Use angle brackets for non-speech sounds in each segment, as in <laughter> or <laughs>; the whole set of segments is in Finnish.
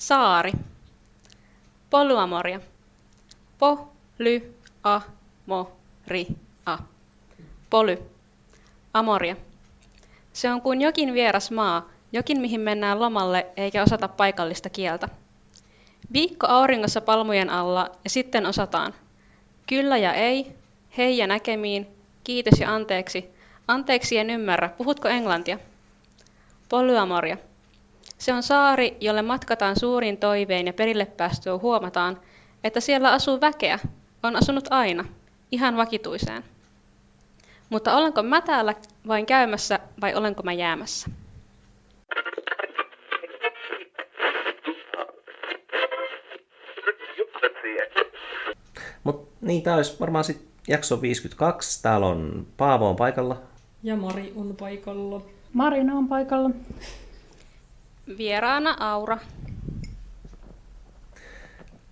Saari. Polyamoria. Po, ly, a, mo, ri, a. Poly. Amoria. Se on kuin jokin vieras maa, jokin mihin mennään lomalle eikä osata paikallista kieltä. Viikko auringossa palmujen alla ja sitten osataan. Kyllä ja ei, hei ja näkemiin, kiitos ja anteeksi. Anteeksi en ymmärrä, puhutko englantia? Polyamoria. Se on saari, jolle matkataan suurin toivein ja perille päästyä huomataan, että siellä asuu väkeä, on asunut aina, ihan vakituiseen. Mutta olenko mä täällä vain käymässä vai olenko mä jäämässä? Mut niin, tää olisi varmaan sitten jakso 52. Täällä on Paavo on paikalla. Ja Mari on paikalla. Marina on paikalla. Vieraana Aura.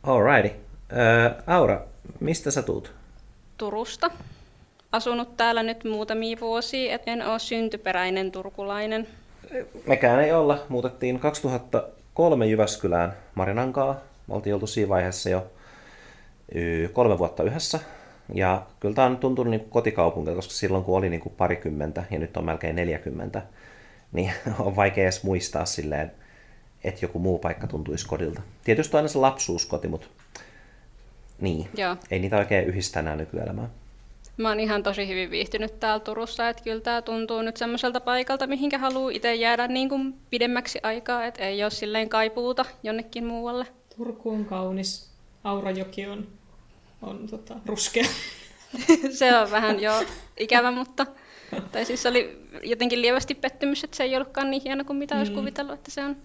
Alrighty. Äh, Aura, mistä sä tuut? Turusta. Asunut täällä nyt muutamia vuosia, et en ole syntyperäinen turkulainen. Mekään ei olla. Muutettiin 2003 Jyväskylään Marinankaa. Me oltiin oltu siinä vaiheessa jo kolme vuotta yhdessä. Ja kyllä tämä on tuntunut niin kotikaupunkilta, koska silloin kun oli niin kuin parikymmentä ja nyt on melkein 40, niin <laughs> on vaikea edes muistaa silleen, että joku muu paikka tuntuisi kodilta. Tietysti on aina se lapsuuskoti, mutta niin, Joo. ei niitä oikein yhdistä enää nykyelämään. Mä oon ihan tosi hyvin viihtynyt täällä Turussa, että kyllä tää tuntuu nyt semmoiselta paikalta, mihinkä haluaa itse jäädä niin kuin pidemmäksi aikaa, että ei ole silleen kaipuuta jonnekin muualle. Turku on kaunis. Aurajoki on, on tota, ruskea. <laughs> se on vähän jo ikävä, mutta <laughs> tai siis oli jotenkin lievästi pettymys, että se ei ollutkaan niin hieno kuin mitä olisi kuvitellut, että se on.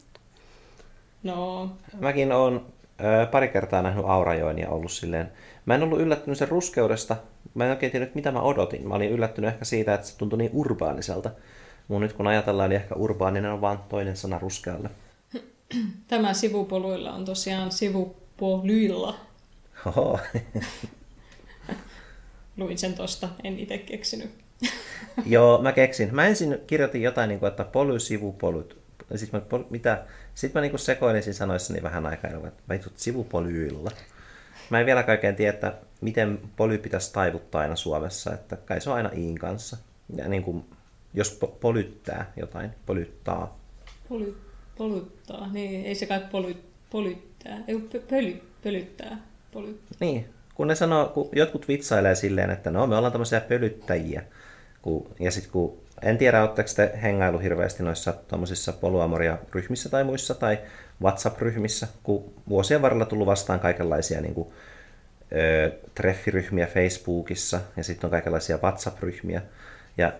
No, Mäkin olen ö, pari kertaa nähnyt Aurajoen ja ollut silleen, mä en ollut yllättynyt sen ruskeudesta, mä en oikein tiennyt mitä mä odotin. Mä olin yllättynyt ehkä siitä, että se tuntui niin urbaaniselta. Mun nyt kun ajatellaan, niin ehkä urbaaninen on vaan toinen sana ruskealle. <clears throat> tämä sivupoluilla on tosiaan sivupoluilla. Oho. <laughs> Luin sen tosta, en itse keksinyt. <laughs> Joo, mä keksin. Mä ensin kirjoitin jotain, niin kuin, että poly, sivu, polyt. Sitten mä, pol, mitä? Sitten mä niin sekoilin siinä sanoissani vähän aikaa, että mä itse sivupolyilla. Mä en vielä oikein tiedä, että miten poly pitäisi taivuttaa aina Suomessa, että kai se on aina iin kanssa. Ja niin kuin, jos po- polyttää jotain, polyttaa. Poly, polyttaa, niin ei se kai poly, polyttää, ei pö, pöly, pölyttää, poly. Niin, kun ne sanoo, kun jotkut vitsailee silleen, että no me ollaan tämmöisiä pölyttäjiä. Kun, ja sitten kun, en tiedä, oletteko te hengailu hirveästi noissa tuommoisissa polyamoria-ryhmissä tai muissa, tai WhatsApp-ryhmissä, kun vuosien varrella tullut vastaan kaikenlaisia niin kuin, ö, treffiryhmiä Facebookissa, ja sitten on kaikenlaisia WhatsApp-ryhmiä. Ja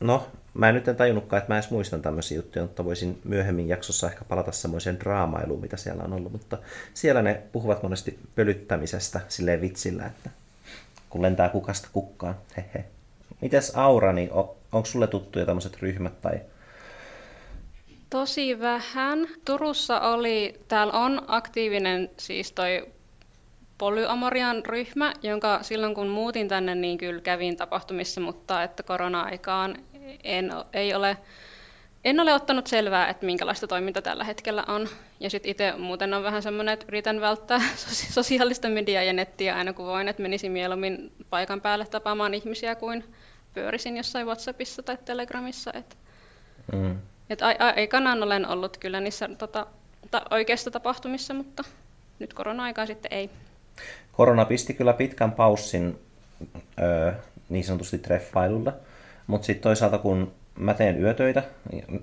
no, mä en nyt en tajunnutkaan, että mä edes muistan tämmöisiä juttuja, mutta voisin myöhemmin jaksossa ehkä palata semmoiseen draamailuun, mitä siellä on ollut. Mutta siellä ne puhuvat monesti pölyttämisestä silleen vitsillä, että kun lentää kukasta kukkaan, hehe. Mites Aura, niin on, onko sulle tuttuja tämmöiset ryhmät tai Tosi vähän. Turussa oli, täällä on aktiivinen siis toi polyamorian ryhmä, jonka silloin kun muutin tänne, niin kyllä kävin tapahtumissa, mutta että korona-aikaan en, ei ole, en ole ottanut selvää, että minkälaista toiminta tällä hetkellä on. Ja sitten itse muuten on vähän semmoinen, että yritän välttää <laughs> sosi- sosiaalista mediaa ja nettiä aina kun voin, että menisin mieluummin paikan päälle tapaamaan ihmisiä kuin pyörisin jossain WhatsAppissa tai Telegramissa. Että mm. et ai- ai- aikanaan olen ollut kyllä niissä tota, ta- oikeissa tapahtumissa, mutta nyt korona-aikaa sitten ei. Korona pisti kyllä pitkän paussin öö, niin sanotusti treffailulla, mutta sitten toisaalta kun mä teen yötöitä,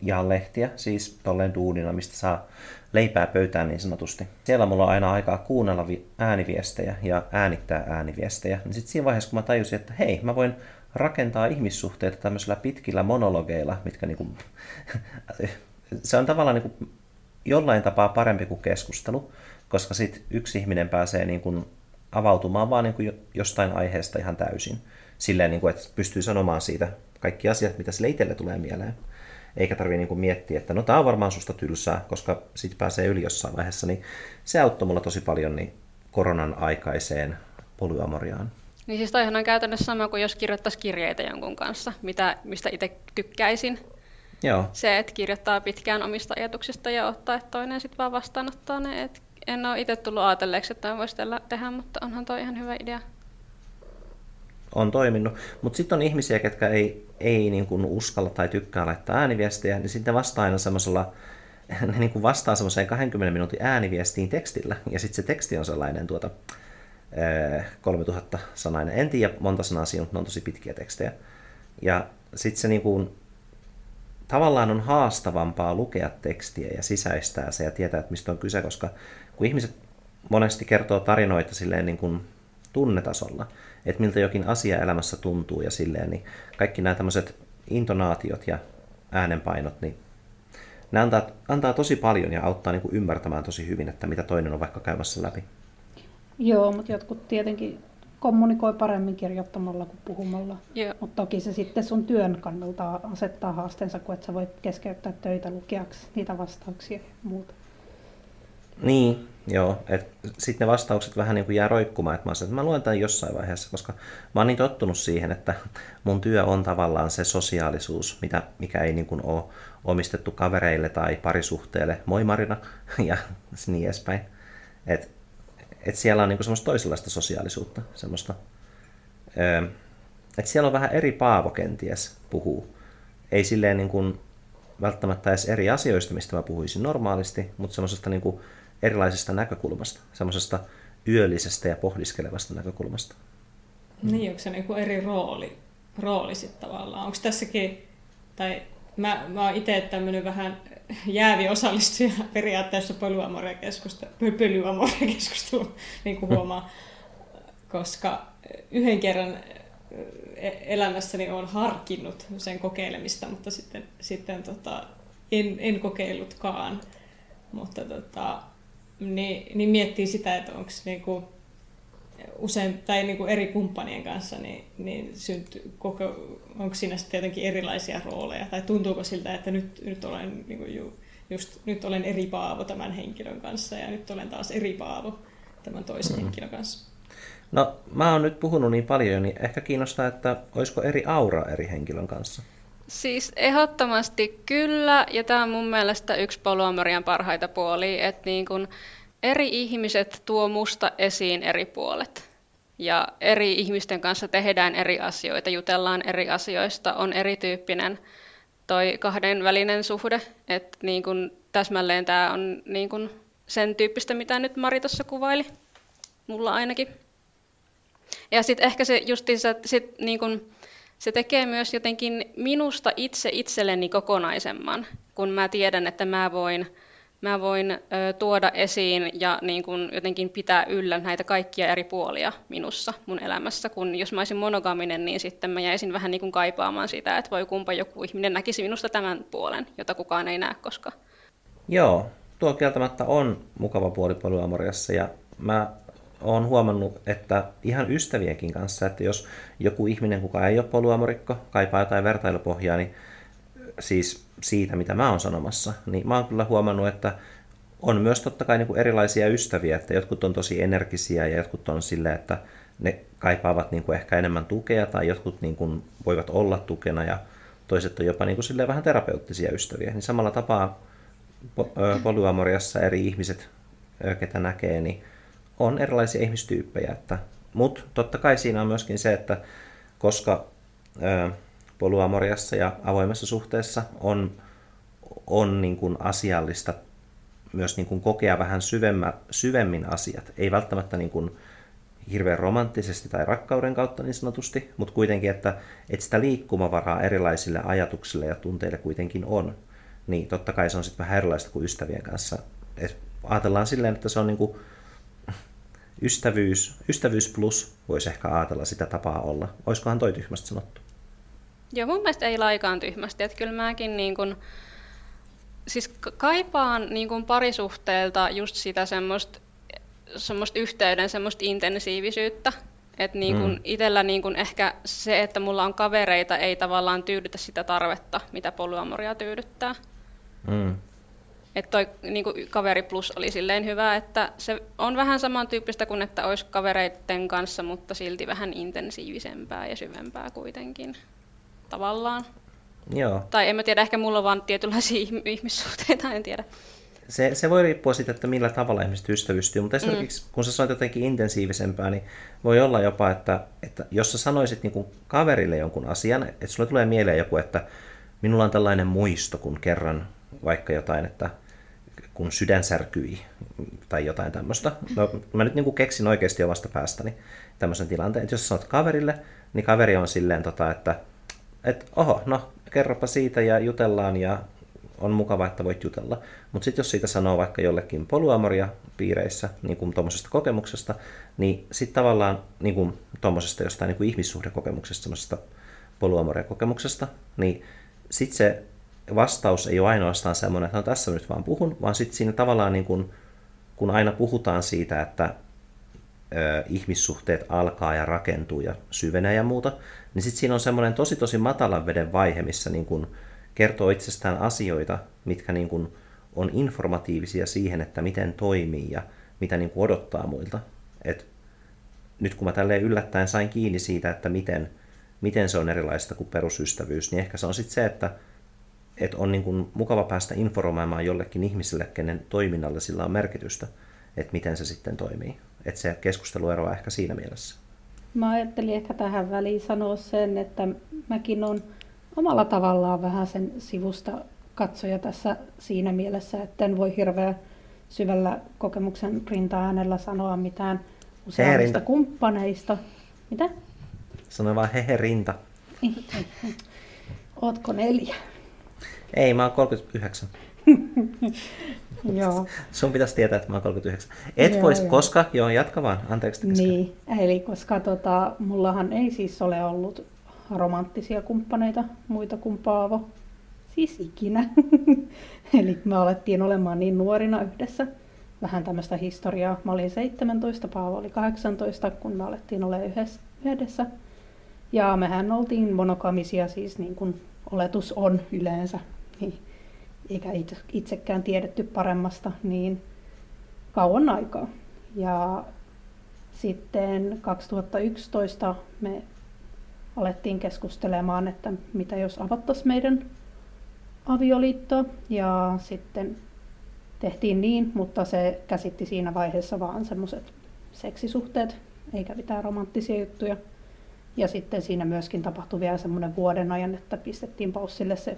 ja lehtiä, siis tolleen duunina, mistä saa leipää pöytään niin sanotusti. Siellä mulla on aina aikaa kuunnella vi- ääniviestejä ja äänittää ääniviestejä. Niin sitten siinä vaiheessa, kun mä tajusin, että hei, mä voin rakentaa ihmissuhteita tämmöisillä pitkillä monologeilla, mitkä niinku, se on tavallaan niinku jollain tapaa parempi kuin keskustelu, koska sitten yksi ihminen pääsee niinku avautumaan vaan niinku jostain aiheesta ihan täysin. Silleen, niinku, että pystyy sanomaan siitä kaikki asiat, mitä sille itselle tulee mieleen. Eikä tarvitse niinku miettiä, että no tämä on varmaan susta tylsää, koska sitten pääsee yli jossain vaiheessa. Niin se auttoi mulla tosi paljon niin koronan aikaiseen polyamoriaan. Niin siis toihan on käytännössä sama kuin jos kirjoittaisi kirjeitä jonkun kanssa, mitä, mistä itse tykkäisin. Joo. Se, että kirjoittaa pitkään omista ajatuksista ja ottaa, että toinen sitten vaan vastaanottaa ne. Et en ole itse tullut ajatelleeksi, että voisi tehdä, mutta onhan toi ihan hyvä idea. On toiminut. Mutta sitten on ihmisiä, ketkä ei, ei niin kuin uskalla tai tykkää laittaa ääniviestiä, niin sitten vastaa aina semmoisella, <laughs> ne niin kuin vastaa semmoiseen 20 minuutin ääniviestiin tekstillä, ja sitten se teksti on sellainen tuota, 3000 sanainen. En tiedä monta sanaa siinä, mutta ne on tosi pitkiä tekstejä. Ja sitten se niin kuin, tavallaan on haastavampaa lukea tekstiä ja sisäistää se ja tietää, että mistä on kyse, koska kun ihmiset monesti kertoo tarinoita silleen niin kuin tunnetasolla, että miltä jokin asia elämässä tuntuu ja silleen, niin kaikki nämä tämmöiset intonaatiot ja äänenpainot, niin ne antaa, antaa tosi paljon ja auttaa niin kuin ymmärtämään tosi hyvin, että mitä toinen on vaikka käymässä läpi. Joo, mutta jotkut tietenkin kommunikoi paremmin kirjoittamalla kuin puhumalla. Mutta toki se sitten sun työn kannalta asettaa haasteensa, kun et sä voit keskeyttää töitä lukijaksi niitä vastauksia ja muuta. Niin, joo. Sitten ne vastaukset vähän niin kuin jää roikkumaan, että mä, että mä luen tämän jossain vaiheessa, koska mä oon niin tottunut siihen, että mun työ on tavallaan se sosiaalisuus, mitä, mikä ei niin kuin ole omistettu kavereille tai parisuhteelle, moi Marina, <laughs> ja niin edespäin. Et että siellä on niinku semmoista toisenlaista sosiaalisuutta, semmoista, öö, että siellä on vähän eri Paavo kenties puhuu. Ei silleen niin kuin välttämättä edes eri asioista, mistä mä puhuisin normaalisti, mutta semmoisesta niin kuin erilaisesta näkökulmasta, semmoisesta yöllisestä ja pohdiskelevasta näkökulmasta. Niin, onko se niin kuin eri rooli, rooli sitten tavallaan? Onko tässäkin, tai mä, mä oon itse tämmöinen vähän jäävi osallistuja periaatteessa polyamoria-keskusteluun, niin kuin huomaa, koska yhden kerran e-, elämässäni olen harkinnut sen kokeilemista, mutta sitten, sitten tota, en, en kokeillutkaan. Mutta tota, niin, niin miettii sitä, että onko niinku, usein, tai niinku eri kumppanien kanssa, niin, niin synty, koko, onko siinä sitten jotenkin erilaisia rooleja, tai tuntuuko siltä, että nyt, nyt olen niinku ju, just, nyt olen eri Paavo tämän henkilön kanssa, ja nyt olen taas eri Paavo tämän toisen mm. henkilön kanssa. No, mä oon nyt puhunut niin paljon, niin ehkä kiinnostaa, että olisiko eri aura eri henkilön kanssa? Siis ehdottomasti kyllä, ja tämä on mun mielestä yksi polyamorian parhaita puolia, että niin kun eri ihmiset tuo musta esiin eri puolet. Ja eri ihmisten kanssa tehdään eri asioita, jutellaan eri asioista, on erityyppinen toi kahden välinen suhde, että niin kun täsmälleen tämä on niin kun sen tyyppistä, mitä nyt Mari tuossa kuvaili, mulla ainakin. Ja sitten ehkä se justiinsa, sit niin kun, se tekee myös jotenkin minusta itse itselleni kokonaisemman, kun mä tiedän, että mä voin mä voin ö, tuoda esiin ja niin kun jotenkin pitää yllä näitä kaikkia eri puolia minussa, mun elämässä, kun jos mä olisin monogaminen, niin sitten mä jäisin vähän niin kuin kaipaamaan sitä, että voi kumpa joku ihminen näkisi minusta tämän puolen, jota kukaan ei näe koska. Joo, tuo kieltämättä on mukava puoli polyamoriassa ja mä oon huomannut, että ihan ystävienkin kanssa, että jos joku ihminen, kuka ei ole polyamorikko, kaipaa jotain vertailupohjaa, niin siis siitä, mitä mä oon sanomassa, niin mä oon kyllä huomannut, että on myös totta kai niin kuin erilaisia ystäviä, että jotkut on tosi energisiä ja jotkut on silleen, että ne kaipaavat niin kuin ehkä enemmän tukea tai jotkut niin kuin voivat olla tukena ja toiset on jopa niin kuin silleen vähän terapeuttisia ystäviä. Niin samalla tapaa polyamoriassa eri ihmiset, ketä näkee, niin on erilaisia ihmistyyppejä. Mutta totta kai siinä on myöskin se, että koska polyamoriassa ja avoimessa suhteessa on, on niin kuin asiallista myös niin kuin kokea vähän syvemmä, syvemmin asiat. Ei välttämättä niin kuin hirveän romanttisesti tai rakkauden kautta niin sanotusti, mutta kuitenkin, että, että sitä liikkumavaraa erilaisille ajatuksille ja tunteille kuitenkin on. Niin totta kai se on sitten vähän erilaista kuin ystävien kanssa. Et ajatellaan silleen, että se on niin kuin ystävyys, ystävyys plus voisi ehkä ajatella sitä tapaa olla. Olisikohan toi tyhmästi sanottu? Joo, mun mielestä ei laikaan tyhmästi. Että kyllä mäkin niin kun, siis kaipaan niin kun parisuhteelta just sitä semmoista semmoista yhteyden, semmoista intensiivisyyttä. Että niin kun mm. itsellä niin kun ehkä se, että mulla on kavereita, ei tavallaan tyydytä sitä tarvetta, mitä polyamoria tyydyttää. Mm. Että toi niin kuin kaveri plus oli silleen hyvä, että se on vähän samantyyppistä kuin että olisi kavereiden kanssa, mutta silti vähän intensiivisempää ja syvempää kuitenkin tavallaan. Joo. Tai en mä tiedä, ehkä mulla on vaan tietynlaisia ihmissuhteita, en tiedä. Se, se voi riippua siitä, että millä tavalla ihmiset ystävystyy, mutta esimerkiksi mm. kun sä sanoit jotenkin intensiivisempää, niin voi olla jopa, että, että jos sä sanoisit niin kuin kaverille jonkun asian, että sulle tulee mieleen joku, että minulla on tällainen muisto, kun kerran vaikka jotain, että kun sydän särkyi tai jotain tämmöistä. No, mä nyt niin kuin keksin oikeasti jo vasta päästäni tämmöisen tilanteen, että jos sä sanot kaverille, niin kaveri on silleen, tota, että et, oho, no kerropa siitä ja jutellaan ja on mukava, että voit jutella. Mutta sitten jos siitä sanoo vaikka jollekin poluamoria piireissä, niin kuin tuommoisesta kokemuksesta, niin sitten tavallaan niin kuin tuommoisesta jostain niin kuin ihmissuhdekokemuksesta, semmoisesta poluamoria kokemuksesta, niin sitten se vastaus ei ole ainoastaan semmoinen, että no tässä nyt vaan puhun, vaan sitten siinä tavallaan niin kuin, kun aina puhutaan siitä, että ihmissuhteet alkaa ja rakentuu ja syvenee ja muuta, niin sitten siinä on semmoinen tosi tosi matalan veden vaihe, missä niin kuin kertoo itsestään asioita, mitkä niin kuin on informatiivisia siihen, että miten toimii ja mitä niin kuin odottaa muilta. Et nyt kun mä tälleen yllättäen sain kiinni siitä, että miten, miten se on erilaista kuin perusystävyys, niin ehkä se on sitten se, että että on niin kuin mukava päästä informoimaan jollekin ihmiselle, kenen toiminnalle sillä on merkitystä, että miten se sitten toimii. Että se keskustelu eroaa ehkä siinä mielessä. Mä ajattelin ehkä tähän väliin sanoa sen, että mäkin on omalla tavallaan vähän sen sivusta katsoja tässä siinä mielessä, että en voi hirveän syvällä kokemuksen rinta-äänellä sanoa mitään useammista kumppaneista. Mitä? Sano vaan hehe rinta. <laughs> Ootko neljä? Ei, mä oon 39. joo. Sun pitäisi tietää, että mä oon 39. Et joo, vois, joo. koska, joo, jatka vaan, anteeksi. Niin, eli koska tota, mullahan ei siis ole ollut romanttisia kumppaneita, muita kuin Paavo. Siis ikinä. <laughs> eli me alettiin olemaan niin nuorina yhdessä. Vähän tämmöistä historiaa. Mä olin 17, Paavo oli 18, kun me alettiin olla yhdessä. Ja mehän oltiin monokamisia, siis niin kuin oletus on yleensä niin, eikä itse, itsekään tiedetty paremmasta niin kauan aikaa. Ja sitten 2011 me alettiin keskustelemaan, että mitä jos avattaisiin meidän avioliitto ja sitten tehtiin niin, mutta se käsitti siinä vaiheessa vaan semmoiset seksisuhteet, eikä mitään romanttisia juttuja. Ja sitten siinä myöskin tapahtui vielä semmoinen vuoden ajan, että pistettiin paussille se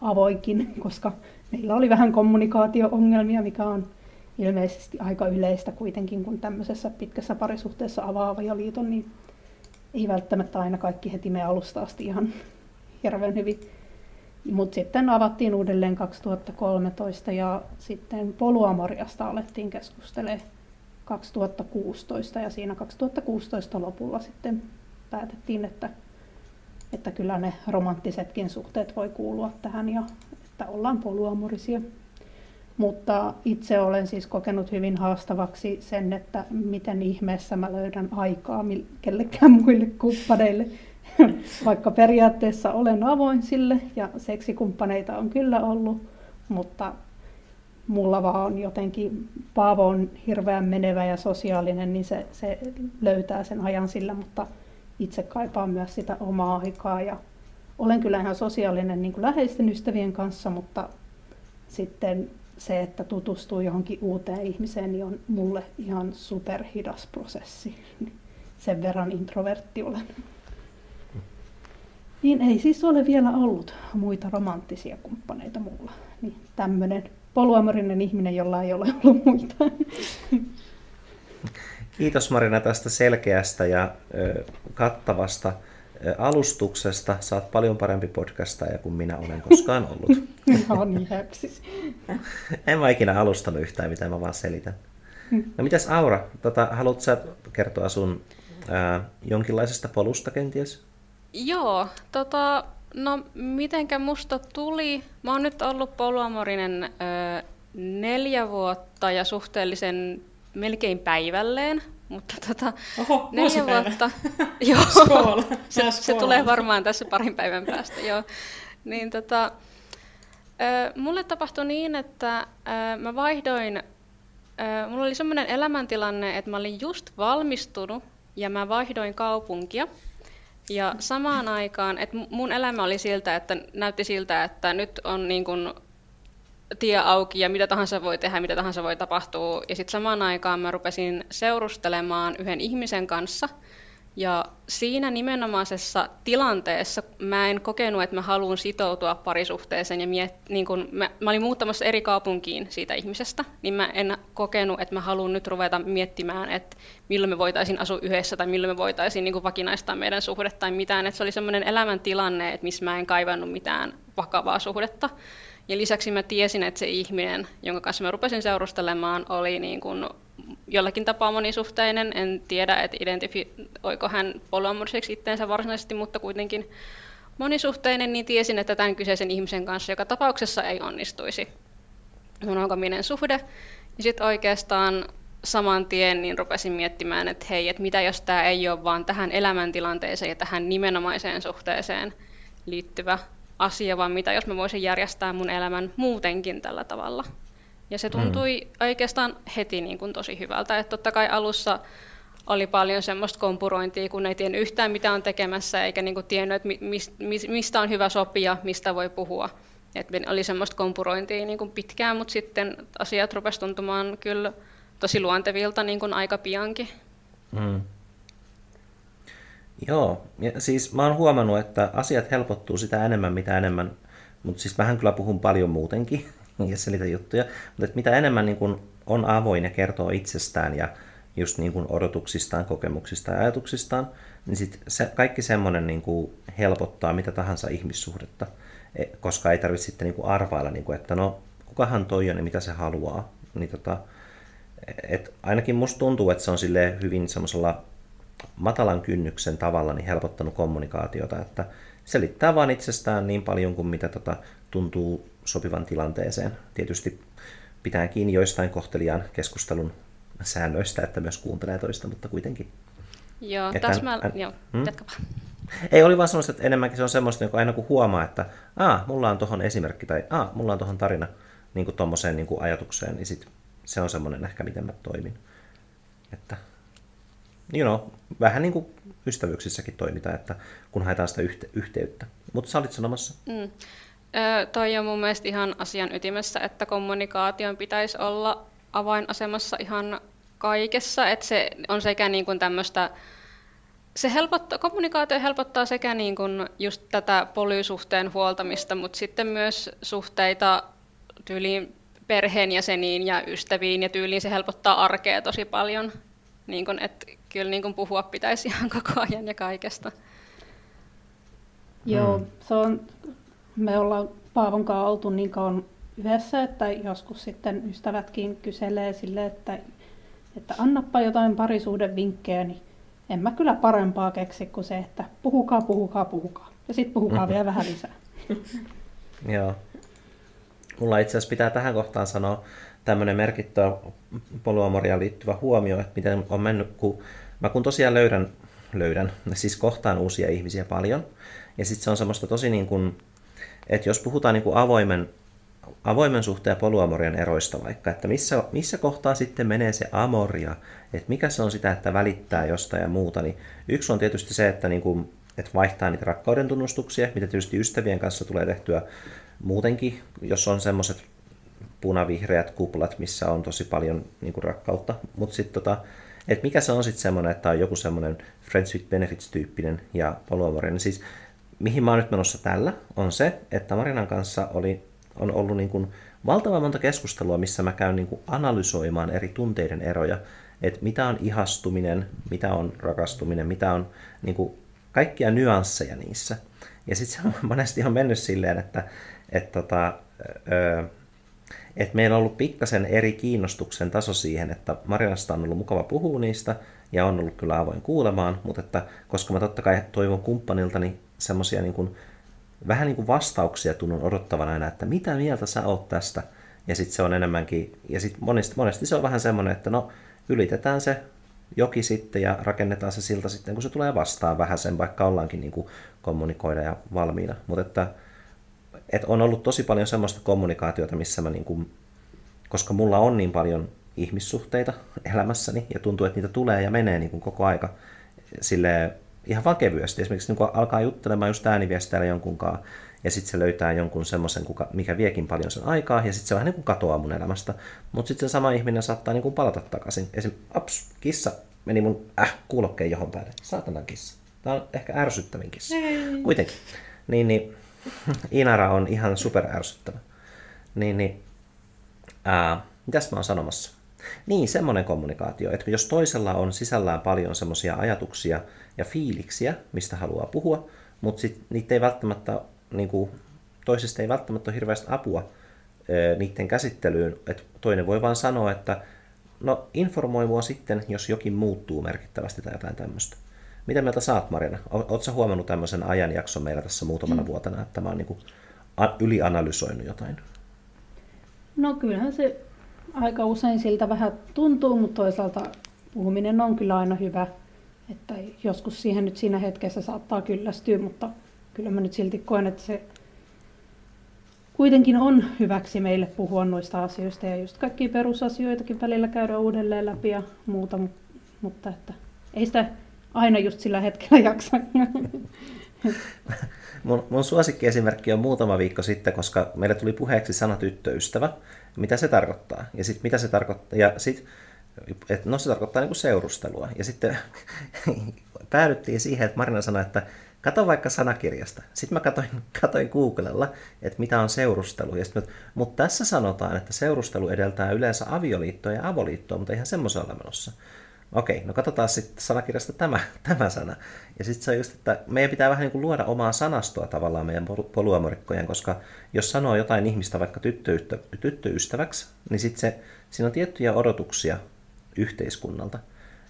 avoinkin, koska meillä oli vähän kommunikaatio-ongelmia, mikä on ilmeisesti aika yleistä kuitenkin, kun tämmöisessä pitkässä parisuhteessa avaa ja liiton, niin ei välttämättä aina kaikki heti me alusta asti ihan hirveän hyvin. Mutta sitten avattiin uudelleen 2013 ja sitten poluamoriasta alettiin keskustelemaan 2016 ja siinä 2016 lopulla sitten päätettiin, että että kyllä ne romanttisetkin suhteet voi kuulua tähän ja että ollaan poluamorisia. Mutta itse olen siis kokenut hyvin haastavaksi sen, että miten ihmeessä mä löydän aikaa kellekään muille kumppaneille. <laughs> Vaikka periaatteessa olen avoin sille ja seksikumppaneita on kyllä ollut, mutta mulla vaan on jotenkin, Paavo on hirveän menevä ja sosiaalinen, niin se, se löytää sen ajan sillä, mutta itse kaipaan myös sitä omaa aikaa ja olen kyllä ihan sosiaalinen niin kuin läheisten ystävien kanssa, mutta sitten se, että tutustuu johonkin uuteen ihmiseen, niin on mulle ihan superhidas prosessi. Sen verran introvertti olen. Niin ei siis ole vielä ollut muita romanttisia kumppaneita mulla. Niin tämmöinen poluamorinen ihminen, jolla ei ole ollut muita. Kiitos Marina tästä selkeästä ja ö, kattavasta ö, alustuksesta. Saat paljon parempi podcastaja kuin minä olen koskaan ollut. <laughs> no niin, En mä ikinä alustanut yhtään mitä mä vaan selitän. No mitäs Aura, tota, haluatko sä kertoa sun ää, jonkinlaisesta polusta kenties? Joo, tota, no mitenkä musta tuli, mä oon nyt ollut poluamorinen ö, neljä vuotta ja suhteellisen melkein päivälleen, mutta tota, Oho, neljä vuotta. <laughs> joo, se, se, tulee varmaan tässä parin päivän päästä. Joo. Niin, tota, mulle tapahtui niin, että mä vaihdoin, mulla oli semmoinen elämäntilanne, että mä olin just valmistunut ja mä vaihdoin kaupunkia. Ja samaan aikaan, että mun elämä oli siltä, että näytti siltä, että nyt on niin kuin tie auki ja mitä tahansa voi tehdä, mitä tahansa voi tapahtua. Ja sitten samaan aikaan mä rupesin seurustelemaan yhden ihmisen kanssa – ja siinä nimenomaisessa tilanteessa mä en kokenut, että mä haluan sitoutua parisuhteeseen ja miet, niin kun mä, mä olin muuttamassa eri kaupunkiin siitä ihmisestä, niin mä en kokenut, että mä haluan nyt ruveta miettimään, että milloin me voitaisiin asua yhdessä tai milloin me voitaisiin niin vakinaistaa meidän suhde tai mitään. Että se oli semmoinen elämäntilanne, että missä mä en kaivannut mitään vakavaa suhdetta. Ja lisäksi mä tiesin, että se ihminen, jonka kanssa mä rupesin seurustelemaan, oli niin kuin jollakin tapaa monisuhteinen. En tiedä, että identifioiko hän polyamoriseksi itteensä varsinaisesti, mutta kuitenkin monisuhteinen, niin tiesin, että tämän kyseisen ihmisen kanssa joka tapauksessa ei onnistuisi mun alkaminen suhde. Ja sitten oikeastaan saman tien niin rupesin miettimään, että hei, että mitä jos tämä ei ole vaan tähän elämäntilanteeseen ja tähän nimenomaiseen suhteeseen liittyvä asia, vaan mitä jos mä voisin järjestää mun elämän muutenkin tällä tavalla. Ja se tuntui mm. oikeastaan heti niin kuin tosi hyvältä. Että totta kai alussa oli paljon semmoista kompurointia, kun ei tiennyt yhtään mitä on tekemässä, eikä niin kuin tiennyt, että mistä on hyvä sopia, mistä voi puhua. Et oli semmoista kompurointia niin kuin pitkään, mutta sitten asiat rupesivat tuntumaan kyllä tosi luontevilta niin kuin aika piankin. Mm. Joo, ja siis mä oon huomannut, että asiat helpottuu sitä enemmän, mitä enemmän, mutta siis mähän kyllä puhun paljon muutenkin <laughs> ja selitä juttuja, mutta että mitä enemmän niin kun on avoin ja kertoo itsestään ja just niin kuin odotuksistaan, kokemuksistaan ja ajatuksistaan, niin sit se, kaikki semmoinen niin helpottaa mitä tahansa ihmissuhdetta, e, koska ei tarvitse sitten niin kuin arvailla, niin kuin, että no kukahan toi on ja mitä se haluaa. Niin tota, et ainakin musta tuntuu, että se on hyvin semmoisella matalan kynnyksen tavalla niin helpottanut kommunikaatiota, että selittää vaan itsestään niin paljon kuin mitä tota, tuntuu sopivan tilanteeseen. Tietysti pitää kiinni joistain kohteliaan keskustelun säännöistä, että myös kuuntelee toista, mutta kuitenkin. Joo, että tässä mä... Joo, hmm? jatkapa. Ei, oli vaan semmoista, että enemmänkin se on semmoista, että aina kun huomaa, että Aa, mulla on tuohon esimerkki tai Aa, mulla on tuohon tarina niin kuin tommoseen niin kuin ajatukseen, niin sit se on semmoinen ehkä, miten mä toimin. Että you know, vähän niin kuin ystävyyksissäkin toimitaan, että kun haetaan sitä yhte- yhteyttä. Mutta sä olit sanomassa. Mm. Ö, toi on mun mielestä ihan asian ytimessä, että kommunikaation pitäisi olla avainasemassa ihan kaikessa, että se on sekä niin kuin tämmöistä se helpottaa, kommunikaatio helpottaa sekä niin kuin just tätä polysuhteen huoltamista, mutta sitten myös suhteita tyyliin perheenjäseniin ja ystäviin ja tyyliin se helpottaa arkea tosi paljon. Niin kun, että kyllä niin kun puhua pitäisi <laughs> ihan koko ajan ja kaikesta. Joo, mm. se on, me ollaan Paavon kanssa oltu niin kauan yhdessä, että joskus sitten ystävätkin kyselee sille, että, että annappa jotain vinkkejä, niin en mä kyllä parempaa keksi kuin se, että puhukaa, puhukaa, puhukaa. Ja sitten puhukaa mm-hmm. vielä vähän lisää. Joo. Mulla itse asiassa pitää tähän kohtaan sanoa tämmöinen merkittävä polyamoria liittyvä huomio, että miten on mennyt, kun mä kun tosiaan löydän, löydän, siis kohtaan uusia ihmisiä paljon, ja sitten se on semmoista tosi niin kuin, että jos puhutaan niin kuin avoimen, avoimen suhteen ja polyamorian eroista vaikka, että missä, missä kohtaa sitten menee se amoria, että mikä se on sitä, että välittää jostain ja muuta, niin yksi on tietysti se, että, niin kuin, että vaihtaa niitä rakkauden tunnustuksia, mitä tietysti ystävien kanssa tulee tehtyä muutenkin, jos on semmoiset punavihreät kuplat, missä on tosi paljon niin kuin rakkautta. Mutta sitten tota, että mikä se on sitten semmoinen, että on joku semmoinen Friends with Benefits-tyyppinen ja polyamoria. Niin siis mihin mä oon nyt menossa tällä, on se, että Marinan kanssa oli, on ollut niin kuin valtavan monta keskustelua, missä mä käyn niin kuin analysoimaan eri tunteiden eroja, että mitä on ihastuminen, mitä on rakastuminen, mitä on niin kuin kaikkia nyansseja niissä. Ja sitten se on <laughs> monesti on mennyt silleen, että, että tota, että meillä on ollut pikkasen eri kiinnostuksen taso siihen, että Marinasta on ollut mukava puhua niistä ja on ollut kyllä avoin kuulemaan, mutta että koska mä totta kai toivon kumppaniltani semmoisia niin kuin, vähän niin kuin vastauksia tunnun odottavana aina, että mitä mieltä sä oot tästä, ja sitten se on enemmänkin, ja sitten monesti, monesti se on vähän semmoinen, että no ylitetään se joki sitten ja rakennetaan se silta sitten, kun se tulee vastaan vähän sen, vaikka ollaankin niin kuin kommunikoida ja valmiina, mutta että et on ollut tosi paljon semmoista kommunikaatiota, missä mä niin kuin, koska mulla on niin paljon ihmissuhteita elämässäni ja tuntuu, että niitä tulee ja menee niin kuin koko aika sille ihan vaan kevyesti. Esimerkiksi niin alkaa juttelemaan just ääniviestillä jonkun kanssa, ja sitten se löytää jonkun semmoisen, mikä viekin paljon sen aikaa, ja sitten se vähän niin kuin katoaa mun elämästä. Mutta sitten se sama ihminen saattaa niin kuin palata takaisin. Esim. aps, kissa meni mun äh, kuulokkeen johon päälle. Saatana kissa. Tämä on ehkä ärsyttävin kissa. Ei. Kuitenkin. Niin, niin Inara on ihan super ärsyttävä. Niin, niin ää, mitäs mä oon sanomassa? Niin, semmoinen kommunikaatio, että jos toisella on sisällään paljon semmoisia ajatuksia ja fiiliksiä, mistä haluaa puhua, mutta sit niitä ei välttämättä, niin kuin, toisesta ei välttämättä ole hirveästi apua niiden käsittelyyn, että toinen voi vaan sanoa, että no informoi mua sitten, jos jokin muuttuu merkittävästi tai jotain tämmöistä. Mitä mieltä saat, Marina? Oletko huomannut tämmöisen ajanjakson meillä tässä muutamana mm. vuotena, että mä oon niin ylianalysoinut jotain? No kyllähän se aika usein siltä vähän tuntuu, mutta toisaalta puhuminen on kyllä aina hyvä. Että joskus siihen nyt siinä hetkessä saattaa kyllästyä, mutta kyllä mä nyt silti koen, että se kuitenkin on hyväksi meille puhua noista asioista ja just kaikkia perusasioitakin välillä käydä uudelleen läpi ja muuta, mutta että ei sitä aina just sillä hetkellä jaksa. <laughs> Mun, mun suosikkiesimerkki on muutama viikko sitten, koska meille tuli puheeksi sana tyttöystävä, mitä se tarkoittaa. Ja sitten mitä se tarkoittaa, ja sit, et, no se tarkoittaa niinku seurustelua. Ja sitten <laughs> päädyttiin siihen, että Marina sanoi, että kato vaikka sanakirjasta. Sitten mä katoin, <laughs> katoin Googlella, että mitä on seurustelu. Ja sitten, mutta tässä sanotaan, että seurustelu edeltää yleensä avioliittoa ja avoliittoa, mutta eihän semmoisen ole menossa. Okei, no katsotaan sitten sanakirjasta tämä, <laughs> tämä sana. Ja sitten se on just, että meidän pitää vähän niin kuin luoda omaa sanastoa tavallaan meidän poluamorikkojen, koska jos sanoo jotain ihmistä vaikka tyttöystä, tyttöystäväksi, niin sitten se, siinä on tiettyjä odotuksia yhteiskunnalta.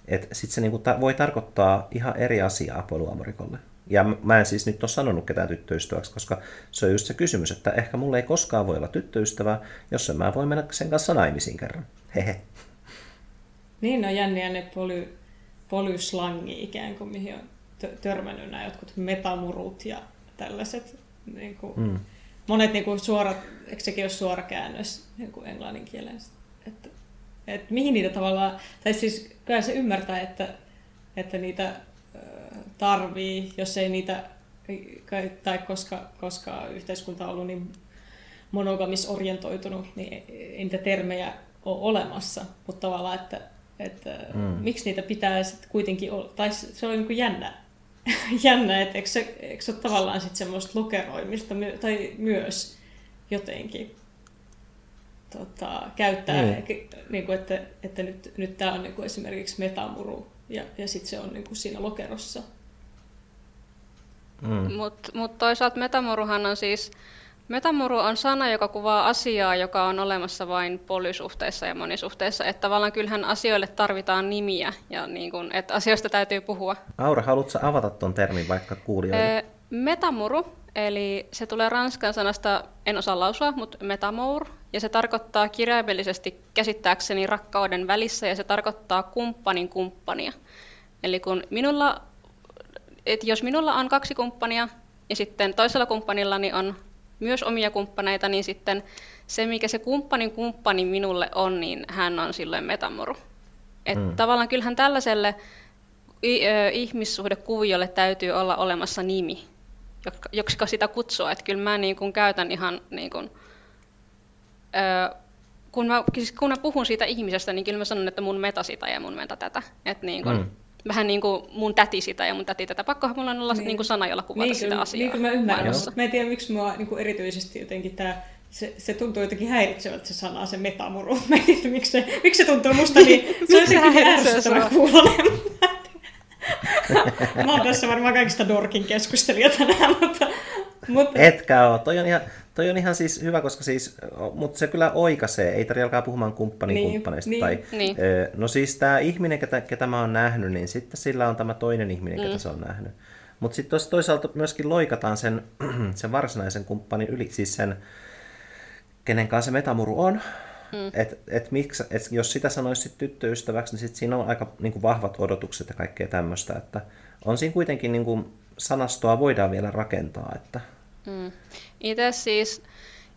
Että sitten se niin kuin ta- voi tarkoittaa ihan eri asiaa poluamorikolle. Ja mä en siis nyt ole sanonut ketään tyttöystäväksi, koska se on just se kysymys, että ehkä mulle ei koskaan voi olla tyttöystävää, jos en mä voi mennä sen kanssa naimisiin kerran. Hehe. Niin, no jänniä ne poly, polyslangi ikään kuin, mihin on törmännyt nämä jotkut metamurut ja tällaiset. Niin kuin, mm. Monet niin kuin suorat, eikö sekin ole suora käännös niin kuin englannin kielen? Että, että mihin niitä tavallaan, tai siis kyllä se ymmärtää, että, että niitä tarvii, jos ei niitä, tai koska, koska yhteiskunta on ollut niin monogamisorientoitunut, niin ei niitä termejä ole olemassa, mutta tavallaan, että että mm. miksi niitä pitää sitten kuitenkin olla, tai se on niin jännä, <laughs> jännä että eikö se, eikö se ole tavallaan sitten semmoista lokeroimista, tai myös jotenkin tota, käyttää, mm. niin kuin, että, että nyt, nyt tämä on niin kuin esimerkiksi metamuru, ja, ja sitten se on niin kuin siinä lokerossa. Mm. Mutta mut toisaalta metamuruhan on siis Metamuru on sana, joka kuvaa asiaa, joka on olemassa vain polysuhteissa ja monisuhteissa. Että tavallaan kyllähän asioille tarvitaan nimiä ja niin kun, että asioista täytyy puhua. Aura, haluatko avata tuon termin vaikka kuulijoille? metamuru, eli se tulee ranskan sanasta, en osaa lausua, mutta metamour. Ja se tarkoittaa kirjaimellisesti käsittääkseni rakkauden välissä ja se tarkoittaa kumppanin kumppania. Eli kun minulla, et jos minulla on kaksi kumppania ja sitten toisella kumppanillani on myös omia kumppaneita, niin sitten se, mikä se kumppanin kumppani minulle on, niin hän on silloin metamuru. Että mm. tavallaan kyllähän tällaiselle ihmissuhdekuviolle täytyy olla olemassa nimi, joksi sitä kutsua. Että kyllä mä niin kuin käytän ihan, niin kuin, kun, mä, siis kun mä puhun siitä ihmisestä, niin kyllä mä sanon, että mun meta sitä ja mun meta tätä. Että niin kuin, mm vähän niin kuin mun täti sitä ja mun täti tätä. Pakkohan mulla on olla niin. Niin kuin sana, jolla kuvata niin, sitä asiaa. Niin kuin mä ymmärrän, mä en tiedä, miksi mua niin kuin erityisesti jotenkin tämä se, se tuntuu jotenkin häiritsevältä se sana, se metamuru. <laughs> Mä en tiedä, miksi se, miksi se tuntuu musta niin, <laughs> se on jotenkin ärsyttävä kuulonen. <laughs> Mä oon tässä varmaan kaikista Dorkin keskustelija tänään, mutta... mutta... Etkä oo. Toi on ihan, Toi on ihan siis hyvä, koska siis, mutta se kyllä oikaisee, ei tarvitse alkaa puhumaan kumppanin niin, kumppaneista. Niin, tai, niin. No siis tämä ihminen, ketä, ketä mä oon nähnyt, niin sitten sillä on tämä toinen ihminen, mm. ketä se on nähnyt. Mutta sitten toisaalta myöskin loikataan sen, <clears throat> sen varsinaisen kumppanin yli, siis sen, kenen kanssa se metamuru on. Mm. Et, et miksi, et jos sitä sanoisi sit tyttöystäväksi, niin sit siinä on aika niin kuin vahvat odotukset ja kaikkea tämmöistä. Että on siinä kuitenkin niin kuin, sanastoa voidaan vielä rakentaa. Että... Mm. Itse siis,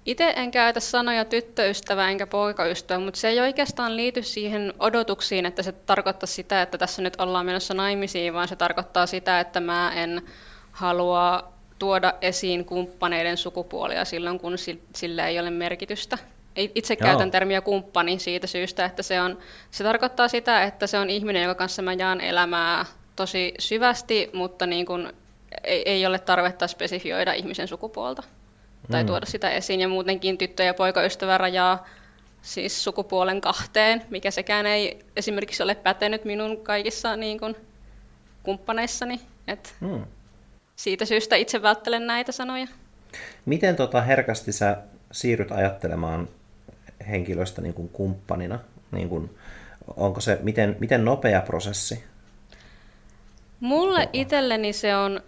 Itse en käytä sanoja tyttöystävä enkä poikaystävä, mutta se ei oikeastaan liity siihen odotuksiin, että se tarkoittaa sitä, että tässä nyt ollaan menossa naimisiin, vaan se tarkoittaa sitä, että mä en halua tuoda esiin kumppaneiden sukupuolia silloin, kun sillä ei ole merkitystä. Itse Joo. käytän termiä kumppani siitä syystä, että se, on, se tarkoittaa sitä, että se on ihminen, joka kanssa mä jaan elämää tosi syvästi, mutta niin kuin ei, ei ole tarvetta spesifioida ihmisen sukupuolta tai mm. tuoda sitä esiin. Ja muutenkin tyttö- ja poikaystävä rajaa siis sukupuolen kahteen, mikä sekään ei esimerkiksi ole pätenyt minun kaikissa niin kuin, kumppaneissani. Et mm. Siitä syystä itse välttelen näitä sanoja. Miten tota herkästi sä siirryt ajattelemaan henkilöstä niin kuin kumppanina? Niin kuin, onko se, miten, miten nopea prosessi? Mulle itselleni se on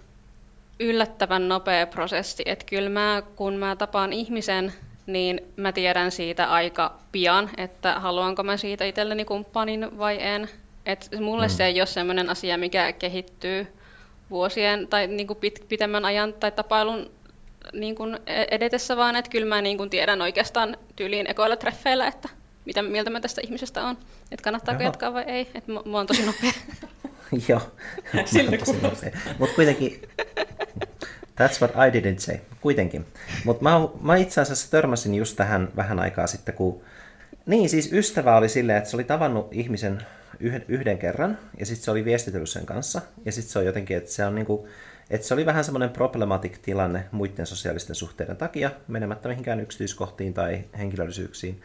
yllättävän nopea prosessi. Että kyllä mä, kun mä tapaan ihmisen, niin mä tiedän siitä aika pian, että haluanko mä siitä itselleni kumppanin vai en. Et mulle mm. se ei ole sellainen asia, mikä kehittyy vuosien tai niin kuin pit, pitemmän ajan tai tapailun niin kuin edetessä, vaan että kyllä mä niin kuin tiedän oikeastaan tyyliin ekoilla treffeillä, että mitä mieltä mä tästä ihmisestä on, että kannattaako Jaha. jatkaa vai ei, että mä, mä oon tosi nopea. <laughs> <laughs> Joo, <laughs> mutta kuitenkin, that's what I didn't say, kuitenkin. Mutta mä, mä itse asiassa törmäsin just tähän vähän aikaa sitten, kun, niin siis ystävä oli silleen, että se oli tavannut ihmisen yhden, yhden kerran, ja sitten se oli viestitellyt sen kanssa, ja sitten se on jotenkin, että se on niinku, että se oli vähän semmoinen problematic tilanne muiden sosiaalisten suhteiden takia, menemättä mihinkään yksityiskohtiin tai henkilöllisyyksiin.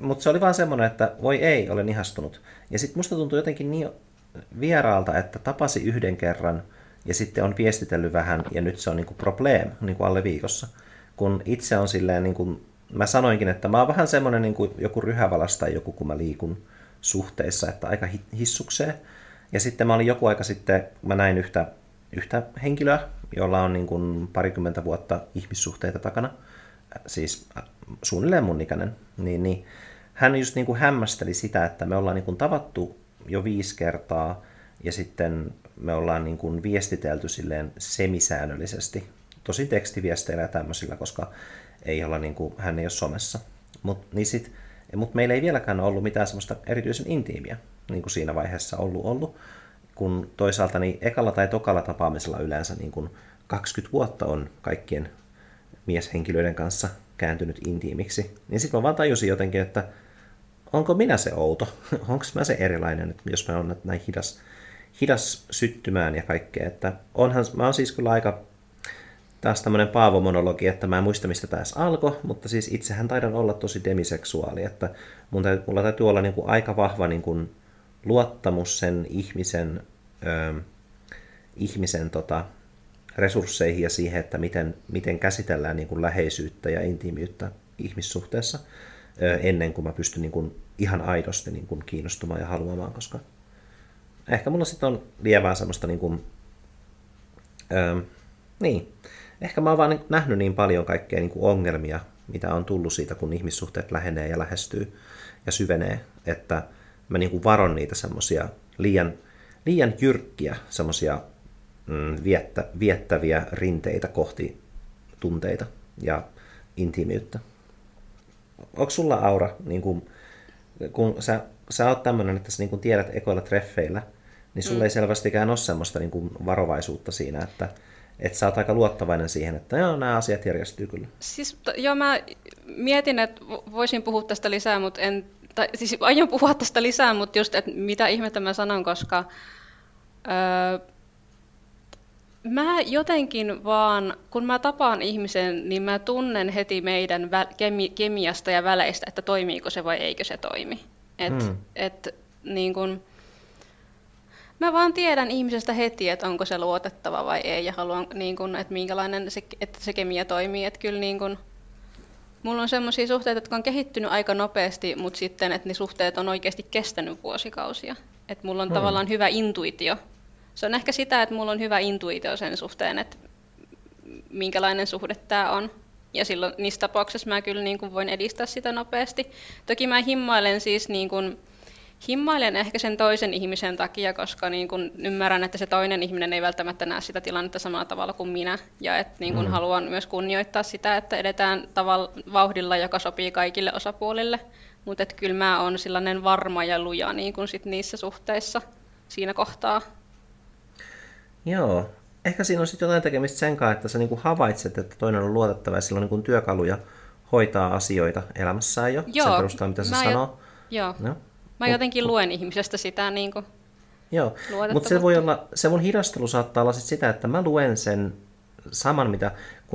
Mutta se oli vaan semmoinen, että voi ei, olen ihastunut. Ja sitten musta tuntui jotenkin niin vieraalta, että tapasi yhden kerran ja sitten on viestitellyt vähän ja nyt se on niinku problem niinku alle viikossa. Kun itse on silleen, niinku, mä sanoinkin, että mä oon vähän semmoinen niinku joku ryhävalas tai joku, kun mä liikun suhteissa, että aika hissukseen. Ja sitten mä olin joku aika sitten, mä näin yhtä, yhtä henkilöä, jolla on niin kuin parikymmentä vuotta ihmissuhteita takana, siis suunnilleen mun ikäinen, niin, niin hän just niin kuin hämmästeli sitä, että me ollaan niin kuin tavattu jo viisi kertaa ja sitten me ollaan niin kuin viestitelty silleen semisäännöllisesti, tosi tekstiviesteillä ja tämmöisillä, koska ei olla niin kuin, hän ei ole somessa. Mut, niin sit, mutta meillä ei vieläkään ollut mitään semmoista erityisen intiimiä niin kuin siinä vaiheessa ollut ollut, kun toisaalta niin ekalla tai tokalla tapaamisella yleensä niin kuin 20 vuotta on kaikkien mieshenkilöiden kanssa kääntynyt intiimiksi, niin sitten mä vaan tajusin jotenkin, että onko minä se outo? <laughs> Onko mä se erilainen, että jos mä oon näin hidas, hidas syttymään ja kaikkea. Että onhan, mä oon siis kyllä aika taas tämmöinen Paavo-monologi, että mä en muista mistä tämä alkoi, mutta siis itsehän taidan olla tosi demiseksuaali, että mun täytyy, mulla täytyy olla niin kuin aika vahva niin kuin luottamus sen ihmisen, ö, ihmisen tota, resursseihin ja siihen, että miten, miten käsitellään niin kuin läheisyyttä ja intiimiyttä ihmissuhteessa ö, ennen kuin mä pystyn niin kuin ihan aidosti niin kuin kiinnostumaan ja haluamaan, koska ehkä mulla sitten on lievää semmoista niin kuin, ö, niin, ehkä mä oon vaan nähnyt niin paljon kaikkea niin kuin ongelmia, mitä on tullut siitä, kun ihmissuhteet lähenee ja lähestyy ja syvenee, että mä niin kuin varon niitä semmoisia liian, liian jyrkkiä semmoisia mm, viettä, viettäviä rinteitä kohti tunteita ja intiimiyttä. Onko sulla Aura, niin kuin, kun sä, sä oot tämmöinen, että sä niin tiedät ekoilla treffeillä, niin sulla mm. ei selvästikään ole semmoista niin kuin varovaisuutta siinä, että että sä oot aika luottavainen siihen, että joo, nämä asiat järjestyy kyllä. Siis, joo, mä mietin, että voisin puhua tästä lisää, mutta en, tai siis aion puhua tästä lisää, mutta just, että mitä ihmettä mä sanon, koska öö, mä jotenkin vaan, kun mä tapaan ihmisen, niin mä tunnen heti meidän vä- kemi- kemiasta ja väleistä, että toimiiko se vai eikö se toimi. Et, hmm. et, niin kun, Mä vaan tiedän ihmisestä heti, että onko se luotettava vai ei ja haluan, niin kun, että minkälainen se, että se kemia toimii. Että kyllä niin kun, mulla on sellaisia suhteita, jotka on kehittynyt aika nopeasti, mutta sitten, että ne suhteet on oikeasti kestänyt vuosikausia. Että mulla on hmm. tavallaan hyvä intuitio. Se on ehkä sitä, että mulla on hyvä intuitio sen suhteen, että minkälainen suhde tämä on. Ja silloin niissä tapauksissa mä kyllä niin kuin voin edistää sitä nopeasti. Toki mä himmailen siis niin kuin, himmailen ehkä sen toisen ihmisen takia, koska niin kun ymmärrän, että se toinen ihminen ei välttämättä näe sitä tilannetta samalla tavalla kuin minä. Ja että niin kun mm. haluan myös kunnioittaa sitä, että edetään tavalla, vauhdilla, joka sopii kaikille osapuolille. Mutta kyllä mä oon sellainen varma ja luja niin kun sit niissä suhteissa siinä kohtaa. Joo, ehkä siinä on sitten jotain tekemistä sen kanssa, että sä niinku havaitset, että toinen on luotettava ja sillä on niinku työkaluja hoitaa asioita elämässään jo, Joo, sen perusteella, mitä se sanoo. Joo. No. Mä jotenkin luen ihmisestä sitä niin kuin Joo, mutta se voi olla, se mun hidastelu saattaa olla sit sitä, että mä luen sen saman, mitä,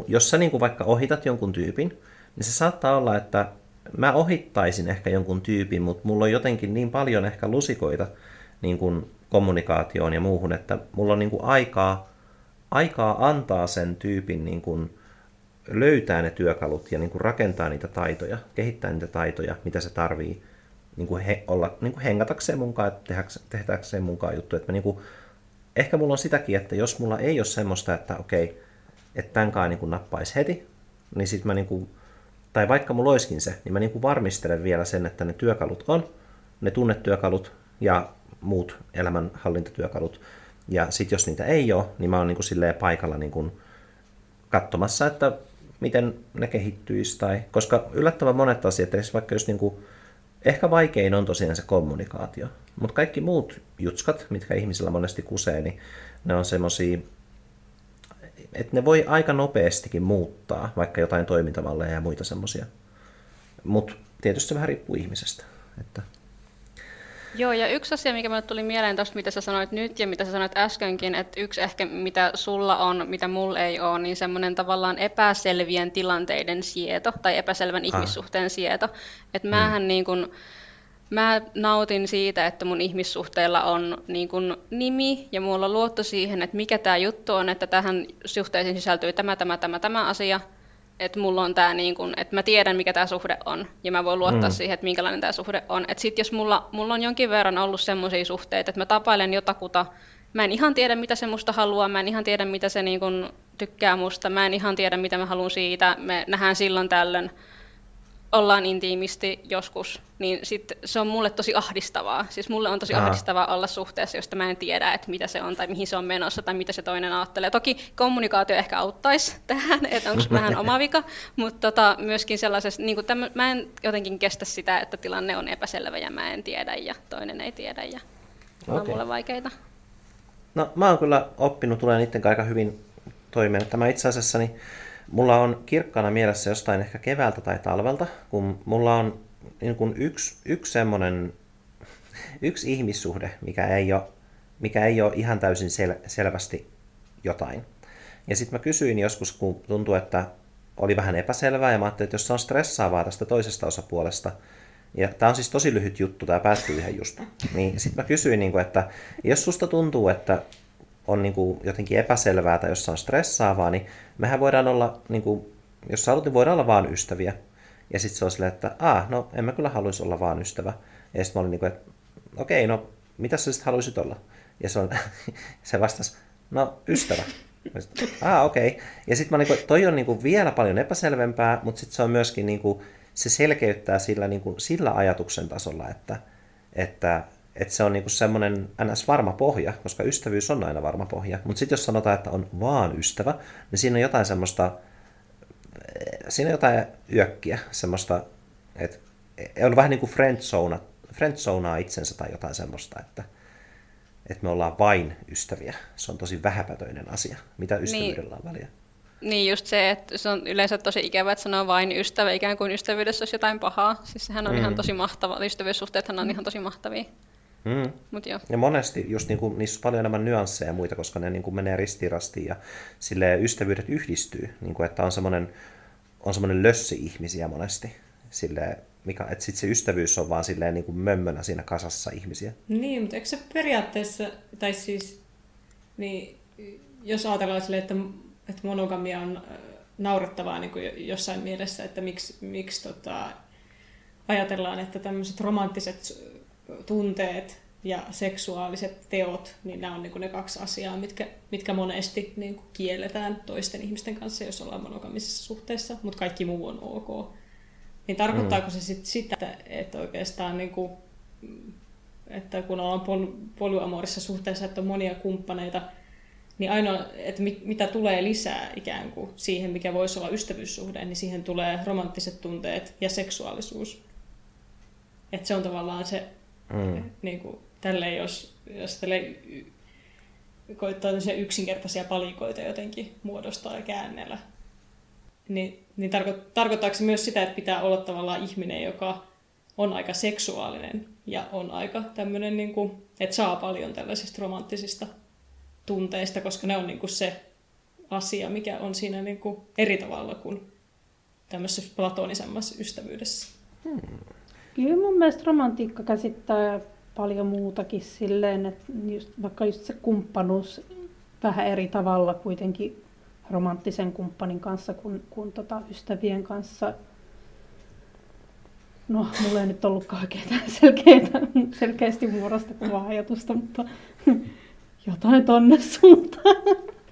jos sä niin kuin vaikka ohitat jonkun tyypin, niin se saattaa olla, että mä ohittaisin ehkä jonkun tyypin, mutta mulla on jotenkin niin paljon ehkä lusikoita niin kuin kommunikaatioon ja muuhun, että mulla on niin kuin aikaa, aikaa antaa sen tyypin niin kuin löytää ne työkalut ja niin kuin rakentaa niitä taitoja, kehittää niitä taitoja, mitä se tarvii niin kuin he, olla, niin kuin hengatakseen mukaan, tehdäkseen mukaan juttu. Että mä niin kuin, ehkä mulla on sitäkin, että jos mulla ei ole semmoista, että okei, että tämänkaan niin kuin nappaisi heti, niin sitten mä niin kuin, tai vaikka mulla olisikin se, niin mä niin kuin varmistelen vielä sen, että ne työkalut on, ne tunnetyökalut ja muut elämänhallintatyökalut. Ja sitten jos niitä ei ole, niin mä oon niin kuin silleen paikalla niin kuin katsomassa, että miten ne kehittyisi. Tai, koska yllättävän monet asiat, vaikka jos niin kuin Ehkä vaikein on tosiaan se kommunikaatio, mutta kaikki muut jutskat, mitkä ihmisillä monesti kusee, niin ne on semmosia, että ne voi aika nopeastikin muuttaa, vaikka jotain toimintamalleja ja muita semmoisia. Mutta tietysti se vähän riippuu ihmisestä. Että Joo, ja yksi asia, mikä minulle tuli mieleen tuosta, mitä sä sanoit nyt ja mitä sä sanoit äskenkin, että yksi ehkä, mitä sulla on, mitä mulla ei ole, niin semmoinen tavallaan epäselvien tilanteiden sieto tai epäselvän ah. ihmissuhteen sieto. Että mm. mähän niin kun, mä nautin siitä, että mun ihmissuhteilla on niin kun nimi ja mulla on luotto siihen, että mikä tämä juttu on, että tähän suhteeseen sisältyy tämä, tämä, tämä, tämä asia, että mulla on tää niin kun, että mä tiedän mikä tämä suhde on ja mä voin luottaa mm. siihen, että minkälainen tämä suhde on. Että sit jos mulla, mulla on jonkin verran ollut semmoisia suhteita, että mä tapailen jotakuta, mä en ihan tiedä mitä se musta haluaa, mä en ihan tiedä mitä se niin kun tykkää musta, mä en ihan tiedä mitä mä haluan siitä, me nähdään silloin tällöin ollaan intiimisti joskus, niin sit se on mulle tosi ahdistavaa. Siis mulle on tosi Aha. ahdistavaa olla suhteessa, josta mä en tiedä, että mitä se on tai mihin se on menossa tai mitä se toinen ajattelee. Toki kommunikaatio ehkä auttaisi <laughs> tähän, että onko vähän oma vika, mutta tota, myöskin sellaisessa, niin tämmö, mä en jotenkin kestä sitä, että tilanne on epäselvä ja mä en tiedä ja toinen ei tiedä ja okay. on mulle vaikeita. No mä oon kyllä oppinut, tulee niiden aika hyvin toimeen. Tämä itse asiassa niin Mulla on kirkkana mielessä jostain ehkä keväältä tai talvelta, kun mulla on niin kuin yksi, yksi semmoinen, <laughs> yksi ihmissuhde, mikä ei ole, mikä ei ole ihan täysin sel, selvästi jotain. Ja sitten mä kysyin joskus, kun tuntui, että oli vähän epäselvää, ja mä ajattelin, että jos se on stressaavaa tästä toisesta osapuolesta, ja tämä on siis tosi lyhyt juttu, tämä päättyy ihan just, niin sitten mä kysyin, niin kuin, että jos susta tuntuu, että on niin kuin jotenkin epäselvää tai jos on stressaavaa, niin mehän voidaan olla, niin kuin, jos haluat, niin voidaan olla vaan ystäviä. Ja sitten se on silleen, että ah, no en mä kyllä haluaisi olla vaan ystävä. Ja sitten mä olin niin kuin, että okei, no mitä sä sitten haluaisit olla? Ja se, on, <laughs> se vastasi, no ystävä. Ah, okei. Okay. Ja sitten mä niin kuin, toi on niin kuin vielä paljon epäselvempää, mutta sitten se on myöskin, niin kuin, se selkeyttää sillä, niin kuin, sillä ajatuksen tasolla, että, että että se on niinku semmoinen ns. varma pohja, koska ystävyys on aina varma pohja. Mutta sitten jos sanotaan, että on vaan ystävä, niin siinä on jotain semmoista, siinä on jotain yökkiä, semmoista, että on vähän niin kuin friendzone, friendzonaa itsensä tai jotain semmoista, että, että me ollaan vain ystäviä. Se on tosi vähäpätöinen asia. Mitä niin. ystävyydellä on väliä? Niin just se, että se on yleensä tosi ikävä, että sanoo vain ystävä, ikään kuin ystävyydessä olisi jotain pahaa. Siis sehän on mm. ihan tosi mahtava, ystävyyssuhteethan on ihan tosi mahtavia. Mm. Mut jo. Ja monesti just niin kuin, niissä on paljon enemmän nyansseja ja muita, koska ne niin kuin menee ristirastiin ja sille ystävyydet yhdistyy. Niin kuin, että on semmoinen, on semmoinen lössi ihmisiä monesti. Sille, mikä, että sit se ystävyys on vaan silleen niin kuin mömmönä siinä kasassa ihmisiä. Niin, mutta eikö se periaatteessa, tai siis, niin, jos ajatellaan silleen, että, että monogamia on naurettavaa niin kuin jossain mielessä, että miksi, miksi tota, ajatellaan, että tämmöiset romanttiset tunteet ja seksuaaliset teot, niin nämä on niin ne kaksi asiaa, mitkä, mitkä monesti niin kuin kielletään toisten ihmisten kanssa, jos ollaan monogamisessa suhteessa, mutta kaikki muu on ok. Niin tarkoittaako mm. se sit sitä, että oikeastaan niin kuin, että kun ollaan pol- polyamorissa suhteessa, että on monia kumppaneita, niin ainoa, että mit, mitä tulee lisää ikään kuin siihen, mikä voisi olla ystävyyssuhde, niin siihen tulee romanttiset tunteet ja seksuaalisuus. Että se on tavallaan se, mm. niin kuin, tälleen, jos, jos tälleen koittaa yksinkertaisia palikoita jotenkin muodostaa ja käännellä, niin, niin tarko, tarkoittaako se myös sitä, että pitää olla tavallaan ihminen, joka on aika seksuaalinen ja on aika tämmöinen, niin kuin, että saa paljon tällaisista romanttisista tunteista, koska ne on niin kuin se asia, mikä on siinä niin kuin eri tavalla kuin tämmöisessä platonisemmassa ystävyydessä. Hmm. Kyllä mun mielestä romantiikka käsittää paljon muutakin silleen, että just, vaikka just se kumppanuus vähän eri tavalla kuitenkin romanttisen kumppanin kanssa kuin, kuin tota ystävien kanssa. No, mulla ei nyt ollutkaan oikein selkeitä, selkeästi muodostettua ajatusta, mutta jotain tonne suuntaan.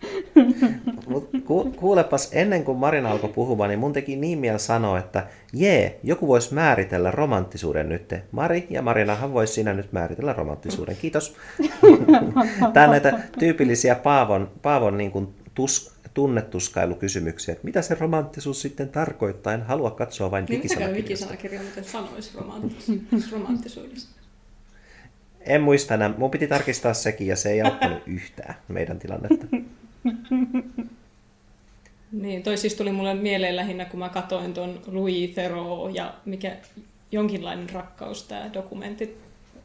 <laughs> Mut ku, kuulepas, ennen kuin Marina alkoi puhumaan, niin mun teki niin mieli sanoa, että jee, joku voisi määritellä romanttisuuden nyt. Mari ja Marinahan voisi siinä nyt määritellä romanttisuuden. Kiitos. <laughs> Tämä on näitä tyypillisiä Paavon, Paavon niin kuin tus, tunnetuskailukysymyksiä. Että mitä se romanttisuus sitten tarkoittaa? En halua katsoa vain niin, wikisanakirjaa. miten sanoisi <laughs> romanttisuudesta? En muista enää. Mun piti tarkistaa sekin ja se ei auttanut yhtään meidän tilannetta. <laughs> Niin, toi siis tuli mulle mieleen lähinnä, kun mä katoin tuon Louis Theroux ja mikä jonkinlainen rakkaus, tämä dokumentti,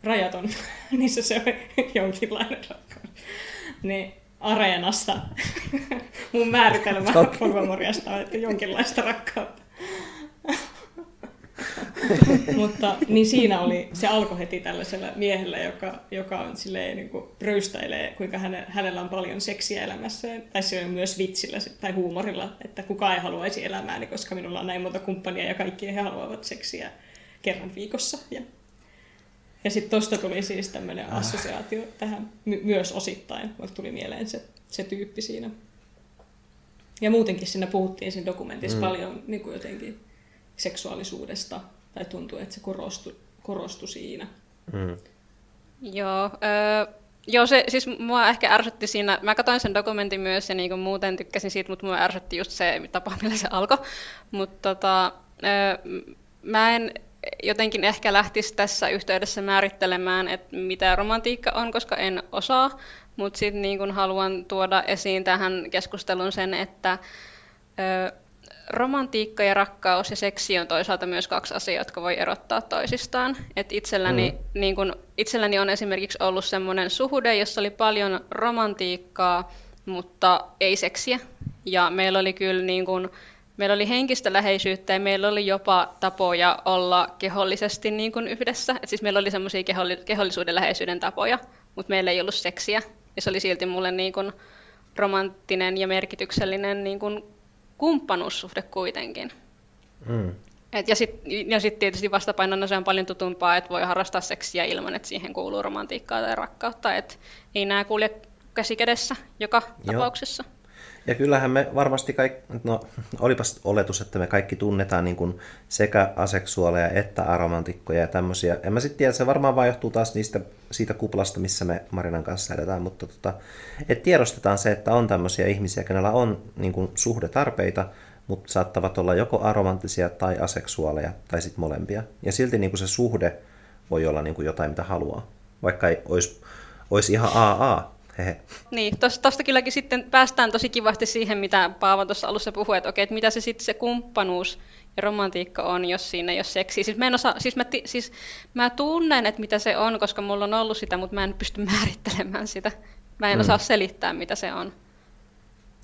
rajaton, <laughs> niissä se on jonkinlainen rakkaus. Niin Areenasta <laughs> mun määritelmä on, että jonkinlaista rakkautta. <laughs> Mutta niin siinä oli, se alkoi heti tällaisella miehellä, joka, joka on silleen, niin kuin röystäilee, kuinka häne, hänellä on paljon seksiä elämässään. Tai se on myös vitsillä tai huumorilla, että kuka ei haluaisi elämääni, koska minulla on näin monta kumppania ja kaikki he haluavat seksiä kerran viikossa. Ja, ja sitten tosta tuli siis tämmöinen ah. assosiaatio tähän my- myös osittain, mutta tuli mieleen se, se tyyppi siinä. Ja muutenkin siinä puhuttiin siinä dokumentissa mm. paljon niin kuin jotenkin seksuaalisuudesta tai tuntuu, että se korostui, korostui siinä. Mm. Joo, öö, joo se, siis mua ehkä ärsytti siinä, mä katsoin sen dokumentin myös ja niin muuten tykkäsin siitä, mutta mua ärsytti just se tapa, millä se alkoi. Mutta tota, öö, mä en jotenkin ehkä lähtisi tässä yhteydessä määrittelemään, että mitä romantiikka on, koska en osaa, mutta sitten niin haluan tuoda esiin tähän keskusteluun sen, että öö, romantiikka ja rakkaus ja seksi on toisaalta myös kaksi asiaa, jotka voi erottaa toisistaan. Et itselläni, mm. niin kun, itselläni on esimerkiksi ollut sellainen suhde, jossa oli paljon romantiikkaa, mutta ei seksiä. Ja meillä oli kyllä niin kun, meillä oli henkistä läheisyyttä ja meillä oli jopa tapoja olla kehollisesti niin kun yhdessä. Et siis meillä oli semmoisia keholli, kehollisuuden läheisyyden tapoja, mutta meillä ei ollut seksiä. Ja se oli silti mulle niin kun, romanttinen ja merkityksellinen niin kun, kumppanuussuhde kuitenkin. Mm. Et ja sitten ja sit tietysti vastapainona se on paljon tutumpaa, että voi harrastaa seksiä ilman, että siihen kuuluu romantiikkaa tai rakkautta. Et ei nämä kulje käsi kädessä joka Joo. tapauksessa. Ja kyllähän me varmasti kaikki, no olipas oletus, että me kaikki tunnetaan niin kuin sekä aseksuaaleja että aromantikkoja ja tämmöisiä. En mä sitten tiedä, se varmaan vaan johtuu taas niistä, siitä kuplasta, missä me Marinan kanssa edetään, mutta tota, et tiedostetaan se, että on tämmöisiä ihmisiä, kenellä on niin kuin suhdetarpeita, mutta saattavat olla joko aromanttisia tai aseksuaaleja tai sitten molempia. Ja silti niin kuin se suhde voi olla niin kuin jotain, mitä haluaa, vaikka ei olisi, olisi ihan AA, Hehe. Niin, tuosta kylläkin sitten päästään tosi kivasti siihen, mitä Paavo tuossa alussa puhui, että okei, että mitä se sitten se kumppanuus ja romantiikka on, jos siinä ei ole seksi. Siis mä, en osaa, siis mä, siis mä tunnen, että mitä se on, koska mulla on ollut sitä, mutta mä en pysty <laughs> määrittelemään sitä. Mä en mm. osaa selittää, mitä se on.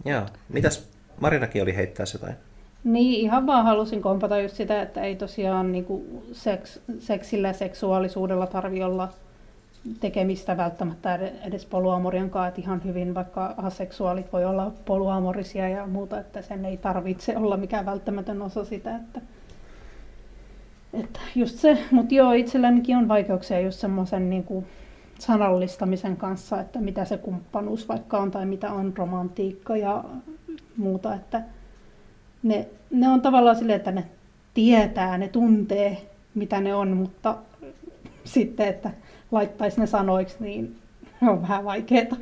Joo. Mitäs Marinakin oli heittää jotain? Niin, ihan vaan halusin kompata just sitä, että ei tosiaan niin kuin seks, seksillä ja seksuaalisuudella tarvi olla tekemistä välttämättä edes poluamorian kanssa, ihan hyvin vaikka aseksuaalit voi olla poluamorisia ja muuta, että sen ei tarvitse olla mikään välttämätön osa sitä, että, että just se, mutta joo, itsellänikin on vaikeuksia just semmoisen niin sanallistamisen kanssa, että mitä se kumppanuus vaikka on tai mitä on romantiikka ja muuta, että ne, ne on tavallaan silleen, että ne tietää, ne tuntee, mitä ne on, mutta sitten, että laittaisi ne sanoiksi, niin <laughs> on vähän vaikeaa.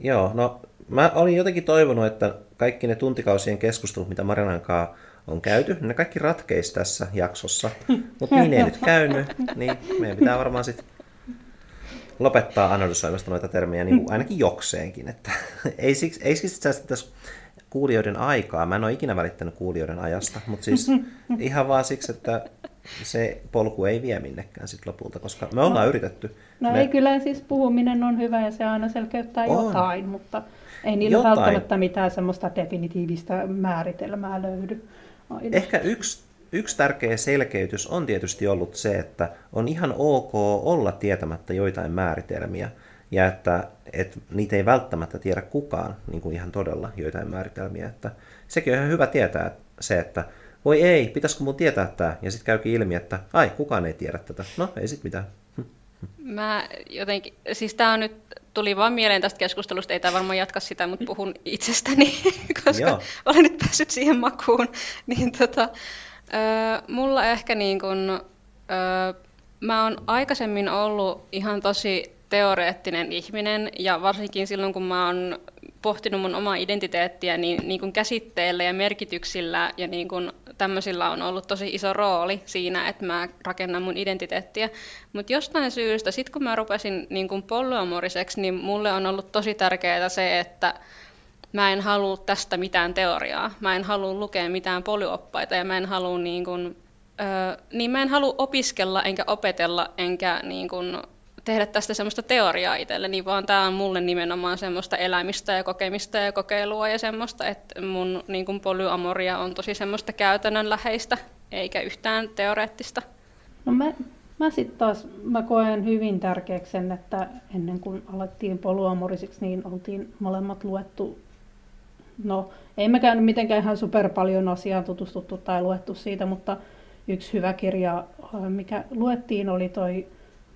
Joo, no mä olin jotenkin toivonut, että kaikki ne tuntikausien keskustelut, mitä Marinan kanssa on käyty, ne kaikki ratkeisi tässä jaksossa. <laughs> Mutta niin ei nyt käynyt, niin meidän pitää varmaan sitten lopettaa analysoimasta noita termejä niin kuin ainakin jokseenkin. Että <laughs> ei siksi, ei siksi tässä kuulijoiden aikaa. Mä en ole ikinä välittänyt kuulijoiden ajasta, mutta siis ihan vaan siksi, että se polku ei vie minnekään sit lopulta, koska me ollaan no, yritetty. No me... ei, kyllä siis puhuminen on hyvä ja se aina selkeyttää on. jotain, mutta ei niillä jotain. välttämättä mitään semmoista definitiivistä määritelmää löydy. Aina. Ehkä yksi, yksi tärkeä selkeytys on tietysti ollut se, että on ihan ok olla tietämättä joitain määritelmiä ja että, että niitä ei välttämättä tiedä kukaan niin kuin ihan todella joitain määritelmiä. Että sekin on ihan hyvä tietää se, että voi ei, pitäisikö mun tietää tämä? Ja sitten käykin ilmi, että ai, kukaan ei tiedä tätä. No, ei sit mitään. Mä jotenkin, siis tää on nyt, tuli vaan mieleen tästä keskustelusta, ei tämä varmaan jatka sitä, mutta puhun itsestäni, <laughs> koska Joo. olen nyt päässyt siihen makuun. <laughs> Niin tota, äh, mulla ehkä niin kun, äh, mä oon aikaisemmin ollut ihan tosi teoreettinen ihminen, ja varsinkin silloin, kun mä oon pohtinut mun omaa identiteettiä, niin, niin kuin käsitteillä ja merkityksillä ja niin kuin tämmöisillä on ollut tosi iso rooli siinä, että mä rakennan mun identiteettiä. Mutta jostain syystä, sit kun mä rupesin niin kuin polyamoriseksi, niin mulle on ollut tosi tärkeää se, että mä en halua tästä mitään teoriaa. Mä en halua lukea mitään polyoppaita ja mä en halua niin kuin, ö, niin mä en halua opiskella enkä opetella enkä niin kuin tehdä tästä semmoista teoriaa itselleni, vaan tämä on mulle nimenomaan semmoista elämistä ja kokemista ja kokeilua ja semmoista, että mun niin kuin polyamoria on tosi semmoista käytännönläheistä, eikä yhtään teoreettista. No mä, mä sitten taas mä koen hyvin tärkeäksi sen, että ennen kuin alettiin polyamorisiksi, niin oltiin molemmat luettu, no ei mekään mitenkään ihan super paljon asiaan tutustuttu tai luettu siitä, mutta yksi hyvä kirja, mikä luettiin, oli toi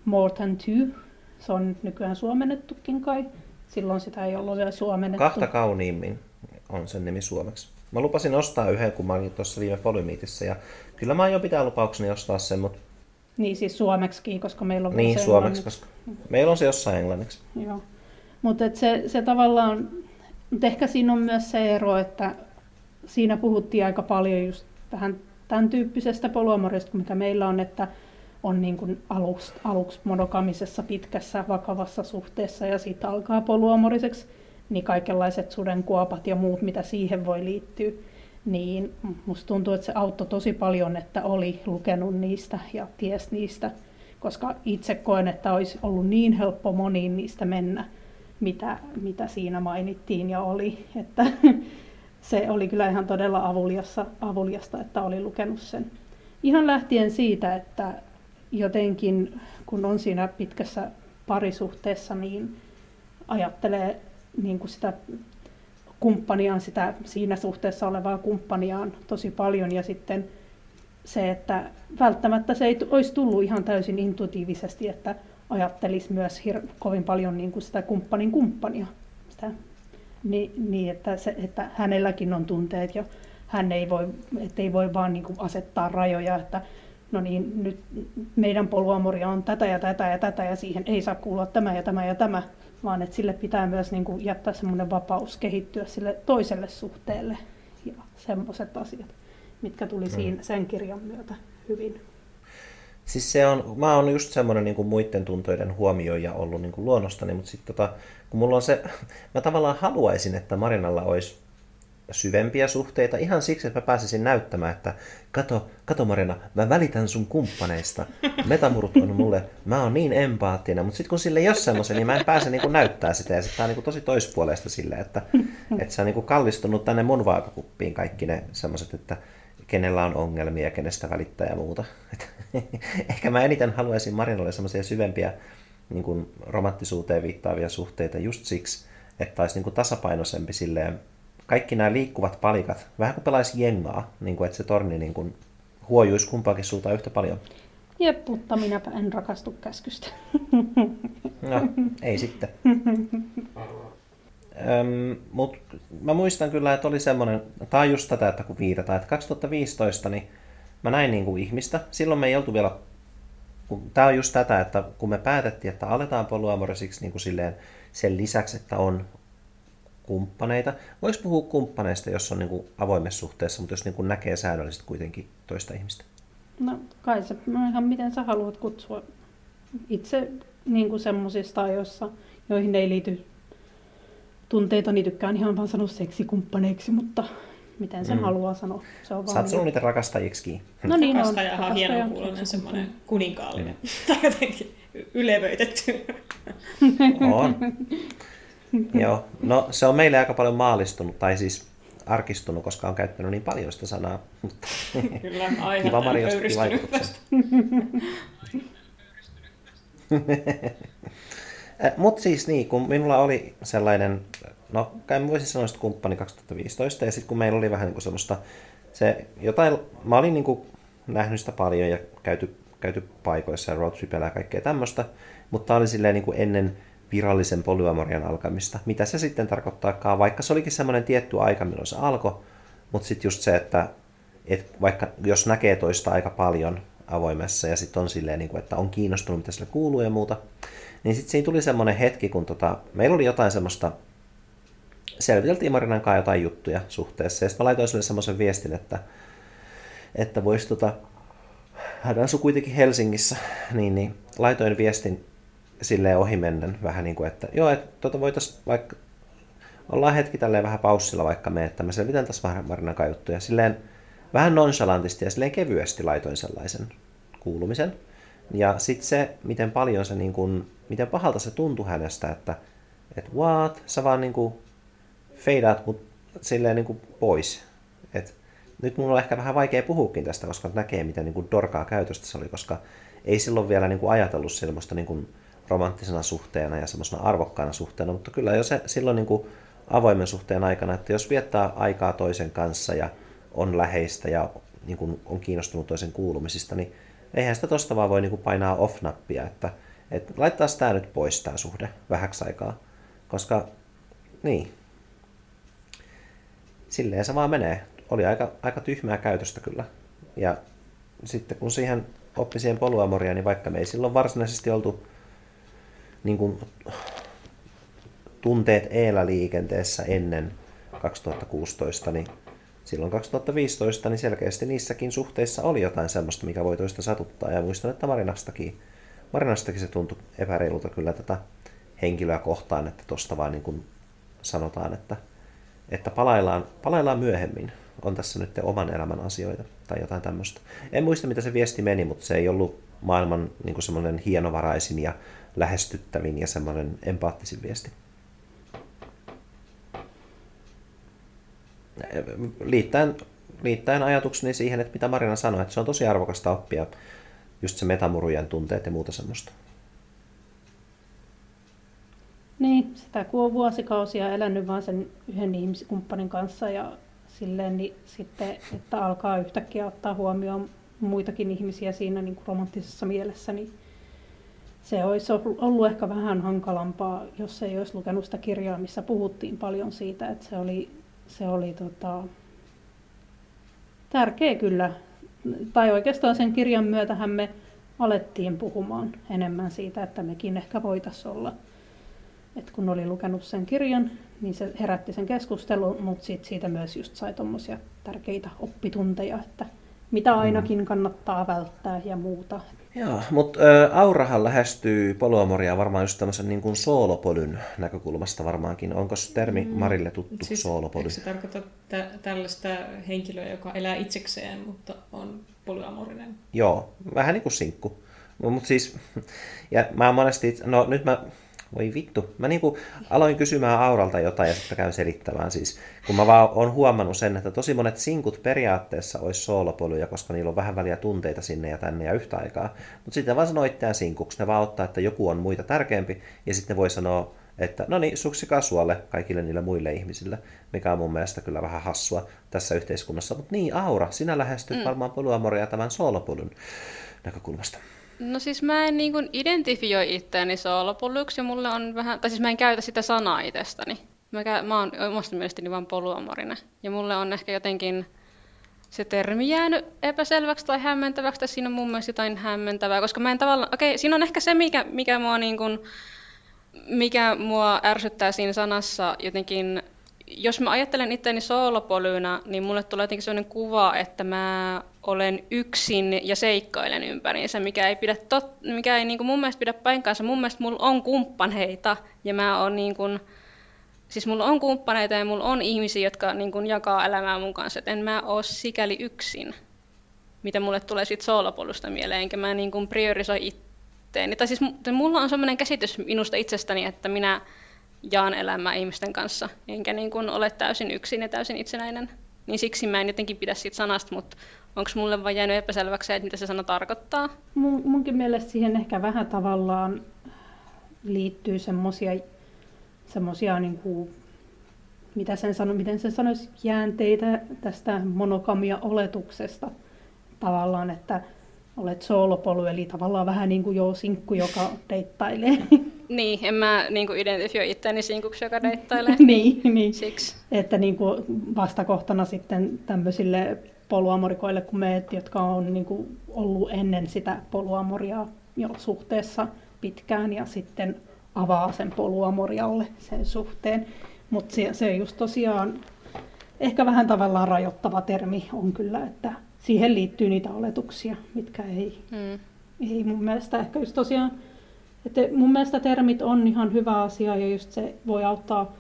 More Than Two. Se on nykyään suomennettukin kai. Silloin sitä ei ollut vielä suomennettu. Kahta kauniimmin on sen nimi suomeksi. Mä lupasin ostaa yhden, kun mä olin tuossa viime Polymiitissä, ja kyllä mä jo pitää lupaukseni ostaa sen, mutta... Niin siis suomeksi, koska meillä on Niin, suomeksi, koska meillä on se jossain englanniksi. Joo. Mutta se, se tavallaan, mutta ehkä siinä on myös se ero, että siinä puhuttiin aika paljon just vähän tämän tyyppisestä poluamorista, mikä meillä on, että on niin kuin aluksi, aluksi monogamisessa pitkässä vakavassa suhteessa ja sitten alkaa poluamoriseksi, niin kaikenlaiset sudenkuopat ja muut, mitä siihen voi liittyä, niin musta tuntuu, että se auttoi tosi paljon, että oli lukenut niistä ja ties niistä, koska itse koen, että olisi ollut niin helppo moniin niistä mennä, mitä, mitä siinä mainittiin ja oli, että <laughs> se oli kyllä ihan todella avuliasta, että oli lukenut sen. Ihan lähtien siitä, että jotenkin, kun on siinä pitkässä parisuhteessa, niin ajattelee niin kuin sitä kumppaniaan, sitä siinä suhteessa olevaa kumppaniaan tosi paljon ja sitten se, että välttämättä se ei olisi tullut ihan täysin intuitiivisesti, että ajattelisi myös hir- kovin paljon niin kuin sitä kumppanin kumppania. Sitä, niin, niin että, se, että hänelläkin on tunteet ja hän ei voi, ei voi vaan niin kuin asettaa rajoja, että no niin, nyt meidän poluamoria on tätä ja tätä ja tätä ja siihen ei saa kuulua tämä ja tämä ja tämä, vaan että sille pitää myös niin kuin jättää semmoinen vapaus kehittyä sille toiselle suhteelle ja semmoiset asiat, mitkä tuli mm. siinä sen kirjan myötä hyvin. Siis se on, mä oon just semmoinen niin kuin muiden tuntoiden huomioija ollut niin kuin luonnostani, mutta sitten tota, kun mulla on se, <laughs> mä tavallaan haluaisin, että Marinalla olisi syvempiä suhteita ihan siksi, että mä pääsisin näyttämään, että kato, kato Marina, mä välitän sun kumppaneista. Metamurut on mulle, mä oon niin empaattinen, mutta sitten kun sille ei ole semmoisen, niin mä en pääse niin näyttää sitä ja sitten tää on niin tosi toispuoleista sille, että, että se on niin kallistunut tänne mun vaakakuppiin kaikki ne semmoiset, että kenellä on ongelmia, kenestä välittää ja muuta. Et, <laughs> ehkä mä eniten haluaisin Marinalle semmoisia syvempiä niin kuin romanttisuuteen viittaavia suhteita just siksi, että olisi niin kuin tasapainoisempi silleen kaikki nämä liikkuvat palikat, vähän kuin pelaisi jengaa, niin kuin, että se torni niin kuin huojuisi kumpaakin suuntaan yhtä paljon. Jep, mutta minäpä en rakastu käskystä. No, ei sitten. Öm, mut mä muistan kyllä, että oli semmoinen, tämä on just tätä, että kun viitataan, että 2015 niin mä näin niin kuin ihmistä, silloin me ei oltu vielä tämä on just tätä, että kun me päätettiin, että aletaan polyamorisiksi niin kuin silleen sen lisäksi, että on kumppaneita. Voisi puhua kumppaneista, jos on niin kuin avoimessa suhteessa, mutta jos niin kuin näkee säännöllisesti kuitenkin toista ihmistä. No kai se no ihan miten sä haluat kutsua itse niin kuin semmoisista ajoissa, joihin ei liity tunteita, niin tykkään ihan vaan sanoa seksikumppaneiksi, mutta miten sen mm. haluaa sanoa. Se on Saat sanonut niitä rakastajiksi. No niin, Rakastajahan on hieno kuulonen semmoinen kuninkaallinen. Mm. <laughs> tai jotenkin ylevöitetty. on. <laughs> <laughs> Joo, no se on meille aika paljon maalistunut, tai siis arkistunut, koska on käyttänyt niin paljon sitä sanaa. <laughs> Kyllä, <laughs> aihe kiva Mari, Mutta siis niin, kun minulla oli sellainen, no kai voisin sanoa että kumppani 2015, ja sitten kun meillä oli vähän niin kuin semmoista, se jotain, mä olin niin kuin nähnyt sitä paljon ja käyty, käyty paikoissa ja roadtripillä ja kaikkea tämmöistä, mutta oli silleen niin kuin ennen virallisen polyamorian alkamista. Mitä se sitten tarkoittaakaan, vaikka se olikin semmoinen tietty aika, milloin se alkoi, mutta sitten just se, että et vaikka jos näkee toista aika paljon avoimessa ja sitten on silleen, niin kuin, että on kiinnostunut, mitä sille kuuluu ja muuta, niin sitten siinä tuli semmoinen hetki, kun tota, meillä oli jotain semmoista, selviteltiin Marinan kanssa jotain juttuja suhteessa, ja sitten mä laitoin sille semmoisen viestin, että, että voisi tota, hän asui kuitenkin Helsingissä, niin, niin laitoin viestin silleen ohimennen vähän niin kuin, että joo, että tota voitaisiin vaikka, ollaan hetki tälleen vähän paussilla vaikka me, että mä selvitän tässä Marinan juttuja. Silleen vähän nonchalantisti ja silleen kevyesti laitoin sellaisen kuulumisen. Ja sitten se, miten paljon se, niin kuin, miten pahalta se tuntui hänestä, että että what, sä vaan niin kuin feidaat mut silleen niin kuin pois. Et nyt mulla on ehkä vähän vaikea puhuakin tästä, koska näkee, miten niin kuin dorkaa käytöstä se oli, koska ei silloin vielä niin kuin ajatellut sellaista niin kuin romanttisena suhteena ja semmoisena arvokkaana suhteena, mutta kyllä jo se silloin niin kuin avoimen suhteen aikana, että jos viettää aikaa toisen kanssa ja on läheistä ja niin kuin on kiinnostunut toisen kuulumisista, niin eihän sitä tosta vaan voi niin kuin painaa off-nappia, että, että laittaa tämä nyt pois tämä suhde vähäksi aikaa, koska niin, silleen se vaan menee. Oli aika, aika tyhmää käytöstä kyllä. Ja sitten kun siihen oppi siihen poluamoria, niin vaikka me ei silloin varsinaisesti oltu niin kuin, tunteet eellä liikenteessä ennen 2016, niin silloin 2015 niin selkeästi niissäkin suhteissa oli jotain semmoista, mikä voi toista satuttaa. Ja muistan, että Marinastakin, Marinastakin se tuntui epäreilulta kyllä tätä henkilöä kohtaan, että tuosta vaan niin kuin sanotaan, että, että palaillaan, palaillaan myöhemmin. On tässä nyt oman elämän asioita tai jotain tämmöistä. En muista, mitä se viesti meni, mutta se ei ollut maailman niin semmoinen hienovaraisin ja lähestyttävin ja semmoinen empaattisin viesti. Liittäen, liittäen ajatukseni siihen, että mitä Marina sanoi, että se on tosi arvokasta oppia just se metamurujen tunteet ja muuta semmoista. Niin, sitä kun on vuosikausia elänyt vaan sen yhden ihmiskumppanin kanssa ja silleen, niin sitten, että alkaa yhtäkkiä ottaa huomioon muitakin ihmisiä siinä niin kuin romanttisessa mielessä, niin se olisi ollut ehkä vähän hankalampaa, jos ei olisi lukenut sitä kirjaa, missä puhuttiin paljon siitä, että se oli, se oli tota, tärkeä kyllä. Tai oikeastaan sen kirjan myötähän me alettiin puhumaan enemmän siitä, että mekin ehkä voitaisiin olla. Et kun oli lukenut sen kirjan, niin se herätti sen keskustelun, mutta sit siitä myös just sai tuommoisia tärkeitä oppitunteja, että mitä mm. ainakin kannattaa välttää ja muuta. Joo, mutta Aurahan lähestyy poluamoria varmaan just tämmöisen niin kuin soolopolyn näkökulmasta varmaankin. Onko termi mm. Marille tuttu siis, soolopoly? Eikö se tarkoita tä- tällaista henkilöä, joka elää itsekseen, mutta on polyamorinen? Joo, vähän niin kuin sinkku. Mutta siis, ja mä monesti, no nyt mä voi vittu. Mä niinku aloin kysymään Auralta jotain ja sitten käyn selittämään siis. Kun mä vaan oon huomannut sen, että tosi monet sinkut periaatteessa olisi soolopoluja, koska niillä on vähän väliä tunteita sinne ja tänne ja yhtä aikaa. Mutta sitten vaan sanoo itseään sinkuksi. Ne vaan ottaa, että joku on muita tärkeämpi ja sitten voi sanoa, että no niin, suksi kasualle kaikille niille muille ihmisille, mikä on mun mielestä kyllä vähän hassua tässä yhteiskunnassa. Mutta niin, Aura, sinä lähestyt mm. varmaan poluamoria tämän soolopolun näkökulmasta. No siis mä en niin kuin identifioi itseäni soolopoluksi mulle on vähän, tai siis mä en käytä sitä sanaa itsestäni. Mä, käy, mä oon omasta mielestäni vaan poluamorinen. Ja mulle on ehkä jotenkin se termi jäänyt epäselväksi tai hämmentäväksi, tai siinä on mun mielestä jotain hämmentävää, koska mä en tavallaan, okei, okay, siinä on ehkä se, mikä, mikä mua niin kuin, mikä mua ärsyttää siinä sanassa jotenkin, jos mä ajattelen itseäni soolopolyyna, niin mulle tulee jotenkin sellainen kuva, että mä olen yksin ja seikkailen ympäriinsä, mikä ei, pidä tot, mikä ei niin kuin mun mielestä pidä paikkaansa. Mun mielestä mulla on kumppaneita ja mä oon niin kuin, siis mulla on kumppaneita ja mulla on ihmisiä, jotka niin kuin jakaa elämää mun kanssa, että en mä oo sikäli yksin, mitä mulle tulee siitä soolopolusta mieleen, enkä mä niin kuin priorisoi itteeni. Tai siis mulla on sellainen käsitys minusta itsestäni, että minä jaan elämää ihmisten kanssa, enkä niin kuin ole täysin yksin ja täysin itsenäinen. Niin siksi mä en jotenkin pidä siitä sanasta, mutta onko mulle vain jäänyt epäselväksi että mitä se sana tarkoittaa? Mun, munkin mielestä siihen ehkä vähän tavallaan liittyy semmoisia semmoisia, niin kuin, mitä sen sano, miten se sanoisi, jäänteitä tästä monokamia-oletuksesta tavallaan, että olet soolopolu, eli tavallaan vähän niin kuin jo sinkku, joka deittailee. <laughs> Niin, en mä niin kuin identifioi itseäni sinkuksi, joka deittailee. <laughs> niin, niin. Siksi. Että niin kuin vastakohtana sitten tämmöisille poluamorikoille kuin me, jotka on niin kuin ollut ennen sitä poluamoria jo suhteessa pitkään ja sitten avaa sen poluamorialle sen suhteen. Mutta se, se just tosiaan ehkä vähän tavallaan rajoittava termi on kyllä, että siihen liittyy niitä oletuksia, mitkä ei, mm. ei mun mielestä ehkä just tosiaan, että mun mielestä termit on ihan hyvä asia ja just se voi auttaa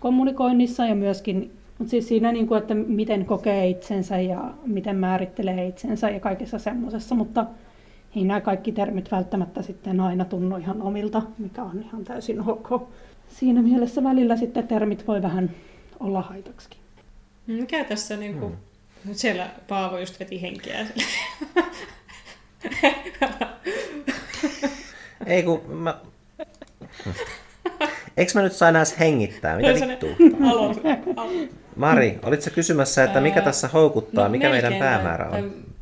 kommunikoinnissa ja myöskin mutta siis siinä, niin kuin, että miten kokee itsensä ja miten määrittelee itsensä ja kaikessa semmoisessa, mutta ei nämä kaikki termit välttämättä sitten aina tunnu ihan omilta, mikä on ihan täysin ok. Siinä mielessä välillä sitten termit voi vähän olla haitaksikin. Mikä tässä niin kuin, mm. siellä Paavo just veti henkeä? <laughs> Ei kun mä... Eikö mä nyt saa enää hengittää? Mitä vittua? Mari, olitko kysymässä, että mikä tässä houkuttaa, no, mikä meidän päämäärä on?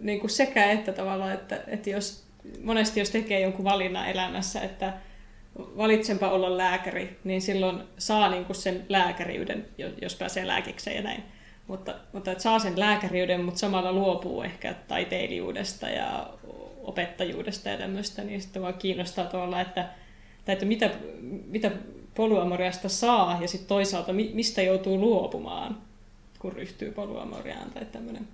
niin kuin sekä että tavallaan, että, että jos, monesti jos tekee jonkun valinnan elämässä, että valitsenpa olla lääkäri, niin silloin saa niin kuin sen lääkäriyden, jos pääsee lääkikseen ja näin. Mutta, mutta että saa sen lääkäriyden, mutta samalla luopuu ehkä taiteilijuudesta ja opettajuudesta ja tämmöistä, niin sitten vaan kiinnostaa tuolla, että, että mitä, mitä poluamoriasta saa ja sitten toisaalta mistä joutuu luopumaan, kun ryhtyy poluamoriaan tai tämmöinen.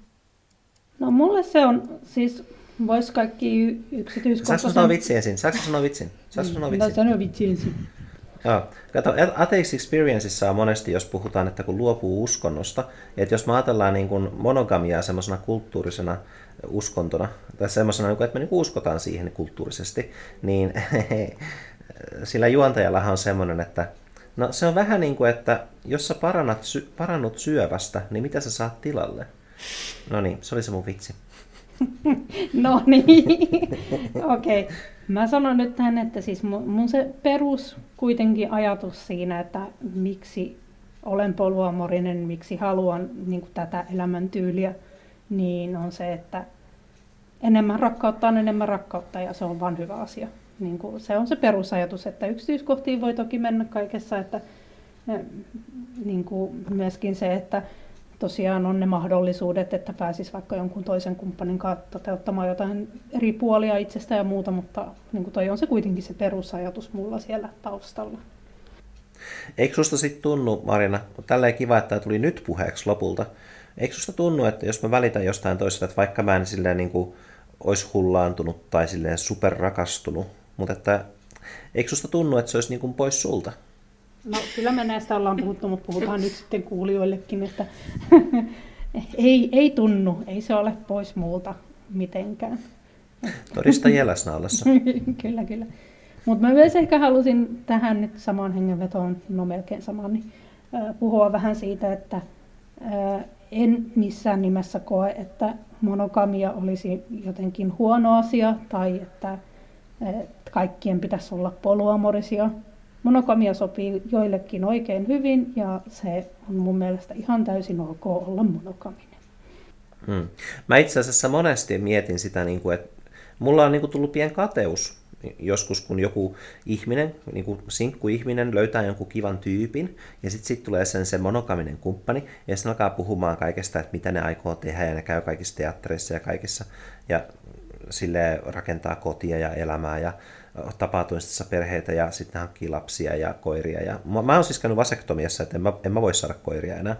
No mulle se on, siis vois kaikki yksityiskohtaisen... Saanko sanoa vitsi ensin? Saanko sanoa vitsin? Saanko sanoa vitsin? No sano vitsi ensin. Joo. Kato, Atheist Experienceissa on monesti, jos puhutaan, että kun luopuu uskonnosta, että jos me ajatellaan niin kuin monogamiaa semmoisena kulttuurisena uskontona, tai semmoisena, että me niin uskotaan siihen kulttuurisesti, niin <laughs> sillä juontajallahan on semmoinen, että no se on vähän niin kuin, että jos sä parannat, parannut syövästä, niin mitä sä saat tilalle? No niin, se oli se mun vitsi. <laughs> no niin, <laughs> okei. Okay. Mä sanon nyt tähän, että siis mun se perus kuitenkin ajatus siinä, että miksi olen poluamorinen, miksi haluan niin kuin tätä elämäntyyliä, niin on se, että enemmän rakkautta on enemmän rakkautta ja se on vain hyvä asia. Niin kuin se on se perusajatus, että yksityiskohtiin voi toki mennä kaikessa, että niin kuin myöskin se, että tosiaan on ne mahdollisuudet, että pääsisi vaikka jonkun toisen kumppanin kanssa toteuttamaan jotain eri puolia itsestä ja muuta, mutta niin kuin toi on se kuitenkin se perusajatus mulla siellä taustalla. Eikö susta sitten tunnu, Marina, tälleen kiva, että tämä tuli nyt puheeksi lopulta, eikö susta tunnu, että jos mä välitän jostain toisesta, että vaikka mä en silleen niin kuin olisi hullaantunut tai silleen superrakastunut, mutta että eikö susta tunnu, että se olisi niin kuin pois sulta? No kyllä me näistä ollaan puhuttu, mutta puhutaan nyt sitten kuulijoillekin, että <laughs> ei, ei tunnu, ei se ole pois muulta mitenkään. Todista jäläsnä <laughs> kyllä, kyllä. Mutta mä myös ehkä halusin tähän nyt samaan hengenvetoon, no melkein samaan, niin, äh, puhua vähän siitä, että äh, en missään nimessä koe, että monogamia olisi jotenkin huono asia tai että äh, kaikkien pitäisi olla poluamorisia. Monogamia sopii joillekin oikein hyvin ja se on mun mielestä ihan täysin ok olla monogaminen. Hmm. Mä itse asiassa monesti mietin sitä, niin että mulla on niin kuin tullut pien kateus joskus, kun joku ihminen, niin kuin sinkku-ihminen löytää jonkun kivan tyypin, ja sitten sit tulee sen se monokaminen kumppani, ja sitten alkaa puhumaan kaikesta, että mitä ne aikoo tehdä, ja ne käy kaikissa teattereissa ja kaikissa, ja sille rakentaa kotia ja elämää, ja tapaa toistensa perheitä, ja sitten hankkii lapsia ja koiria. Ja mä, mä oon siis käynyt vasektomiassa, että en mä, en mä voi saada koiria enää.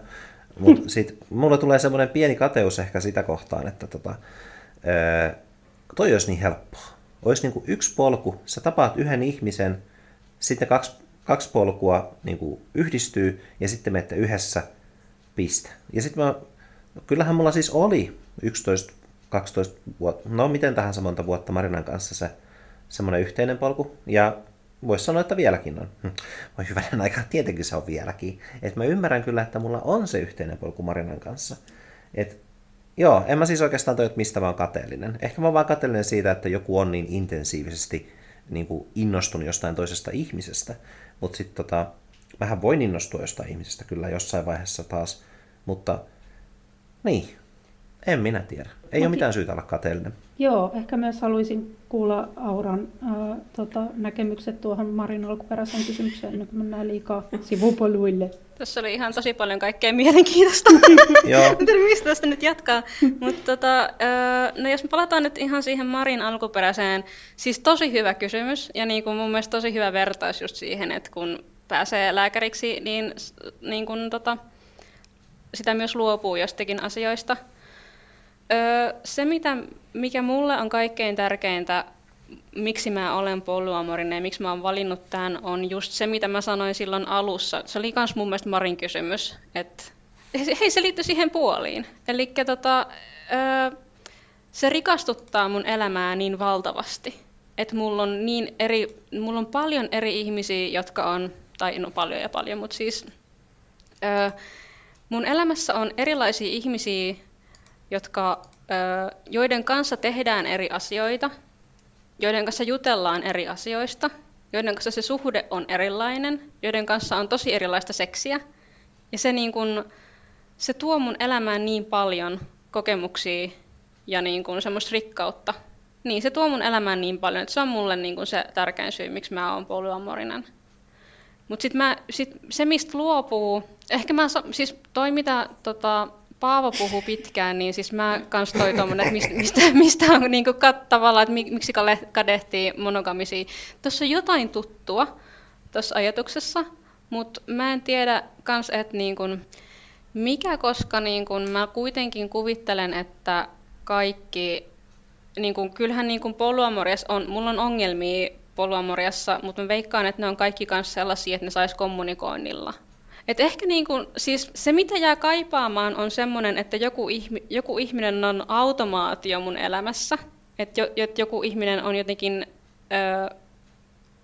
Mutta <laughs> sitten mulle tulee semmoinen pieni kateus ehkä sitä kohtaan, että tota, ää, toi olisi niin helppoa olisi niin kuin yksi polku, sä tapaat yhden ihmisen, sitten kaksi, kaksi polkua niin kuin yhdistyy ja sitten menette yhdessä piste. Ja sitten mä, kyllähän mulla siis oli 11, 12 vuotta, no miten tahansa monta vuotta Marinan kanssa se semmoinen yhteinen polku. Ja voisi sanoa, että vieläkin on. Hm. Voi hyvänä aikaa, tietenkin se on vieläkin. Et mä ymmärrän kyllä, että mulla on se yhteinen polku Marinan kanssa. Et Joo, en mä siis oikeastaan toi, mistä vaan kateellinen. Ehkä mä oon vaan kateellinen siitä, että joku on niin intensiivisesti niin kuin innostunut jostain toisesta ihmisestä. Mutta sitten tota, mähän voin innostua jostain ihmisestä kyllä jossain vaiheessa taas. Mutta niin, en minä tiedä. Ei Mut ole mitään syytä olla kateellinen. Joo, ehkä myös haluaisin kuulla Auran äh, tota, näkemykset tuohon Marin alkuperäiseen kysymykseen, ennen kuin mennään liikaa sivupoluille. Tässä oli ihan tosi paljon kaikkea mielenkiintoista. <laughs> Joo. mistä tästä nyt jatkaa. Mutta tota, no jos me palataan nyt ihan siihen Marin alkuperäiseen, siis tosi hyvä kysymys ja niin kuin mun mielestä tosi hyvä vertaus just siihen, että kun pääsee lääkäriksi, niin, niin kun tota, sitä myös luopuu jostakin asioista. se, mitä, mikä mulle on kaikkein tärkeintä miksi mä olen polyamorinen ja miksi mä oon valinnut tämän, on just se, mitä mä sanoin silloin alussa. Se oli myös mun mielestä Marin kysymys, että hei, se liittyy siihen puoliin. Eli tota, se rikastuttaa mun elämää niin valtavasti, että mulla on, niin eri, mulla on paljon eri ihmisiä, jotka on, tai no paljon ja paljon, mutta siis mun elämässä on erilaisia ihmisiä, jotka, joiden kanssa tehdään eri asioita – joiden kanssa jutellaan eri asioista, joiden kanssa se suhde on erilainen, joiden kanssa on tosi erilaista seksiä. Ja se, niin kun, se tuo mun elämään niin paljon kokemuksia ja niin kun semmoista rikkautta. Niin, se tuo mun elämään niin paljon, että se on mulle niin kun se tärkein syy, miksi mä oon polyamorinen. Mutta sitten sit se, mistä luopuu, ehkä mä, siis toi mitä tota, Paavo puhuu pitkään, niin siis mä kans toi tommonen, että mistä, mistä on niinku kattavalla, että miksi kadehtii monogamisia. Tuossa on jotain tuttua tuossa ajatuksessa, mutta mä en tiedä kans, että niinku, mikä, koska niinku, mä kuitenkin kuvittelen, että kaikki, niinku, kyllähän niinku polyamorias on, mulla on ongelmia polyamoriassa, mutta mä veikkaan, että ne on kaikki kanssa sellaisia, että ne sais kommunikoinnilla et ehkä niin kun, siis se, mitä jää kaipaamaan, on semmoinen, että joku, ihmi, joku ihminen on automaatio mun elämässä. Että jo, joku ihminen on jotenkin ö,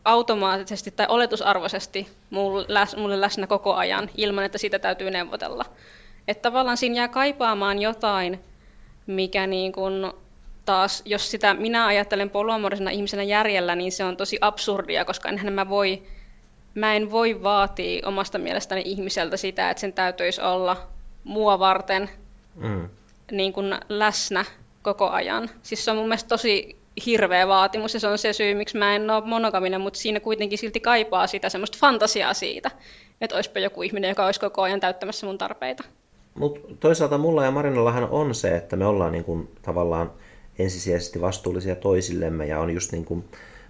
automaattisesti tai oletusarvoisesti mulle, läs, mulle läsnä koko ajan, ilman että siitä täytyy neuvotella. Että tavallaan siinä jää kaipaamaan jotain, mikä niin kun taas, jos sitä minä ajattelen poluamorisena ihmisenä järjellä, niin se on tosi absurdia, koska enhän mä voi mä en voi vaatia omasta mielestäni ihmiseltä sitä, että sen täytyisi olla mua varten mm. niin kuin läsnä koko ajan. Siis se on mun mielestä tosi hirveä vaatimus ja se on se syy, miksi mä en ole monogaminen, mutta siinä kuitenkin silti kaipaa sitä semmoista fantasiaa siitä, että olisipa joku ihminen, joka olisi koko ajan täyttämässä mun tarpeita. Mutta toisaalta mulla ja Marinallahan on se, että me ollaan niin kuin tavallaan ensisijaisesti vastuullisia toisillemme ja on just niin kuin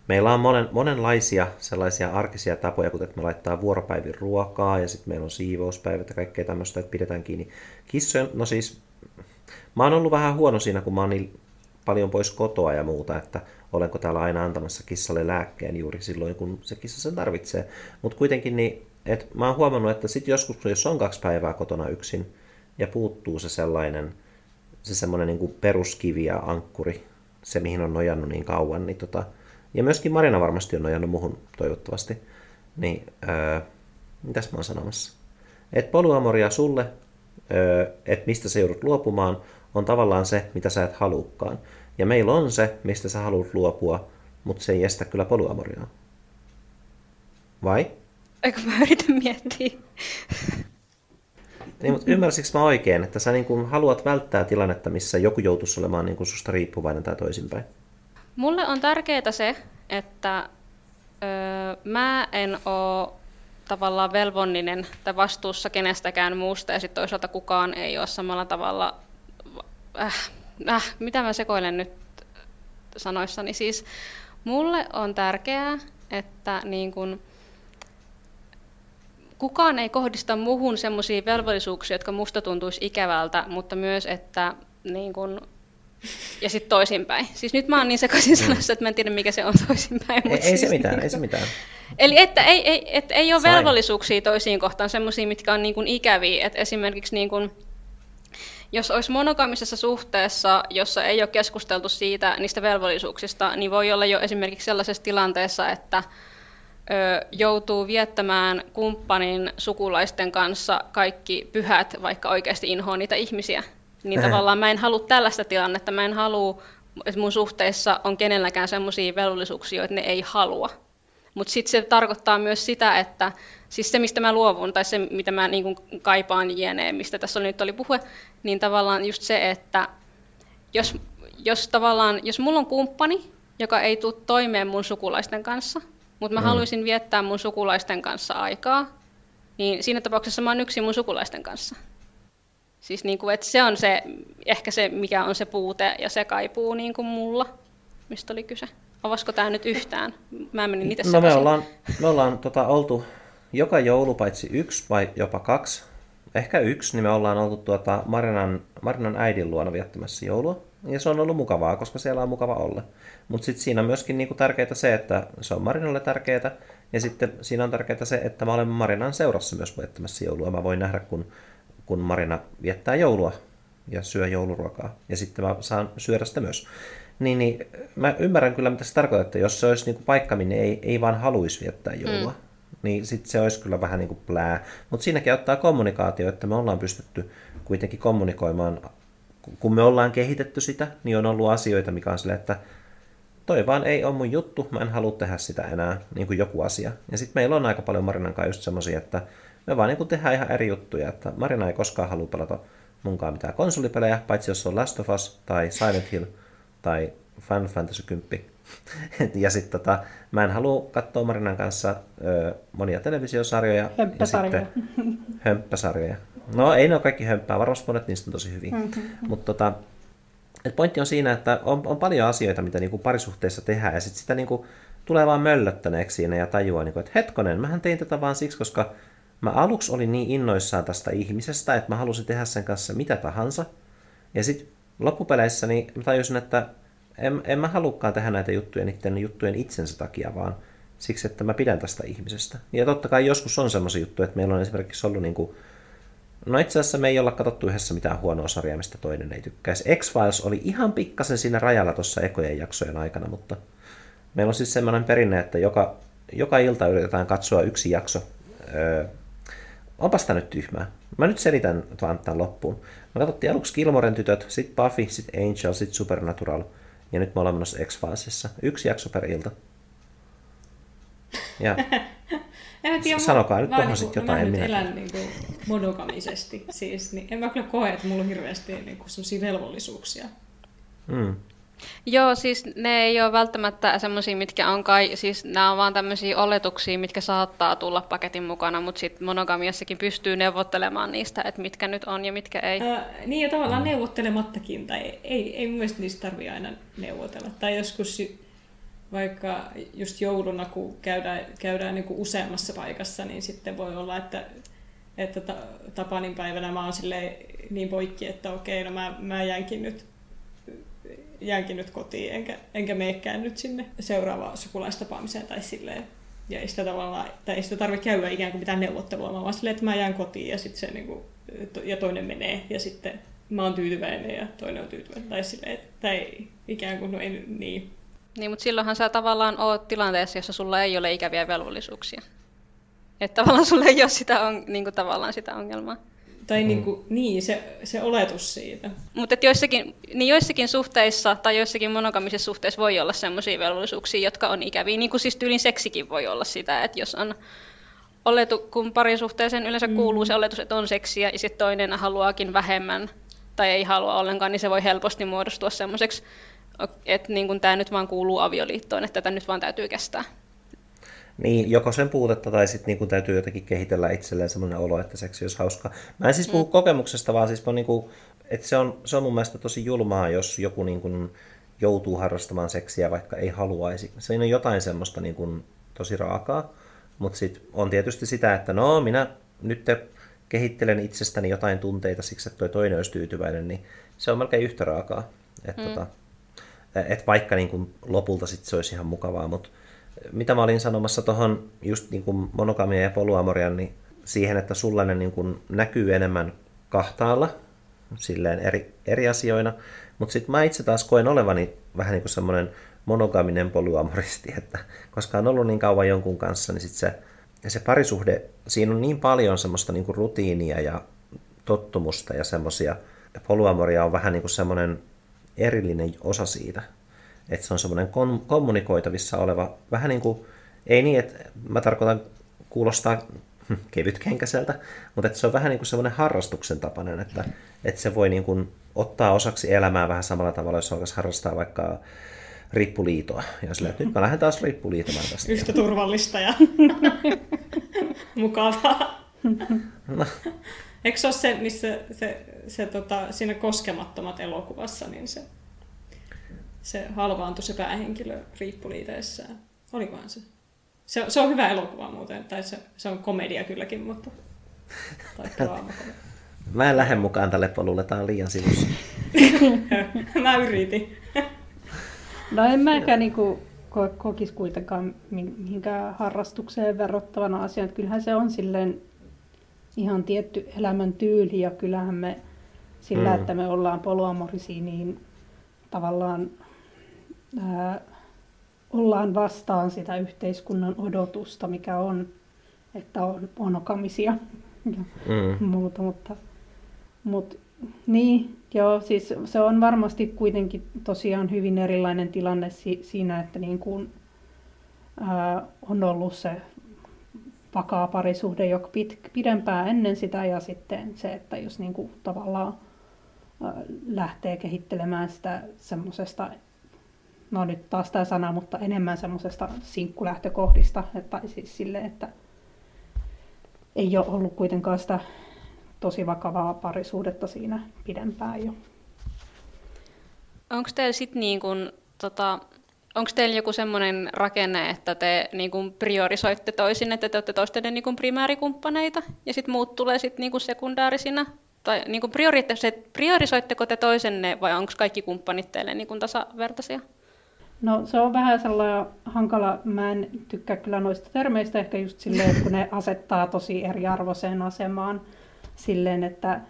Meillä on monen, monenlaisia sellaisia arkisia tapoja, kuten että me laittaa vuoropäivin ruokaa ja sitten meillä on siivouspäivät ja kaikkea tämmöistä, että pidetään kiinni kissojen. No siis, mä oon ollut vähän huono siinä, kun mä oon niin paljon pois kotoa ja muuta, että olenko täällä aina antamassa kissalle lääkkeen juuri silloin, kun se kissa sen tarvitsee. Mutta kuitenkin niin, että mä oon huomannut, että sitten joskus, jos on kaksi päivää kotona yksin ja puuttuu se sellainen, se semmoinen niin peruskivi ja ankkuri, se mihin on nojannut niin kauan, niin tota, ja myöskin Marina varmasti on nojannut muhun toivottavasti. Niin, öö, mitäs mä oon sanomassa? Et polyamoria sulle, öö, että mistä sä joudut luopumaan, on tavallaan se, mitä sä et halukkaan. Ja meillä on se, mistä sä haluat luopua, mutta se ei estä kyllä polyamoriaa. Vai? Eikö mä yritän miettiä. Niin, mutta ymmärsikö mä oikein, että sä niin kun haluat välttää tilannetta, missä joku joutuisi olemaan niin kun susta riippuvainen tai toisinpäin? Mulle on tärkeää se, että öö, mä en ole tavallaan velvollinen tai vastuussa kenestäkään muusta ja sitten toisaalta kukaan ei ole samalla tavalla, äh, äh, mitä mä sekoilen nyt sanoissani, siis. Mulle on tärkeää, että niin kun, kukaan ei kohdista muhun semmoisia velvollisuuksia, jotka musta tuntuisi ikävältä, mutta myös, että niin kun, ja sitten toisinpäin. Siis nyt mä oon niin sekaisin sanossa, että mä en tiedä mikä se on toisinpäin. Ei, siis ei se mitään, niin ei se mitään. Eli että ei, ei, että ei ole Sain. velvollisuuksia toisiin kohtaan, semmoisia, mitkä on niin kuin ikäviä. Että esimerkiksi niin kuin, jos olisi monogamisessa suhteessa, jossa ei ole keskusteltu siitä niistä velvollisuuksista, niin voi olla jo esimerkiksi sellaisessa tilanteessa, että ö, joutuu viettämään kumppanin sukulaisten kanssa kaikki pyhät, vaikka oikeasti inhoa niitä ihmisiä. Niin tavallaan mä en halua tällaista tilannetta, mä en halua, että mun suhteessa on kenelläkään sellaisia velvollisuuksia, joita ne ei halua. Mutta sitten se tarkoittaa myös sitä, että siis se, mistä mä luovun, tai se, mitä mä niin kaipaan jne, mistä tässä oli, nyt oli puhe, niin tavallaan just se, että jos, jos, tavallaan, jos mulla on kumppani, joka ei tule toimeen mun sukulaisten kanssa, mutta mä mm. haluaisin viettää mun sukulaisten kanssa aikaa, niin siinä tapauksessa mä oon yksin mun sukulaisten kanssa. Siis niin kuin, että se on se, ehkä se, mikä on se puute ja se kaipuu niin kuin mulla, mistä oli kyse. Avasko tämä nyt yhtään? Mä menin itse No me ollaan, me ollaan tota, oltu joka joulu paitsi yksi vai jopa kaksi, ehkä yksi, niin me ollaan oltu tuota Marinan, Marinan äidin luona viettämässä joulua. Ja se on ollut mukavaa, koska siellä on mukava olla. Mutta sitten siinä on myöskin niinku tärkeää se, että se on Marinalle tärkeää. Ja sitten siinä on tärkeää se, että mä olen Marinan seurassa myös viettämässä joulua. Mä voin nähdä, kun, kun Marina viettää joulua ja syö jouluruokaa. Ja sitten mä saan syödä sitä myös. Niin, niin mä ymmärrän kyllä, mitä se tarkoittaa, että jos se olisi niin kuin paikka, minne ei, ei vaan haluaisi viettää joulua, mm. niin sitten se olisi kyllä vähän niin kuin plää. Mutta siinäkin ottaa kommunikaatio, että me ollaan pystytty kuitenkin kommunikoimaan, kun me ollaan kehitetty sitä, niin on ollut asioita, mikä on silleen, että toi vaan ei ole mun juttu, mä en halua tehdä sitä enää, niin kuin joku asia. Ja sitten meillä on aika paljon Marinan kanssa just semmoisia, että me vaan niin tehdään ihan eri juttuja, että Marina ei koskaan halua pelata munkaan mitään konsolipelejä, paitsi jos on Last of Us tai Silent Hill – tai Final Fantasy 10. <laughs> ja sitten tota, mä en halua katsoa Marinan kanssa ö, monia televisiosarjoja. Hömppäsarjoja. hömppäsarjoja. No ei ne ole kaikki hömppää, varmasti monet niistä on tosi hyviä. Mm-hmm. Mutta tota, et pointti on siinä, että on, on paljon asioita, mitä niinku parisuhteessa tehdään, ja sitten sitä niinku tulee vaan möllöttäneeksi siinä ja tajuaa, niinku, että hetkonen, mähän tein tätä vaan siksi, koska mä aluksi olin niin innoissaan tästä ihmisestä, että mä halusin tehdä sen kanssa mitä tahansa. Ja sitten loppupeleissä niin mä tajusin, että en, en mä halukkaan tehdä näitä juttuja niiden juttujen itsensä takia, vaan siksi, että mä pidän tästä ihmisestä. Ja totta kai joskus on semmoisia juttuja, että meillä on esimerkiksi ollut niin No itse asiassa me ei olla katsottu yhdessä mitään huonoa sarjaa, mistä toinen ei tykkäisi. X-Files oli ihan pikkasen siinä rajalla tuossa ekojen jaksojen aikana, mutta meillä on siis semmoinen perinne, että joka, joka ilta yritetään katsoa yksi jakso. Öö, onpas tämä nyt tyhmää. Mä nyt selitän tämän loppuun. Me katsottiin aluksi Gilmoren tytöt, sitten Buffy, sitten Angel, sitten Supernatural. Ja nyt me ollaan menossa x -Filesissa. Yksi jakso per ilta. Ja <laughs> en tiedä, sanokaa nyt tuohon sitten jotain. Mä nyt elän niin kuin monogamisesti. Siis, niin en mä kyllä koe, että mulla on hirveästi niin kuin sellaisia velvollisuuksia. Mm. Joo, siis ne ei ole välttämättä semmoisia, mitkä on kai, siis nämä on vaan tämmöisiä oletuksia, mitkä saattaa tulla paketin mukana, mutta sitten monogamiassakin pystyy neuvottelemaan niistä, että mitkä nyt on ja mitkä ei. Äh, niin ja tavallaan neuvottelemattakin, tai ei, ei, ei mun mielestä niistä tarvitse aina neuvotella. Tai joskus vaikka just jouluna, kun käydään, käydään niin kuin useammassa paikassa, niin sitten voi olla, että, että Tapanin päivänä mä oon niin poikki, että okei, no mä, mä jäänkin nyt jäänkin nyt kotiin, enkä, enkä meekään nyt sinne seuraavaan sukulaistapaamiseen tai silleen. Ja ei sitä, tavallaan, tai ei sitä tarvitse käydä ikään kuin mitään neuvottelua, vaan silleen, että mä jään kotiin ja, sit se, niin kuin, ja toinen menee ja sitten mä oon tyytyväinen ja toinen on tyytyväinen. Tai, silleen, tai ikään kuin, no ei, niin. Niin, mutta silloinhan sä tavallaan oot tilanteessa, jossa sulla ei ole ikäviä velvollisuuksia. Että tavallaan sulla ei ole sitä, on, niin kuin tavallaan sitä ongelmaa. Tai mm. niin, kuin, niin se, se oletus siitä. Mutta joissakin, niin joissakin suhteissa tai joissakin monogamisissa suhteissa voi olla sellaisia velvollisuuksia, jotka on ikäviä. Niin kuin siis tyylin seksikin voi olla sitä, että jos on oletu, kun parisuhteeseen yleensä mm. kuuluu se oletus, että on seksiä ja sitten toinen haluaakin vähemmän tai ei halua ollenkaan, niin se voi helposti muodostua semmoiseksi että niin tämä nyt vaan kuuluu avioliittoon, että tätä nyt vaan täytyy kestää. Niin, joko sen puutetta tai sitten niin täytyy jotenkin kehitellä itselleen semmoinen olo, että seksi olisi hauska. Mä en siis puhu mm. kokemuksesta, vaan siis niin kuin, että se on, se on mun mielestä tosi julmaa, jos joku niin kuin joutuu harrastamaan seksiä, vaikka ei haluaisi. Se on jotain semmoista niin kuin, tosi raakaa, mutta sitten on tietysti sitä, että no minä nyt kehittelen itsestäni jotain tunteita siksi, että toi toinen olisi tyytyväinen, niin se on melkein yhtä raakaa. Et, mm. tota, et vaikka niin kuin lopulta sit se olisi ihan mukavaa, mutta mitä mä olin sanomassa tuohon just niin kuin monogamia ja poluamorian, niin siihen, että sullainen niin kuin näkyy enemmän kahtaalla, silleen eri, eri asioina, mutta sitten mä itse taas koen olevani vähän niin kuin semmoinen monogaminen poluamoristi, <laughs> että koska on ollut niin kauan jonkun kanssa, niin sitten se, se parisuhde, siinä on niin paljon semmoista niin kuin rutiinia ja tottumusta ja semmoisia, poluamoria on vähän niin kuin semmoinen erillinen osa siitä, että se on semmoinen kommunikoitavissa oleva, vähän niin kuin, ei niin, että mä tarkoitan kuulostaa <laughs> kevytkenkäiseltä, mutta että se on vähän niin kuin semmoinen harrastuksen tapainen, että, että se voi niin kuin ottaa osaksi elämää vähän samalla tavalla, jos alkaisi harrastaa vaikka rippuliitoa. Ja sillä, että nyt mä lähden taas rippuliitomaan tästä. Yhtä turvallista ja <laughs> mukavaa. No. Eikö se ole se, missä se, se, tota, siinä koskemattomat elokuvassa, niin se, se halvaantui se päähenkilö riippuliiteessään. Olikohan se? se? Se on hyvä elokuva muuten, tai se, se on komedia kylläkin, mutta... Tai <laughs> Mä en lähde mukaan tälle polulle, tää on liian sivussa. <laughs> Mä yritin. <laughs> no en mäkään niinku kokis kuitenkaan mihinkään harrastukseen verrattavana asiaan. Kyllähän se on silleen ihan tietty elämäntyyli ja kyllähän me sillä, mm. että me ollaan poluamorisia, niin tavallaan ää, ollaan vastaan sitä yhteiskunnan odotusta, mikä on, että on monokamisia ja mm. muuta, mutta, mutta niin, joo, siis se on varmasti kuitenkin tosiaan hyvin erilainen tilanne si- siinä, että niin kuin, ää, on ollut se vakaa parisuhde jo pit, pidempään ennen sitä ja sitten se, että jos niin kuin tavallaan ää, lähtee kehittelemään sitä semmoisesta, no nyt taas tämä sana, mutta enemmän semmoisesta sinkkulähtökohdista, että siis sille, että ei ole ollut kuitenkaan sitä tosi vakavaa parisuhdetta siinä pidempään jo. Onko teillä sitten niin kun, tota, onko teillä joku semmoinen rakenne, että te niin kun priorisoitte toisin, että te olette toisten niin kun primäärikumppaneita ja sitten muut tulee sitten niin sekundaarisina? Tai niin kun priorisoitteko te toisenne vai onko kaikki kumppanit teille niin kun tasavertaisia? No se on vähän sellainen hankala, mä en tykkää kyllä noista termeistä. Ehkä just silleen, että kun ne asettaa tosi eriarvoiseen asemaan. Silleen, että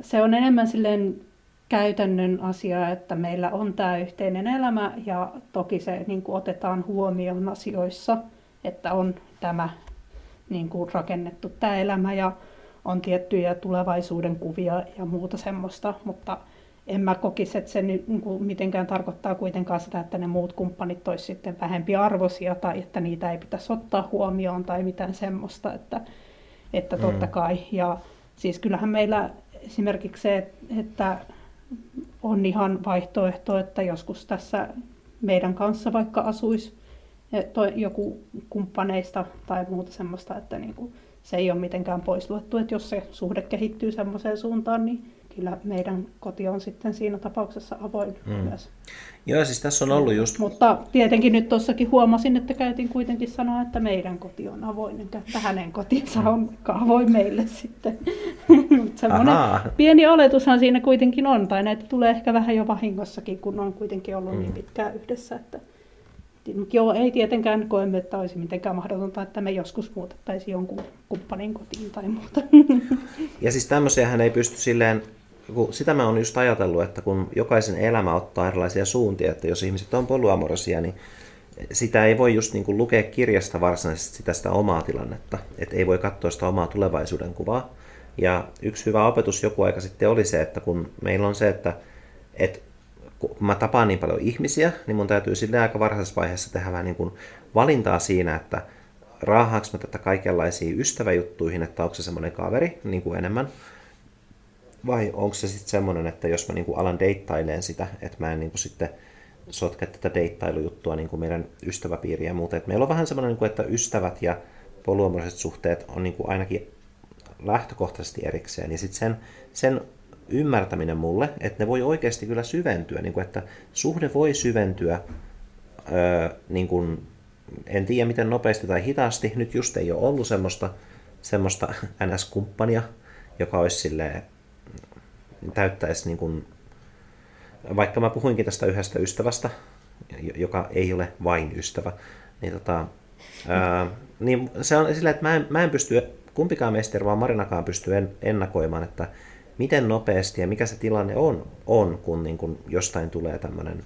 se on enemmän silleen käytännön asia, että meillä on tämä yhteinen elämä ja toki se niin kuin otetaan huomioon asioissa, että on tämä niin kuin rakennettu tämä elämä ja on tiettyjä tulevaisuuden kuvia ja muuta semmoista, mutta en mä kokisi, että se nyt niin kuin mitenkään tarkoittaa kuitenkaan sitä, että ne muut kumppanit olisivat sitten vähempi arvoisia tai että niitä ei pitäisi ottaa huomioon tai mitään semmoista, että, että totta mm. kai. Ja siis kyllähän meillä esimerkiksi se, että on ihan vaihtoehto, että joskus tässä meidän kanssa vaikka asuisi joku kumppaneista tai muuta semmoista, että niin kuin se ei ole mitenkään pois luettu, että jos se suhde kehittyy semmoiseen suuntaan, niin kyllä meidän koti on sitten siinä tapauksessa avoin mm. myös. Joo, siis tässä on ollut just... Mutta tietenkin nyt tuossakin huomasin, että käytin kuitenkin sanoa, että meidän koti on avoin, että hänen kotinsa on avoin meille sitten. <laughs> Semmoinen pieni oletushan siinä kuitenkin on, tai näitä tulee ehkä vähän jo vahingossakin, kun on kuitenkin ollut niin mm. niin pitkään yhdessä, että mutta joo, ei tietenkään koemme, että olisi mitenkään mahdotonta, että me joskus muutettaisiin jonkun kumppanin kotiin tai muuta. <laughs> Ja siis tämmöisiähän ei pysty silleen kun sitä mä oon just ajatellut, että kun jokaisen elämä ottaa erilaisia suuntia, että jos ihmiset on polyamorosia, niin sitä ei voi just niin kuin lukea kirjasta varsinaisesti sitä, sitä omaa tilannetta, että ei voi katsoa sitä omaa tulevaisuuden kuvaa. Ja yksi hyvä opetus joku aika sitten oli se, että kun meillä on se, että, että kun mä tapaan niin paljon ihmisiä, niin mun täytyy sille aika varhaisessa vaiheessa tehdä vähän niin kuin valintaa siinä, että raahaanko mä tätä kaikenlaisiin ystäväjuttuihin, että onko se semmoinen kaveri niin kuin enemmän, vai onko se sitten semmoinen, että jos mä niinku alan deittaileen sitä, että mä en niinku sitten sotkea tätä deittailujuttua niin kuin meidän ystäväpiiriä ja muuta. Et meillä on vähän semmoinen, niin kuin, että ystävät ja polyamoriset suhteet on niin kuin ainakin lähtökohtaisesti erikseen. Ja sitten sen, sen ymmärtäminen mulle, että ne voi oikeasti kyllä syventyä, niin kuin, että suhde voi syventyä, öö, niin kuin, en tiedä miten nopeasti tai hitaasti, nyt just ei ole ollut semmoista, semmoista NS-kumppania, joka olisi silleen, täyttäisi niin kuin, vaikka mä puhuinkin tästä yhdestä ystävästä, joka ei ole vain ystävä, niin, tota, ää, niin se on silleen, että mä en, mä en pysty, kumpikaan meistä, vaan Marinakaan pystyy en, ennakoimaan, että miten nopeasti ja mikä se tilanne on, on kun niin kuin jostain tulee tämmöinen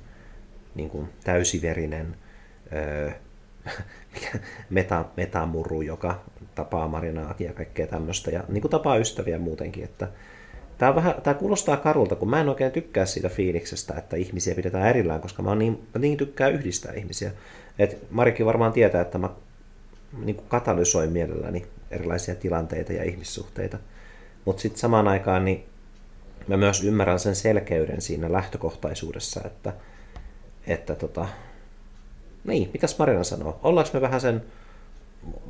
niin kuin täysiverinen öö, <laughs> meta, metamuru, joka tapaa Marinaakin ja kaikkea tämmöistä, ja niin kuin tapaa ystäviä muutenkin, että Tämä, on vähän, tämä kuulostaa karulta, kun mä en oikein tykkää siitä fiiliksestä, että ihmisiä pidetään erillään, koska mä, niin, mä niin tykkään yhdistää ihmisiä. Et Marikin varmaan tietää, että mä niin kuin katalysoin mielelläni erilaisia tilanteita ja ihmissuhteita. Mutta sitten samaan aikaan niin mä myös ymmärrän sen selkeyden siinä lähtökohtaisuudessa, että, että tota, niin, mitäs Marina sanoo? Ollaanko me vähän sen,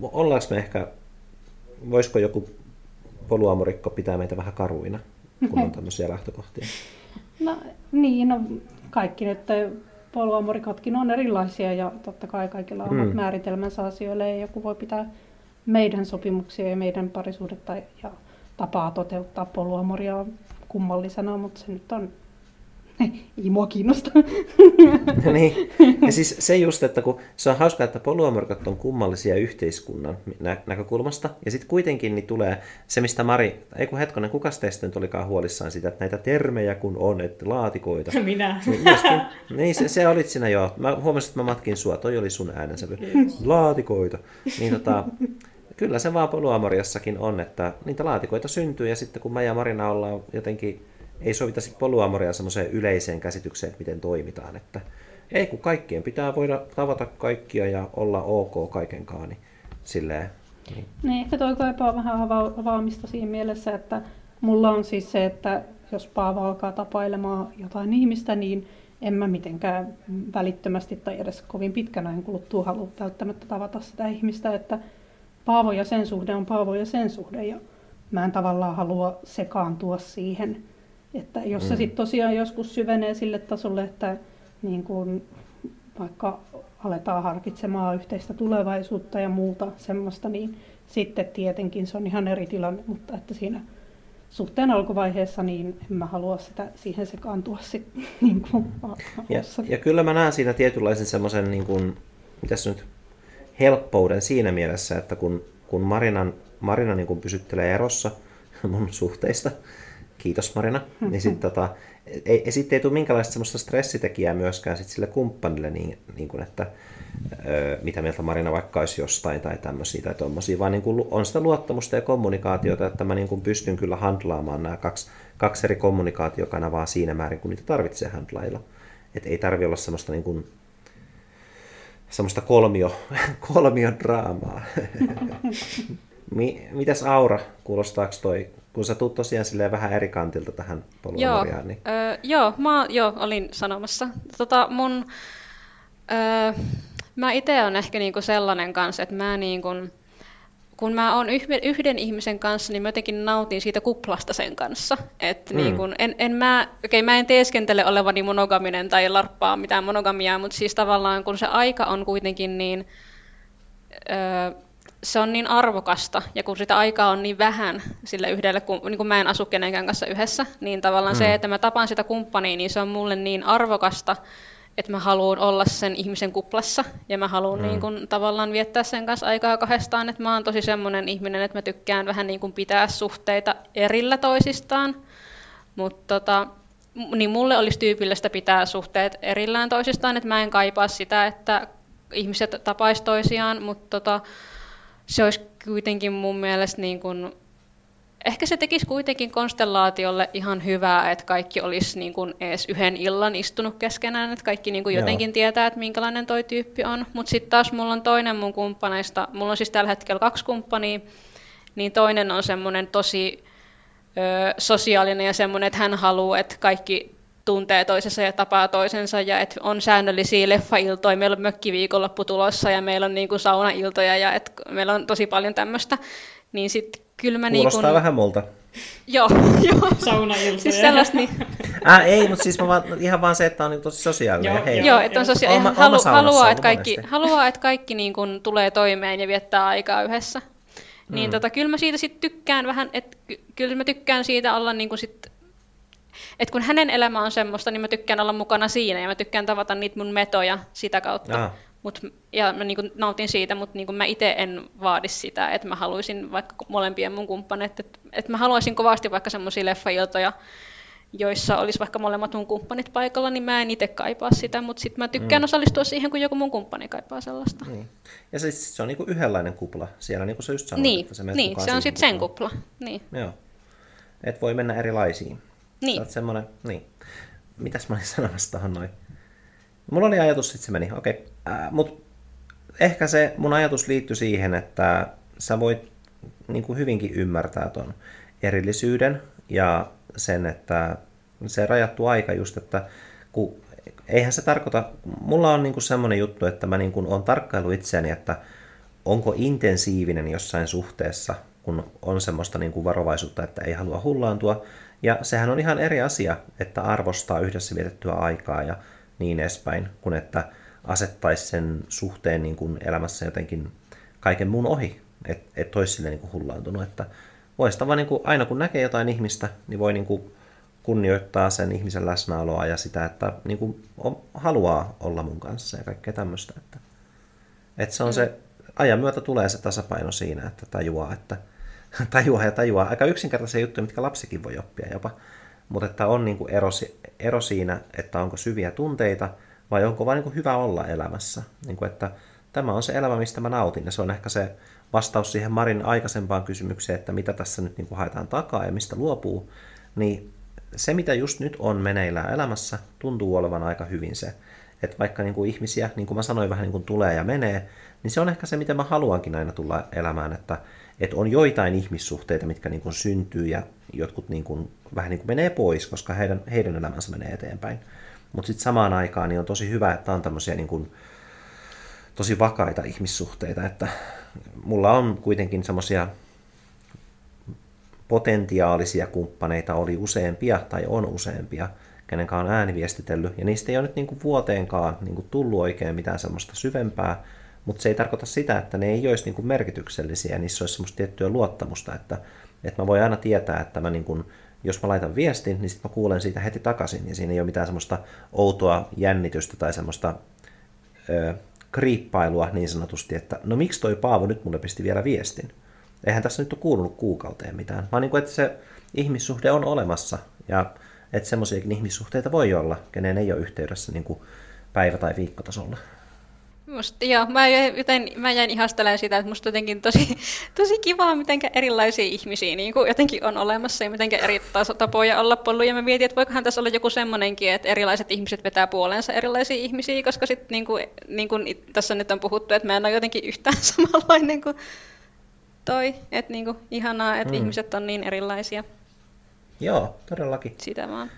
ollaanko me ehkä, voisiko joku poluamorikko pitää meitä vähän karuina, kun on tämmöisiä lähtökohtia? No niin, no kaikki nyt poluamorikotkin on erilaisia ja totta kai kaikilla on hmm. määritelmänsä asioille ja joku voi pitää meidän sopimuksia ja meidän parisuudetta ja tapaa toteuttaa poluamoria kummallisena, mutta se nyt on ei mua kiinnosta. niin. Ja siis se just, että kun se on hauskaa, että poluamorkat on kummallisia yhteiskunnan nä- näkökulmasta, ja sitten kuitenkin niin tulee se, mistä Mari, ei kun hetkonen, kuka teistä nyt olikaan huolissaan sitä, että näitä termejä kun on, että laatikoita. <laughs> Minä. Niin, myöskin, niin se, se olit sinä jo. Mä huomasin, että mä matkin sua, toi oli sun äänensävy. Laatikoita. Niin tota, kyllä se vaan poluamoriassakin on, että niitä laatikoita syntyy, ja sitten kun mä ja Marina ollaan jotenkin ei sovita sitten polyamoria semmoiseen yleiseen käsitykseen, että miten toimitaan. Että ei kun kaikkien pitää voida tavata kaikkia ja olla ok kaikenkaan, niin silleen. Niin. niin ehkä toi kaipaa vähän avaamista siinä mielessä, että mulla on siis se, että jos Paavo alkaa tapailemaan jotain ihmistä, niin en mä mitenkään välittömästi tai edes kovin pitkän ajan kuluttua halua välttämättä tavata sitä ihmistä, että Paavo ja sen suhde on Paavo ja sen suhde ja mä en tavallaan halua sekaantua siihen että jos mm. se sitten tosiaan joskus syvenee sille tasolle, että niin kun vaikka aletaan harkitsemaan yhteistä tulevaisuutta ja muuta semmoista, niin sitten tietenkin se on ihan eri tilanne, mutta että siinä suhteen alkuvaiheessa niin en mä halua sitä siihen sekaantua sitten <laughs> niin kuin ja, ja kyllä mä näen siinä tietynlaisen semmoisen niin kuin, mitäs nyt, helppouden siinä mielessä, että kun, kun Marinan, Marina niin kuin pysyttelee erossa <laughs> mun suhteista, kiitos Marina, <laughs> niin sit, tota, ei, sitten ei tule minkälaista semmoista stressitekijää myöskään sit sille kumppanille, niin, niin kuin, että ö, mitä mieltä Marina vaikka olisi jostain tai tämmöisiä tai tommosia, vaan niin kuin on sitä luottamusta ja kommunikaatiota, että mä niin kuin pystyn kyllä handlaamaan nämä kaksi, kaksi eri kommunikaatiokanavaa siinä määrin, kun niitä tarvitsee handlailla. Että ei tarvi olla semmoista niin kuin, semmoista kolmio, <laughs> kolmion draamaa. <laughs> Mitäs Aura, kuulostaako toi kun sä tuut tosiaan silleen vähän eri kantilta tähän polvomoriaan. Joo, niin... öö, joo, mä joo, olin sanomassa. Tota, mun, öö, mä itse on ehkä niinku sellainen kanssa, että mä niinku, kun mä oon yhden ihmisen kanssa, niin mä jotenkin nautin siitä kuplasta sen kanssa. Et mm. niin kun, en, en mä, okay, mä en teeskentele olevani monogaminen tai larppaa mitään monogamiaa, mutta siis tavallaan kun se aika on kuitenkin niin... Öö, se on niin arvokasta, ja kun sitä aikaa on niin vähän sille yhdelle, kun, niin kun mä en asu kenenkään kanssa yhdessä, niin tavallaan mm. se, että mä tapaan sitä kumppania, niin se on mulle niin arvokasta, että mä haluan olla sen ihmisen kuplassa, ja mä haluan mm. niin kun, tavallaan viettää sen kanssa aikaa kahdestaan, että mä oon tosi semmoinen ihminen, että mä tykkään vähän niin kun pitää suhteita erillä toisistaan, mutta tota, niin mulle olisi tyypillistä pitää suhteet erillään toisistaan, että mä en kaipaa sitä, että ihmiset tapaisi toisiaan, mutta tota, se olisi kuitenkin mun mielestä niin kuin, ehkä se tekisi kuitenkin konstellaatiolle ihan hyvää, että kaikki olisi niin kuin edes yhden illan istunut keskenään, että kaikki niin kuin jotenkin tietää, että minkälainen toi tyyppi on. Mutta sitten taas mulla on toinen mun kumppaneista, mulla on siis tällä hetkellä kaksi kumppania, niin toinen on semmoinen tosi ö, sosiaalinen ja semmoinen, että hän haluaa, että kaikki tuntee toisensa ja tapaa toisensa ja että on säännöllisiä leffailtoja, meillä on mökkiviikonloppu tulossa ja meillä on niin kuin saunailtoja ja että meillä on tosi paljon tämmöistä, niin sitten kyllä mä Kuulostaa niin kuin... vähän multa. Joo, <laughs> joo. Saunailtoja. Siis sellaista niin... <laughs> Äh, ei, mutta siis mä vaan, ihan vaan se, että on niin tosi sosiaalinen. Joo, Hei. Joo, että on sosia- Oma- halu- haluaa, että kaikki, haluaa, että kaikki niin kuin tulee toimeen ja viettää aikaa yhdessä. Niin Mm. tota, kyllä mä siitä sit tykkään vähän, että ky- kyllä mä tykkään siitä olla niin kuin sit, että kun hänen elämä on semmoista, niin mä tykkään olla mukana siinä ja mä tykkään tavata niitä mun metoja sitä kautta. Mut, ja mä niin nautin siitä, mutta niin mä itse en vaadi sitä, että mä haluaisin vaikka molempien mun kumppanit, että, että mä haluaisin kovasti vaikka semmoisia leffailtoja, joissa olisi vaikka molemmat mun kumppanit paikalla, niin mä en itse kaipaa sitä, mutta sitten mä tykkään mm. osallistua siihen, kun joku mun kumppani kaipaa sellaista. Niin. Ja se, se on niinku yhdenlainen kupla. Siellä niin kuin sä just sanoit, Niin, että sä menet niin se on sitten sen kupla. Niin. Joo. Et voi mennä erilaisiin. Niin. Sä oot semmonen, niin. Mitäs mä olin sanomassa tohon noin? Mulla oli ajatus, sit se meni. Okei. Okay. Äh, mut ehkä se mun ajatus liittyi siihen, että sä voit niin kuin hyvinkin ymmärtää ton erillisyyden ja sen, että se rajattu aika just, että kun, eihän se tarkoita, mulla on niin semmoinen juttu, että mä niin kuin on tarkkailu itseäni, että onko intensiivinen jossain suhteessa, kun on semmoista niin kuin varovaisuutta, että ei halua hullaantua. Ja sehän on ihan eri asia, että arvostaa yhdessä vietettyä aikaa ja niin edespäin, kun että asettaisi sen suhteen niin kuin elämässä jotenkin kaiken muun ohi, että et olisi sille niin kuin hullaantunut. Että voi sitä vaan niin kuin, aina kun näkee jotain ihmistä, niin voi niin kuin kunnioittaa sen ihmisen läsnäoloa ja sitä, että niin kuin on, haluaa olla mun kanssa ja kaikkea tämmöistä. Että, että se on se, ajan myötä tulee se tasapaino siinä, että tajuaa, että <laughs> tajuaa ja tajuaa. Aika yksinkertaisia juttuja, mitkä lapsikin voi oppia jopa. Mutta että on niin kuin ero, ero siinä, että onko syviä tunteita vai onko vain niin hyvä olla elämässä. Niin kuin, että tämä on se elämä, mistä mä nautin. Ja se on ehkä se vastaus siihen Marin aikaisempaan kysymykseen, että mitä tässä nyt niin kuin haetaan takaa ja mistä luopuu. Niin se, mitä just nyt on meneillään elämässä, tuntuu olevan aika hyvin se. Että vaikka niin kuin ihmisiä, niin kuin mä sanoin, vähän niin kuin tulee ja menee, niin se on ehkä se, mitä mä haluankin aina tulla elämään, että, että on joitain ihmissuhteita, mitkä niin kuin syntyy ja jotkut niin kuin, vähän niin kuin menee pois, koska heidän, heidän elämänsä menee eteenpäin. Mutta sitten samaan aikaan niin on tosi hyvä, että on tämmöisiä niin kuin, tosi vakaita ihmissuhteita, että mulla on kuitenkin semmoisia potentiaalisia kumppaneita oli useampia tai on useampia, kenen kanssa on ääniviestitellyt, ja niistä ei ole nyt niin kuin vuoteenkaan niin kuin tullut oikein mitään semmoista syvempää, mutta se ei tarkoita sitä, että ne ei olisi niin kuin merkityksellisiä, niissä olisi semmoista tiettyä luottamusta, että, että mä voin aina tietää, että mä niin kuin, jos mä laitan viestin, niin sitten mä kuulen siitä heti takaisin, ja siinä ei ole mitään semmoista outoa jännitystä tai semmoista ö, kriippailua niin sanotusti, että no miksi toi Paavo nyt mulle pisti vielä viestin? Eihän tässä nyt ole kuulunut kuukauteen mitään, vaan niin kuin, että se ihmissuhde on olemassa, ja että semmoisiakin ihmissuhteita voi olla, kenen ei ole yhteydessä niin kuin päivä- tai viikkotasolla. Musta, joo, mä joten, mä jäin ihastelemaan sitä, että musta jotenkin tosi, <laughs> tosi kivaa, miten erilaisia ihmisiä niin kuin jotenkin on olemassa ja miten eri tapoja olla ollut. Ja mä mietin, että voikohan tässä olla joku semmoinenkin, että erilaiset ihmiset vetää puoleensa erilaisia ihmisiä, koska sitten niin kuin, niin kuin tässä nyt on puhuttu, että mä en ole jotenkin yhtään <laughs> samanlainen kuin toi. Että niin kuin, ihanaa, että mm. ihmiset on niin erilaisia. Joo, todellakin. Sitä vaan.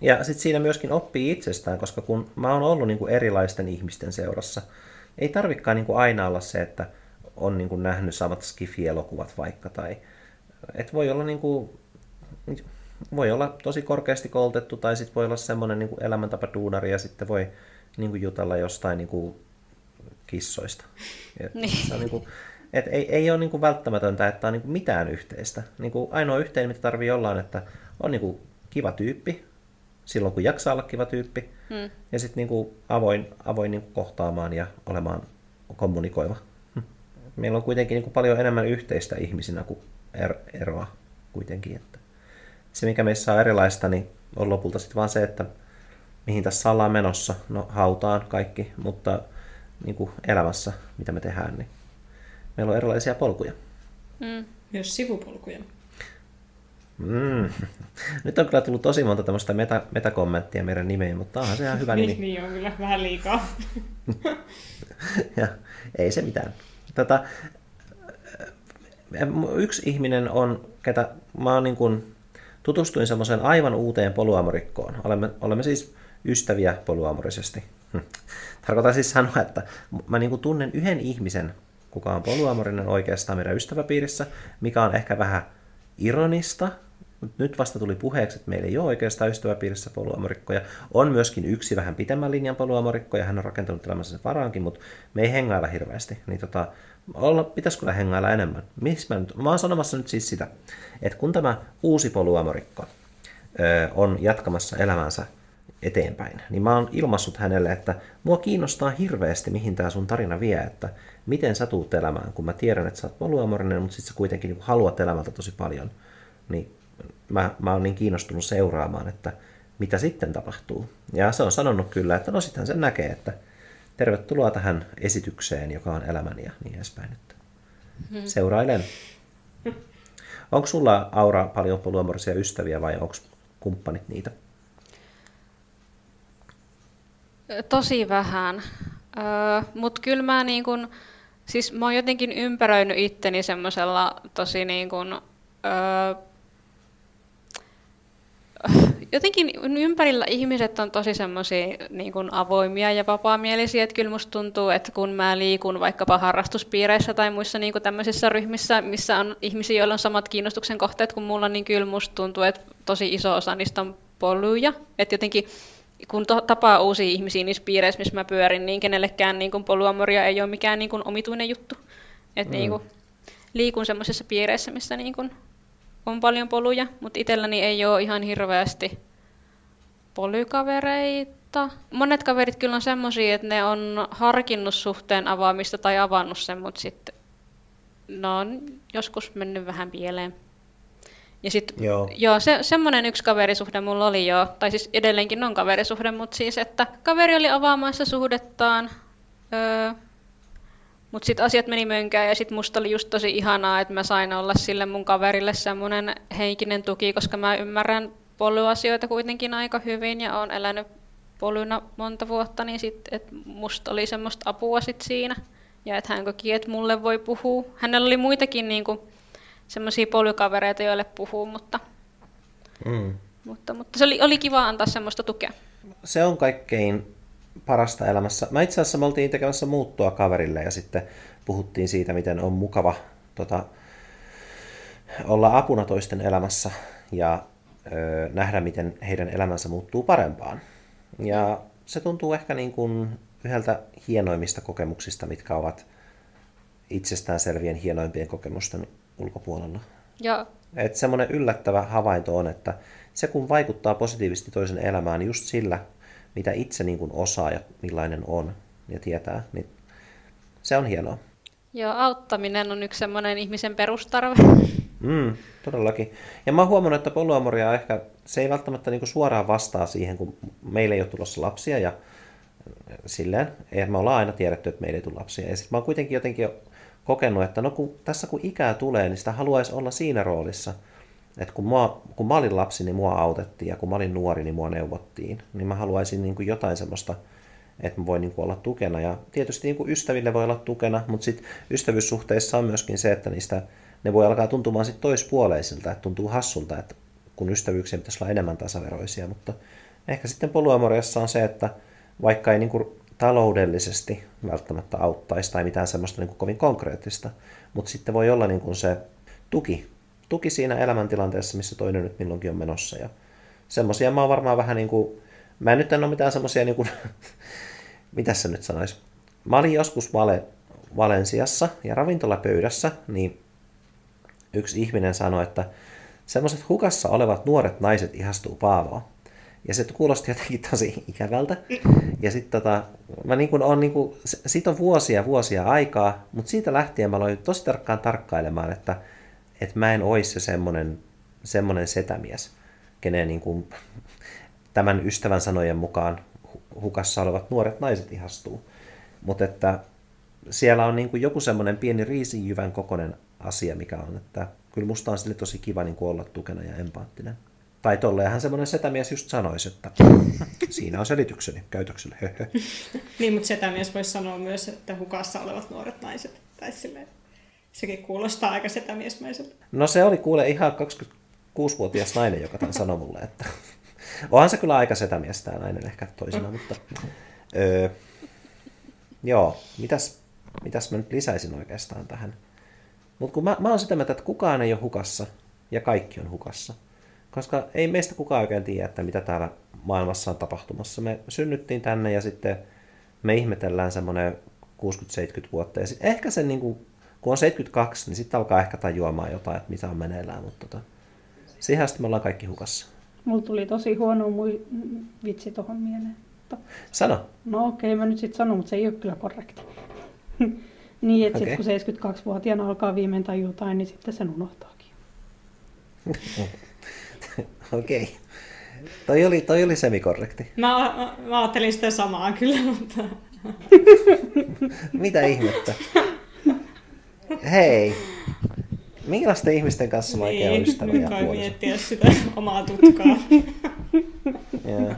Ja sitten siinä myöskin oppii itsestään, koska kun mä oon ollut niin kuin erilaisten ihmisten seurassa, ei tarvikaan niin kuin aina olla se, että on niin kuin nähnyt samat skifi-elokuvat vaikka, tai et voi olla niin kuin, voi olla tosi korkeasti koulutettu, tai sitten voi olla semmoinen niin kuin elämäntapa duunari, ja sitten voi niin kuin jutella jostain niin kuin kissoista. Et se on niin kuin, et ei, ei ole niin kuin välttämätöntä, että on niin kuin mitään yhteistä. Niin kuin ainoa yhteinen, mitä tarvii olla, on, että on niin kuin kiva tyyppi, silloin kun jaksaa olla kiva tyyppi, Mm. ja sitten niinku avoin, avoin niinku kohtaamaan ja olemaan kommunikoiva. Hm. Meillä on kuitenkin niinku paljon enemmän yhteistä ihmisinä kuin er, eroa kuitenkin. Että se, mikä meissä on erilaista, niin on lopulta sitten vaan se, että mihin tässä ollaan menossa. No hautaan kaikki, mutta niin kuin elämässä, mitä me tehdään, niin meillä on erilaisia polkuja. Mm. Myös sivupolkuja. Mm. <laughs> Nyt on kyllä tullut tosi monta tämmöistä meta, metakommenttia meidän nimeen, mutta onhan se ihan hyvä nimi. Niin, niin on kyllä vähän liikaa. <laughs> ja ei se mitään. Tota, yksi ihminen on, ketä mä oon niin kuin tutustuin semmoiseen aivan uuteen poluamorikkoon. Olemme, olemme siis ystäviä poluamorisesti. Hm. Tarkoitan siis sanoa, että mä niin kuin tunnen yhden ihmisen, kuka on poluamorinen oikeastaan meidän ystäväpiirissä, mikä on ehkä vähän ironista, nyt vasta tuli puheeksi, että meillä ei ole oikeastaan ystäväpiirissä poluamorikkoja. On myöskin yksi vähän pitemmän linjan poluamorikko, ja hän on rakentanut elämänsä sen varaankin, mutta me ei hengailla hirveästi. Niin tota, olla, pitäisi kyllä hengailla enemmän. Missä mä, nyt, mä oon sanomassa nyt siis sitä, että kun tämä uusi poluamorikko ö, on jatkamassa elämänsä eteenpäin, niin mä oon ilmassut hänelle, että mua kiinnostaa hirveästi, mihin tämä sun tarina vie, että miten sä tuut elämään, kun mä tiedän, että sä oot poluamorinen, mutta sit sä kuitenkin haluat elämältä tosi paljon, niin mä, mä oon niin kiinnostunut seuraamaan, että mitä sitten tapahtuu. Ja se on sanonut kyllä, että no sitten sen näkee, että tervetuloa tähän esitykseen, joka on elämäni ja niin edespäin. Että hmm. Seurailen. Onko sulla, Aura, paljon poluamorisia ystäviä vai onko kumppanit niitä? Tosi vähän. Öö, Mutta kyllä mä niin kun, siis mä oon jotenkin ympäröinyt itteni semmoisella tosi niin kun, öö, <laughs> jotenkin ympärillä ihmiset on tosi semmoisia niin avoimia ja vapaamielisiä, että kyllä musta tuntuu, että kun mä liikun vaikkapa harrastuspiireissä tai muissa niin tämmöisissä ryhmissä, missä on ihmisiä, joilla on samat kiinnostuksen kohteet kuin mulla, niin kyllä musta tuntuu, että tosi iso osa niistä on poluja. Että jotenkin kun to, tapaa uusia ihmisiä niissä piireissä, missä mä pyörin, niin kenellekään niin kuin poluamoria ei ole mikään niin kuin omituinen juttu. Että mm. niin kuin, liikun semmoisissa piireissä, missä niin kuin on paljon poluja, mutta itselläni ei ole ihan hirveästi polykavereita. Monet kaverit kyllä on semmoisia, että ne on harkinnut suhteen avaamista tai avannut sen, mutta sitten ne on joskus mennyt vähän pieleen. Ja sitten, joo. joo, se, semmoinen yksi kaverisuhde mulla oli jo, tai siis edelleenkin on kaverisuhde, mutta siis, että kaveri oli avaamassa suhdettaan, öö, mutta sitten asiat meni mönkään ja sitten musta oli just tosi ihanaa, että mä sain olla sille mun kaverille semmoinen henkinen tuki, koska mä ymmärrän polyasioita kuitenkin aika hyvin ja oon elänyt polyna monta vuotta, niin sitten että musta oli semmoista apua sit siinä. Ja että hän koki, että mulle voi puhua. Hänellä oli muitakin niinku, semmoisia polykavereita, joille puhuu, mutta, mm. mutta, mutta se oli, oli kiva antaa semmoista tukea. Se on kaikkein parasta elämässä. Mä itse asiassa me oltiin tekemässä muuttua kaverille ja sitten puhuttiin siitä, miten on mukava tota, olla apuna toisten elämässä ja ö, nähdä, miten heidän elämänsä muuttuu parempaan. Ja se tuntuu ehkä niin kuin yhdeltä hienoimmista kokemuksista, mitkä ovat itsestään selvien hienoimpien kokemusten ulkopuolella. Ja. Et semmoinen yllättävä havainto on, että se kun vaikuttaa positiivisesti toisen elämään just sillä, mitä itse niin kuin osaa ja millainen on ja tietää, niin se on hienoa. Joo, auttaminen on yksi semmoinen ihmisen perustarve. Mm, todellakin. Ja mä oon huomannut, että polyamoria ehkä, se ei välttämättä niin suoraan vastaa siihen, kun meillä ei ole tulossa lapsia ja silleen, eihän me ollaan aina tiedetty, että meillä ei tule lapsia. Ja sitten mä oon kuitenkin jotenkin kokenut, että no kun, tässä kun ikää tulee, niin sitä haluaisi olla siinä roolissa – että kun, mua, kun mä olin lapsi, niin mua autettiin ja kun mä olin nuori, niin mua neuvottiin. Niin mä haluaisin niin kuin jotain semmoista, että mä voin niin kuin olla tukena. Ja tietysti niin kuin ystäville voi olla tukena, mutta sitten ystävyyssuhteissa on myöskin se, että niistä ne voi alkaa tuntumaan sitten toispuoleisilta, että tuntuu hassulta, että kun ystävyyksiä pitäisi olla enemmän tasaveroisia, mutta ehkä sitten poluamoriassa on se, että vaikka ei niin kuin taloudellisesti välttämättä auttaisi tai mitään semmoista niin kuin kovin konkreettista, mutta sitten voi olla niin kuin se tuki tuki siinä elämäntilanteessa, missä toinen nyt milloinkin on menossa. Ja semmoisia mä oon varmaan vähän niin kuin, mä en nyt en ole mitään semmoisia niin kuin, <laughs> mitä se nyt sanoisi. Mä olin joskus Vale, Valensiassa ja ravintolapöydässä, niin yksi ihminen sanoi, että semmoiset hukassa olevat nuoret naiset ihastuu Paavoon. Ja se kuulosti jotenkin tosi ikävältä. Ja sitten tota, mä niin kuin on, niin kuin, siitä on vuosia vuosia aikaa, mutta siitä lähtien mä aloin tosi tarkkaan tarkkailemaan, että että mä en olisi se semmoinen, semmoinen setämies, kenen niin kuin, <laughs> tämän ystävän sanojen mukaan hukassa olevat nuoret naiset ihastuu. Mutta että siellä on niin kuin joku semmoinen pieni riisijyvän kokoinen asia, mikä on, että kyllä musta on sille tosi kiva niin kuin olla tukena ja empaattinen. Tai tolleenhan semmoinen setämies just sanoisi, että <laughs> siinä on selitykseni käytökselle. niin, mutta setämies voisi sanoa myös, että hukassa olevat nuoret naiset. Tai silleen, Sekin kuulostaa aika setämiesmäiseltä. No se oli kuule ihan kuusivuotias nainen, joka tämän sanoi mulle, että <laughs> onhan se kyllä aika setämies tämä nainen ehkä toisena, mutta öö, joo, mitäs, mitäs mä nyt lisäisin oikeastaan tähän. Mutta kun mä, mä oon sitä mieltä, että kukaan ei ole hukassa ja kaikki on hukassa. Koska ei meistä kukaan oikein tiedä, että mitä täällä maailmassa on tapahtumassa. Me synnyttiin tänne ja sitten me ihmetellään semmoinen 60-70 vuotta. Ja sitten ehkä sen, niin kuin, kun on 72, niin sitten alkaa ehkä tajuamaan jotain, että mitä on meneillään. Mutta tota, siihen asti me ollaan kaikki hukassa. Mulla tuli tosi huono mui vitsi tuohon mieleen. Sano. No okei, okay, mä nyt sitten sanon, mutta se ei ole kyllä korrekti. <laughs> niin, että okay. sitten kun 72-vuotiaana alkaa viimein jotain, niin sitten sen unohtaakin. <laughs> okei. Okay. Toi oli, toi oli semikorrekti. Mä, mä, mä ajattelin sitä samaa kyllä, mutta... <laughs> Mitä ihmettä? Hei, millaisten ihmisten kanssa mä oikein niin, ystäviä Kai miettiä sitä omaa tutkaa. <laughs> yeah.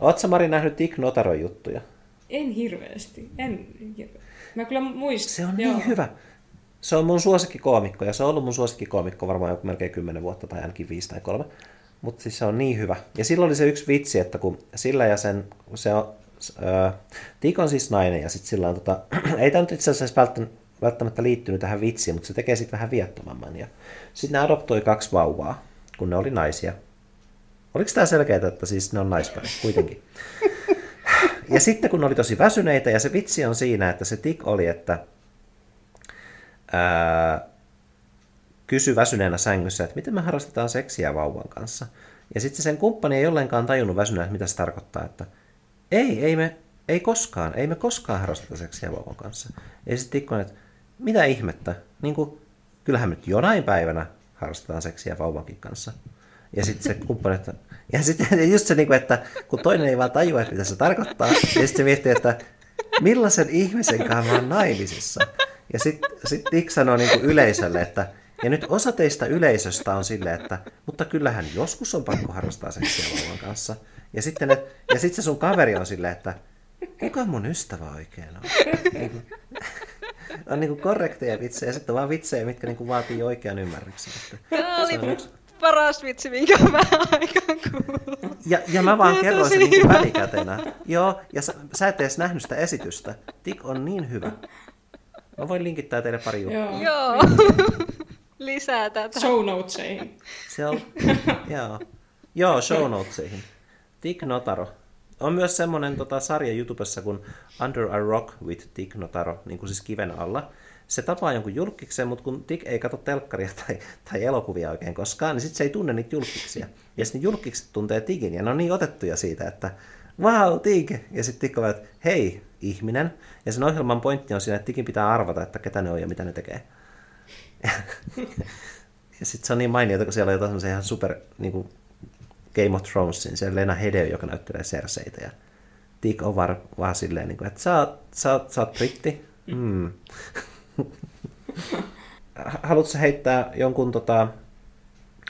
Oletko Mari nähnyt Dick Notaron juttuja? En hirveästi. En Mä kyllä muistan. Se on niin Joo. niin hyvä. Se on mun suosikkikoomikko ja se on ollut mun suosikkikoomikko varmaan joku melkein 10 vuotta tai ainakin 5 tai 3. Mutta siis se on niin hyvä. Ja silloin oli se yksi vitsi, että kun sillä ja sen, se on, äh, Dick on siis nainen ja sitten sillä on tota, <clears throat> ei tämä nyt itse asiassa välttämättä liittynyt tähän vitsiin, mutta se tekee sitten vähän viettomamman. Ja sitten ne adoptoi kaksi vauvaa, kun ne oli naisia. Oliko tämä selkeää, että siis ne on naispäin kuitenkin? <laughs> Ja sitten kun ne oli tosi väsyneitä, ja se vitsi on siinä, että se tik oli, että ää, kysy väsyneenä sängyssä, että miten me harrastetaan seksiä vauvan kanssa. Ja sitten sen kumppani ei ollenkaan tajunnut väsyneenä, mitä se tarkoittaa, että ei, ei me, ei koskaan, ei me koskaan harrasteta seksiä vauvan kanssa. Ja sitten tikko että mitä ihmettä, niin kuin, kyllähän nyt jonain päivänä harrastetaan seksiä vauvankin kanssa. Ja sitten se kumppani, että ja sitten just se, niin että kun toinen ei vaan tajua, että mitä se tarkoittaa, ja sitten se miettii, että millaisen ihmisen kanssa mä oon naimisissa. Ja sitten sit Dick sanoo niin kuin yleisölle, että ja nyt osa teistä yleisöstä on silleen, että mutta kyllähän joskus on pakko harrastaa seksiä vauvan kanssa. Ja sitten, ja sitten se sun kaveri on silleen, että kuka mun ystävä oikein on? Niin kuin, on niin kuin korrekteja vitsejä, sitten vaan vitsejä, mitkä niin kuin vaatii oikean ymmärryksen. Että Tämä oli yksi paras vitsi, minkä mä vähän aikaan kuullut. Ja, ja mä vaan ja kerroin sen niin välikätenä. Joo, ja sä, sä et edes nähnyt sitä esitystä. Tik on niin hyvä. Mä voin linkittää teille pari juttua. Joo. Joo. Lisää tätä. Show notesihin. Se on, joo. Joo, show notesihin. Tik Notaro. On myös semmoinen tota, sarja YouTubessa kuin Under a Rock with Tik Notaro, niin kuin siis kiven alla se tapaa jonkun julkiksen, mutta kun Dick ei katso telkkaria tai, tai elokuvia oikein koskaan, niin sitten se ei tunne niitä julkiksia. Ja sitten julkikset tuntee Tigin, ja ne on niin otettuja siitä, että wow, Tig! Ja sitten Dick on, että hei, ihminen. Ja sen ohjelman pointti on siinä, että Digin pitää arvata, että ketä ne on ja mitä ne tekee. <laughs> ja sitten se on niin mainiota, kun siellä on jotain ihan super niin kuin Game of Thronesin, se Lena Hedeo, joka näyttelee Serseitä. Ja Dick on vaan, vaan silleen, niin kuin, että sä oot, sä oot, sä oot britti. Mm. <laughs> Haluatko heittää jonkun, tota,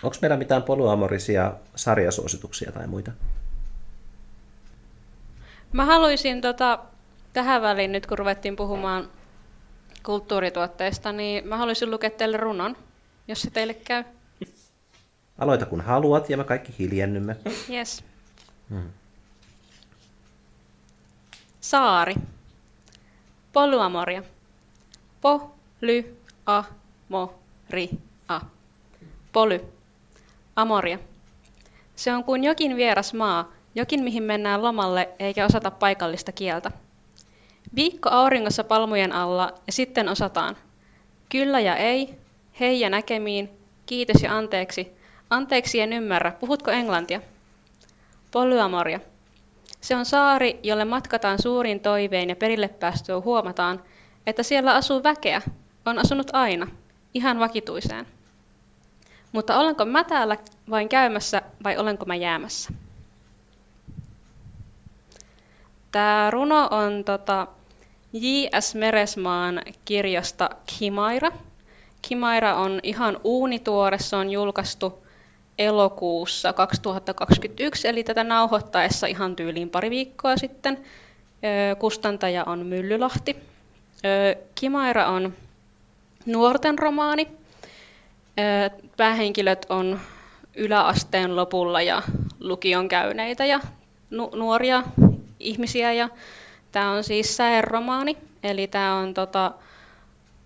onko meillä mitään poluamorisia sarjasuosituksia tai muita? Mä haluaisin tota, tähän väliin, nyt kun ruvettiin puhumaan kulttuurituotteista, niin mä haluaisin lukea teille runon, jos se teille käy. Aloita kun haluat ja me kaikki hiljennymme. Yes. Hmm. Saari. Poluamoria. Po, ly, a, mo, ri, a. Poly. Amoria. Se on kuin jokin vieras maa, jokin mihin mennään lomalle eikä osata paikallista kieltä. Viikko auringossa palmujen alla ja sitten osataan. Kyllä ja ei, hei ja näkemiin, kiitos ja anteeksi. Anteeksi en ymmärrä, puhutko englantia? Polyamoria. Se on saari, jolle matkataan suurin toiveen ja perille päästöä huomataan, että siellä asuu väkeä, on asunut aina, ihan vakituiseen. Mutta olenko mä täällä vain käymässä vai olenko mä jäämässä? Tämä runo on tota J.S. Meresmaan kirjasta Kimaira. Kimaira on ihan uunituore, se on julkaistu elokuussa 2021, eli tätä nauhoittaessa ihan tyyliin pari viikkoa sitten. Kustantaja on Myllylahti. Kimaira on nuorten romaani. Päähenkilöt on yläasteen lopulla ja lukion käyneitä ja nu- nuoria ihmisiä. Ja tämä on siis säeromaani, eli tämä on tota,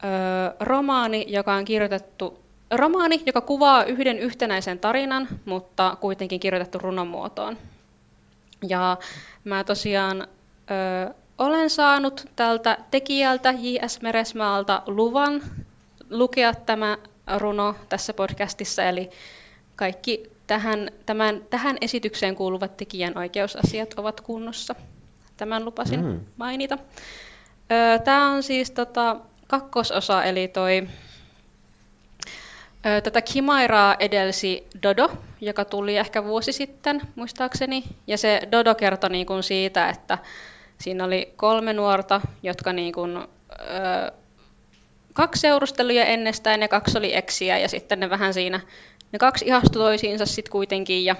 ö, romaani, joka on kirjoitettu romaani, joka kuvaa yhden yhtenäisen tarinan, mutta kuitenkin kirjoitettu runomuotoon. Ja mä tosiaan ö, olen saanut tältä tekijältä J.S. Meresmaalta luvan lukea tämä runo tässä podcastissa, eli kaikki tähän, tämän, tähän esitykseen kuuluvat tekijän oikeusasiat ovat kunnossa. Tämän lupasin mm. mainita. Tämä on siis tota, kakkososa, eli toi, tätä Kimairaa edelsi Dodo, joka tuli ehkä vuosi sitten, muistaakseni. Ja se Dodo kertoi niin kuin siitä, että siinä oli kolme nuorta, jotka niin kuin, ö, kaksi seurusteluja ennestään ja kaksi oli eksiä ja sitten ne vähän siinä, ne kaksi ihastui toisiinsa sitten kuitenkin ja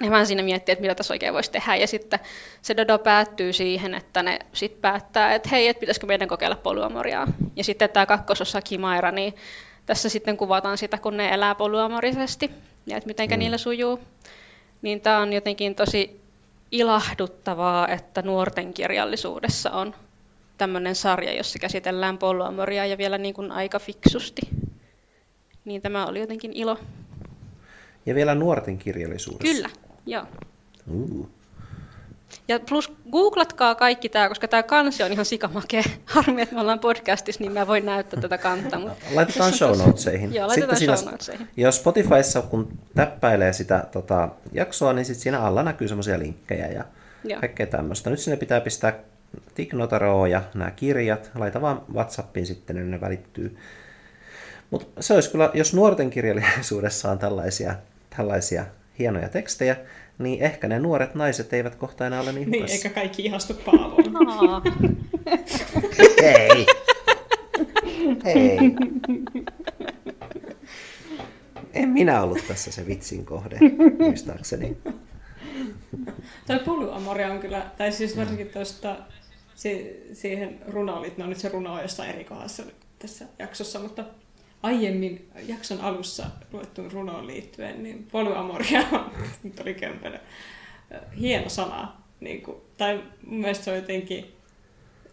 ne vähän siinä miettii, että mitä tässä oikein voisi tehdä. Ja sitten se Dodo päättyy siihen, että ne sitten päättää, että hei, että pitäisikö meidän kokeilla polyamoriaa. Ja sitten tämä kakkososa Kimaira, niin tässä sitten kuvataan sitä, kun ne elää polyamorisesti ja että miten mm. niillä sujuu. Niin tämä on jotenkin tosi ilahduttavaa, että nuorten kirjallisuudessa on tämmöinen sarja, jossa käsitellään polyamoria ja vielä niin kuin aika fiksusti. Niin tämä oli jotenkin ilo. Ja vielä nuorten kirjallisuudessa. Kyllä, joo. Uh. Ja plus googlatkaa kaikki tämä, koska tämä kansi on ihan sikamakea. Harmi, että me ollaan podcastissa, niin mä voin näyttää tätä kantta. Mutta... Laitetaan show notesihin. Joo, laitetaan sitten show notesihin. Jos Spotifyssa, kun täppäilee sitä tota, jaksoa, niin sitten siinä alla näkyy semmoisia linkkejä ja Joo. kaikkea tämmöistä. Nyt sinne pitää pistää Tignotaro ja nämä kirjat. Laita vaan Whatsappiin sitten, niin ne välittyy. Mutta se olisi kyllä, jos nuorten kirjallisuudessa on tällaisia, tällaisia hienoja tekstejä, niin ehkä ne nuoret naiset eivät kohta enää ole niin Niin, eikä kaikki ihastu Paavoon. Ei. Ei. En minä ollut tässä se vitsin kohde, muistaakseni. Tämä polyamoria on kyllä, tai siis varsinkin tuosta siihen runoilit, no nyt se runo on jossain eri kohdassa tässä jaksossa, mutta aiemmin jakson alussa luettuun runoon liittyen, niin polyamoria on <laughs> oli. Hieno sana. Niin kuin, tai mun mielestä se on jotenkin,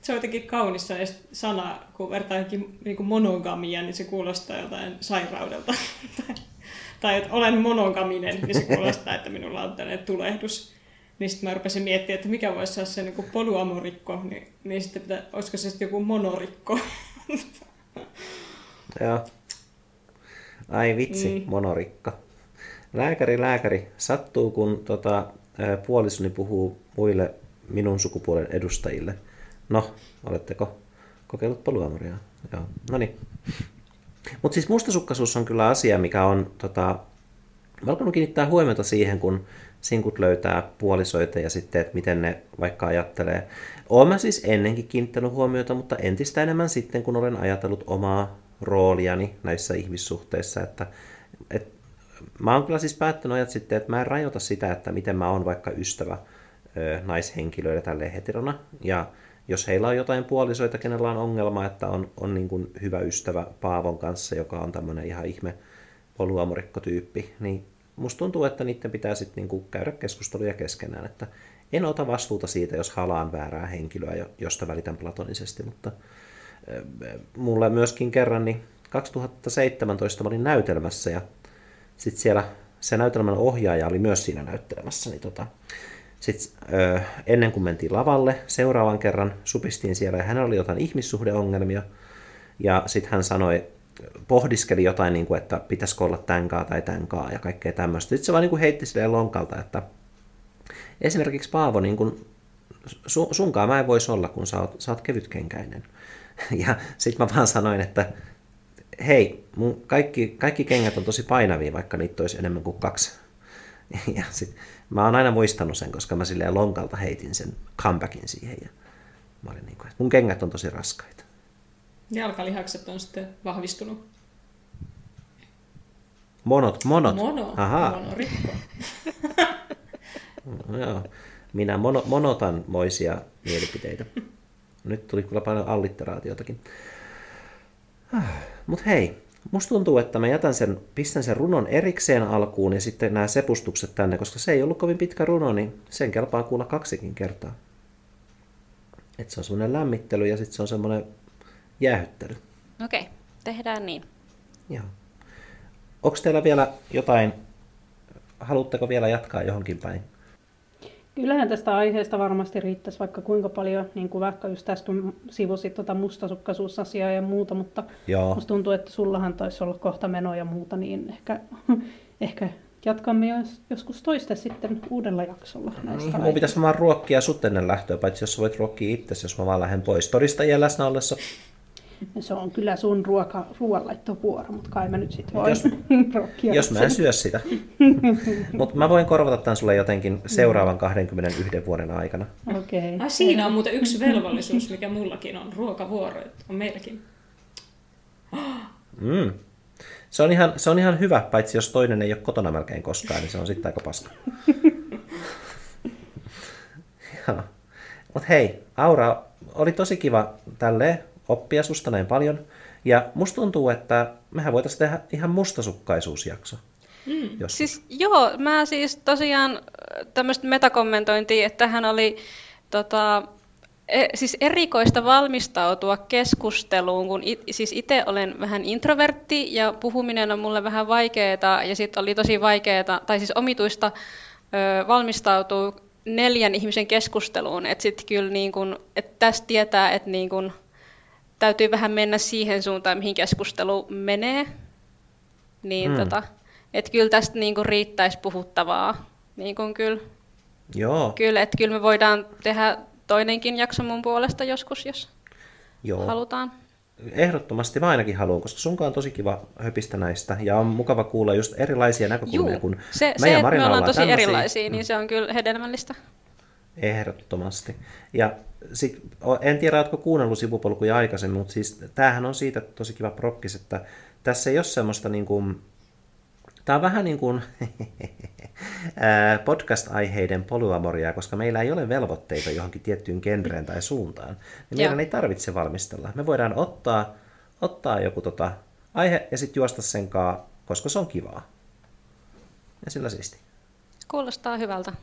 se on jotenkin kaunis sana, kun vertaa johonkin niin monogamia, niin se kuulostaa jotain sairaudelta. <laughs> tai että olen monogaminen, niin se kuulostaa, että minulla on tällainen tulehdus. Niin sitten mä rupesin miettimään, että mikä voisi olla se niin polyamorikko, niin, niin sitten pitää, olisiko se sitten joku monorikko. <laughs> Joo. Ai vitsi, mm. monorikka. Lääkäri, lääkäri. Sattuu, kun tota, puolisoni puhuu muille minun sukupuolen edustajille. No, oletteko kokeillut polyamoria? Joo, no niin. Mutta siis mustasukkaisuus on kyllä asia, mikä on tota, alkanut kiinnittää huomiota siihen, kun sinkut löytää puolisoita ja sitten, että miten ne vaikka ajattelee. Olen siis ennenkin kiinnittänyt huomiota, mutta entistä enemmän sitten, kun olen ajatellut omaa rooliani näissä ihmissuhteissa, että, että mä oon kyllä siis päättänyt ajat sitten, että mä en rajoita sitä, että miten mä oon vaikka ystävä ö, naishenkilöille tälle heterona, ja jos heillä on jotain puolisoita, kenellä on ongelma, että on, on niin kuin hyvä ystävä Paavon kanssa, joka on tämmöinen ihan ihme polyamorikkotyyppi, niin musta tuntuu, että niiden pitää sitten niinku käydä keskusteluja keskenään, että en ota vastuuta siitä, jos halaan väärää henkilöä, josta välitän platonisesti, mutta mulle myöskin kerran, niin 2017 mä olin näytelmässä ja sitten siellä se näytelmän ohjaaja oli myös siinä näyttelemässä, niin tota, sitten ennen kuin mentiin lavalle, seuraavan kerran supistiin siellä ja hänellä oli jotain ihmissuhdeongelmia. Ja sitten hän sanoi, pohdiskeli jotain, niin kuin, että pitäisikö olla tämänkaa tai tämänkaa ja kaikkea tämmöistä. Sitten se vaan niin kuin heitti silleen lonkalta, että esimerkiksi Paavo, niin kuin, su, sunkaan mä en voisi olla, kun sä oot, sä oot kevytkenkäinen. Ja sitten mä vaan sanoin, että hei, mun kaikki, kaikki kengät on tosi painavia, vaikka niitä olisi enemmän kuin kaksi. Ja sit, mä oon aina muistanut sen, koska mä silleen lonkalta heitin sen comebackin siihen. Ja mä olin niin kuin, että mun kengät on tosi raskaita. Jalkalihakset on sitten vahvistunut. Monot, monot. Mono, Aha. monorikko. no, <laughs> joo. Minä mono, monotan moisia mielipiteitä. <laughs> Nyt tuli kyllä paljon allitteraatiotakin. Mutta hei, Musta tuntuu, että mä jätän sen, pistän sen runon erikseen alkuun ja sitten nämä sepustukset tänne, koska se ei ollut kovin pitkä runo, niin sen kelpaa kuulla kaksikin kertaa. Että se on semmoinen lämmittely ja sitten se on semmoinen jäähyttely. Okei, okay, tehdään niin. Joo. Onko teillä vielä jotain, haluatteko vielä jatkaa johonkin päin? Kyllähän tästä aiheesta varmasti riittäisi vaikka kuinka paljon, niin kuin vaikka just tästä kun sivusit tuota mustasukkaisuusasiaa ja muuta, mutta Joo. musta tuntuu, että sullahan taisi olla kohta meno ja muuta, niin ehkä, <laughs> ehkä jatkamme joskus toista sitten uudella jaksolla näistä niin, Mun pitäisi vaan ruokkia sut ennen lähtöä, paitsi jos voit ruokkia itse, jos mä vaan lähden pois todistajien läsnä ollessa. Se on kyllä sun ruoka, ruoanlaittovuoro, mutta kai mä nyt sitten voin jos, <laughs> jos mä en syö sitä. <laughs> mutta mä voin korvata tämän sulle jotenkin seuraavan 21 vuoden aikana. Okay. Ah, siinä on muuten yksi velvollisuus, mikä mullakin on. Ruokavuoro on meilläkin. <gasps> Mm. Se on, ihan, se on ihan hyvä, paitsi jos toinen ei ole kotona melkein koskaan, niin se on sitten aika paska. <laughs> Mutta hei, Aura, oli tosi kiva tälleen oppia susta näin paljon. Ja musta tuntuu, että mehän voitaisiin tehdä ihan mustasukkaisuusjakso. Mm. Siis joo, mä siis tosiaan tämmöistä metakommentointia, että hän oli tota, e, siis erikoista valmistautua keskusteluun, kun it, siis itse olen vähän introvertti ja puhuminen on mulle vähän vaikeaa ja sitten oli tosi vaikeaa, tai siis omituista ö, valmistautua neljän ihmisen keskusteluun, että sitten kyllä niin kun, että tästä tietää, että niin kun, täytyy vähän mennä siihen suuntaan, mihin keskustelu menee. Niin hmm. tota, että kyllä tästä niinku riittäisi puhuttavaa. Niin kuin kyllä. Joo. Kyllä, että kyllä me voidaan tehdä toinenkin jakso mun puolesta joskus, jos Joo. halutaan. Ehdottomasti mä ainakin haluan, koska sunkaan on tosi kiva höpistä näistä ja on mukava kuulla just erilaisia näkökulmia, Juu, kun se, me se, ja me ollaan tosi tämmöisiä. erilaisia, niin mm. se on kyllä hedelmällistä. Ehdottomasti. Ja sit, en tiedä, oletko kuunnellut sivupolkuja aikaisemmin, mutta siis tämähän on siitä tosi kiva prokkis, että tässä ei ole semmoista niin kuin, tämä on vähän niin kuin <laughs> podcast-aiheiden polyamoria, koska meillä ei ole velvoitteita johonkin tiettyyn genreen tai suuntaan. Niin meidän ei tarvitse valmistella. Me voidaan ottaa, ottaa joku tota aihe ja sitten juosta sen kaa, koska se on kivaa. Ja sillä siisti. Kuulostaa hyvältä.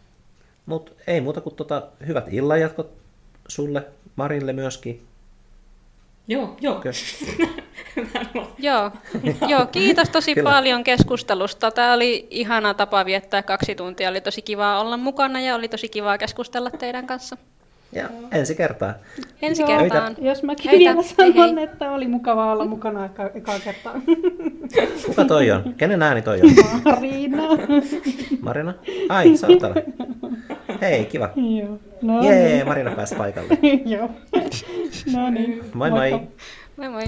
Mutta ei muuta kuin tota, hyvät illanjatkot sulle, Marille myöskin. Joo, joo. <laughs> joo. joo, kiitos tosi Kyllä. paljon keskustelusta. Tämä oli ihana tapa viettää kaksi tuntia. Oli tosi kiva olla mukana ja oli tosi kiva keskustella teidän kanssa. Ja ensi kertaa. Ensi Joo, kertaan. Jos mäkin Heitä. vielä sanon, hei, että oli mukava olla mukana eka, ekaa kertaa. Kuka toi on? Kenen ääni toi on? Marina. Marina? Ai, sä oot täällä. Hei, kiva. Joo. No Jee, niin. Marina pääsi paikalle. <laughs> Joo. No niin. Moi moi. Moi moi.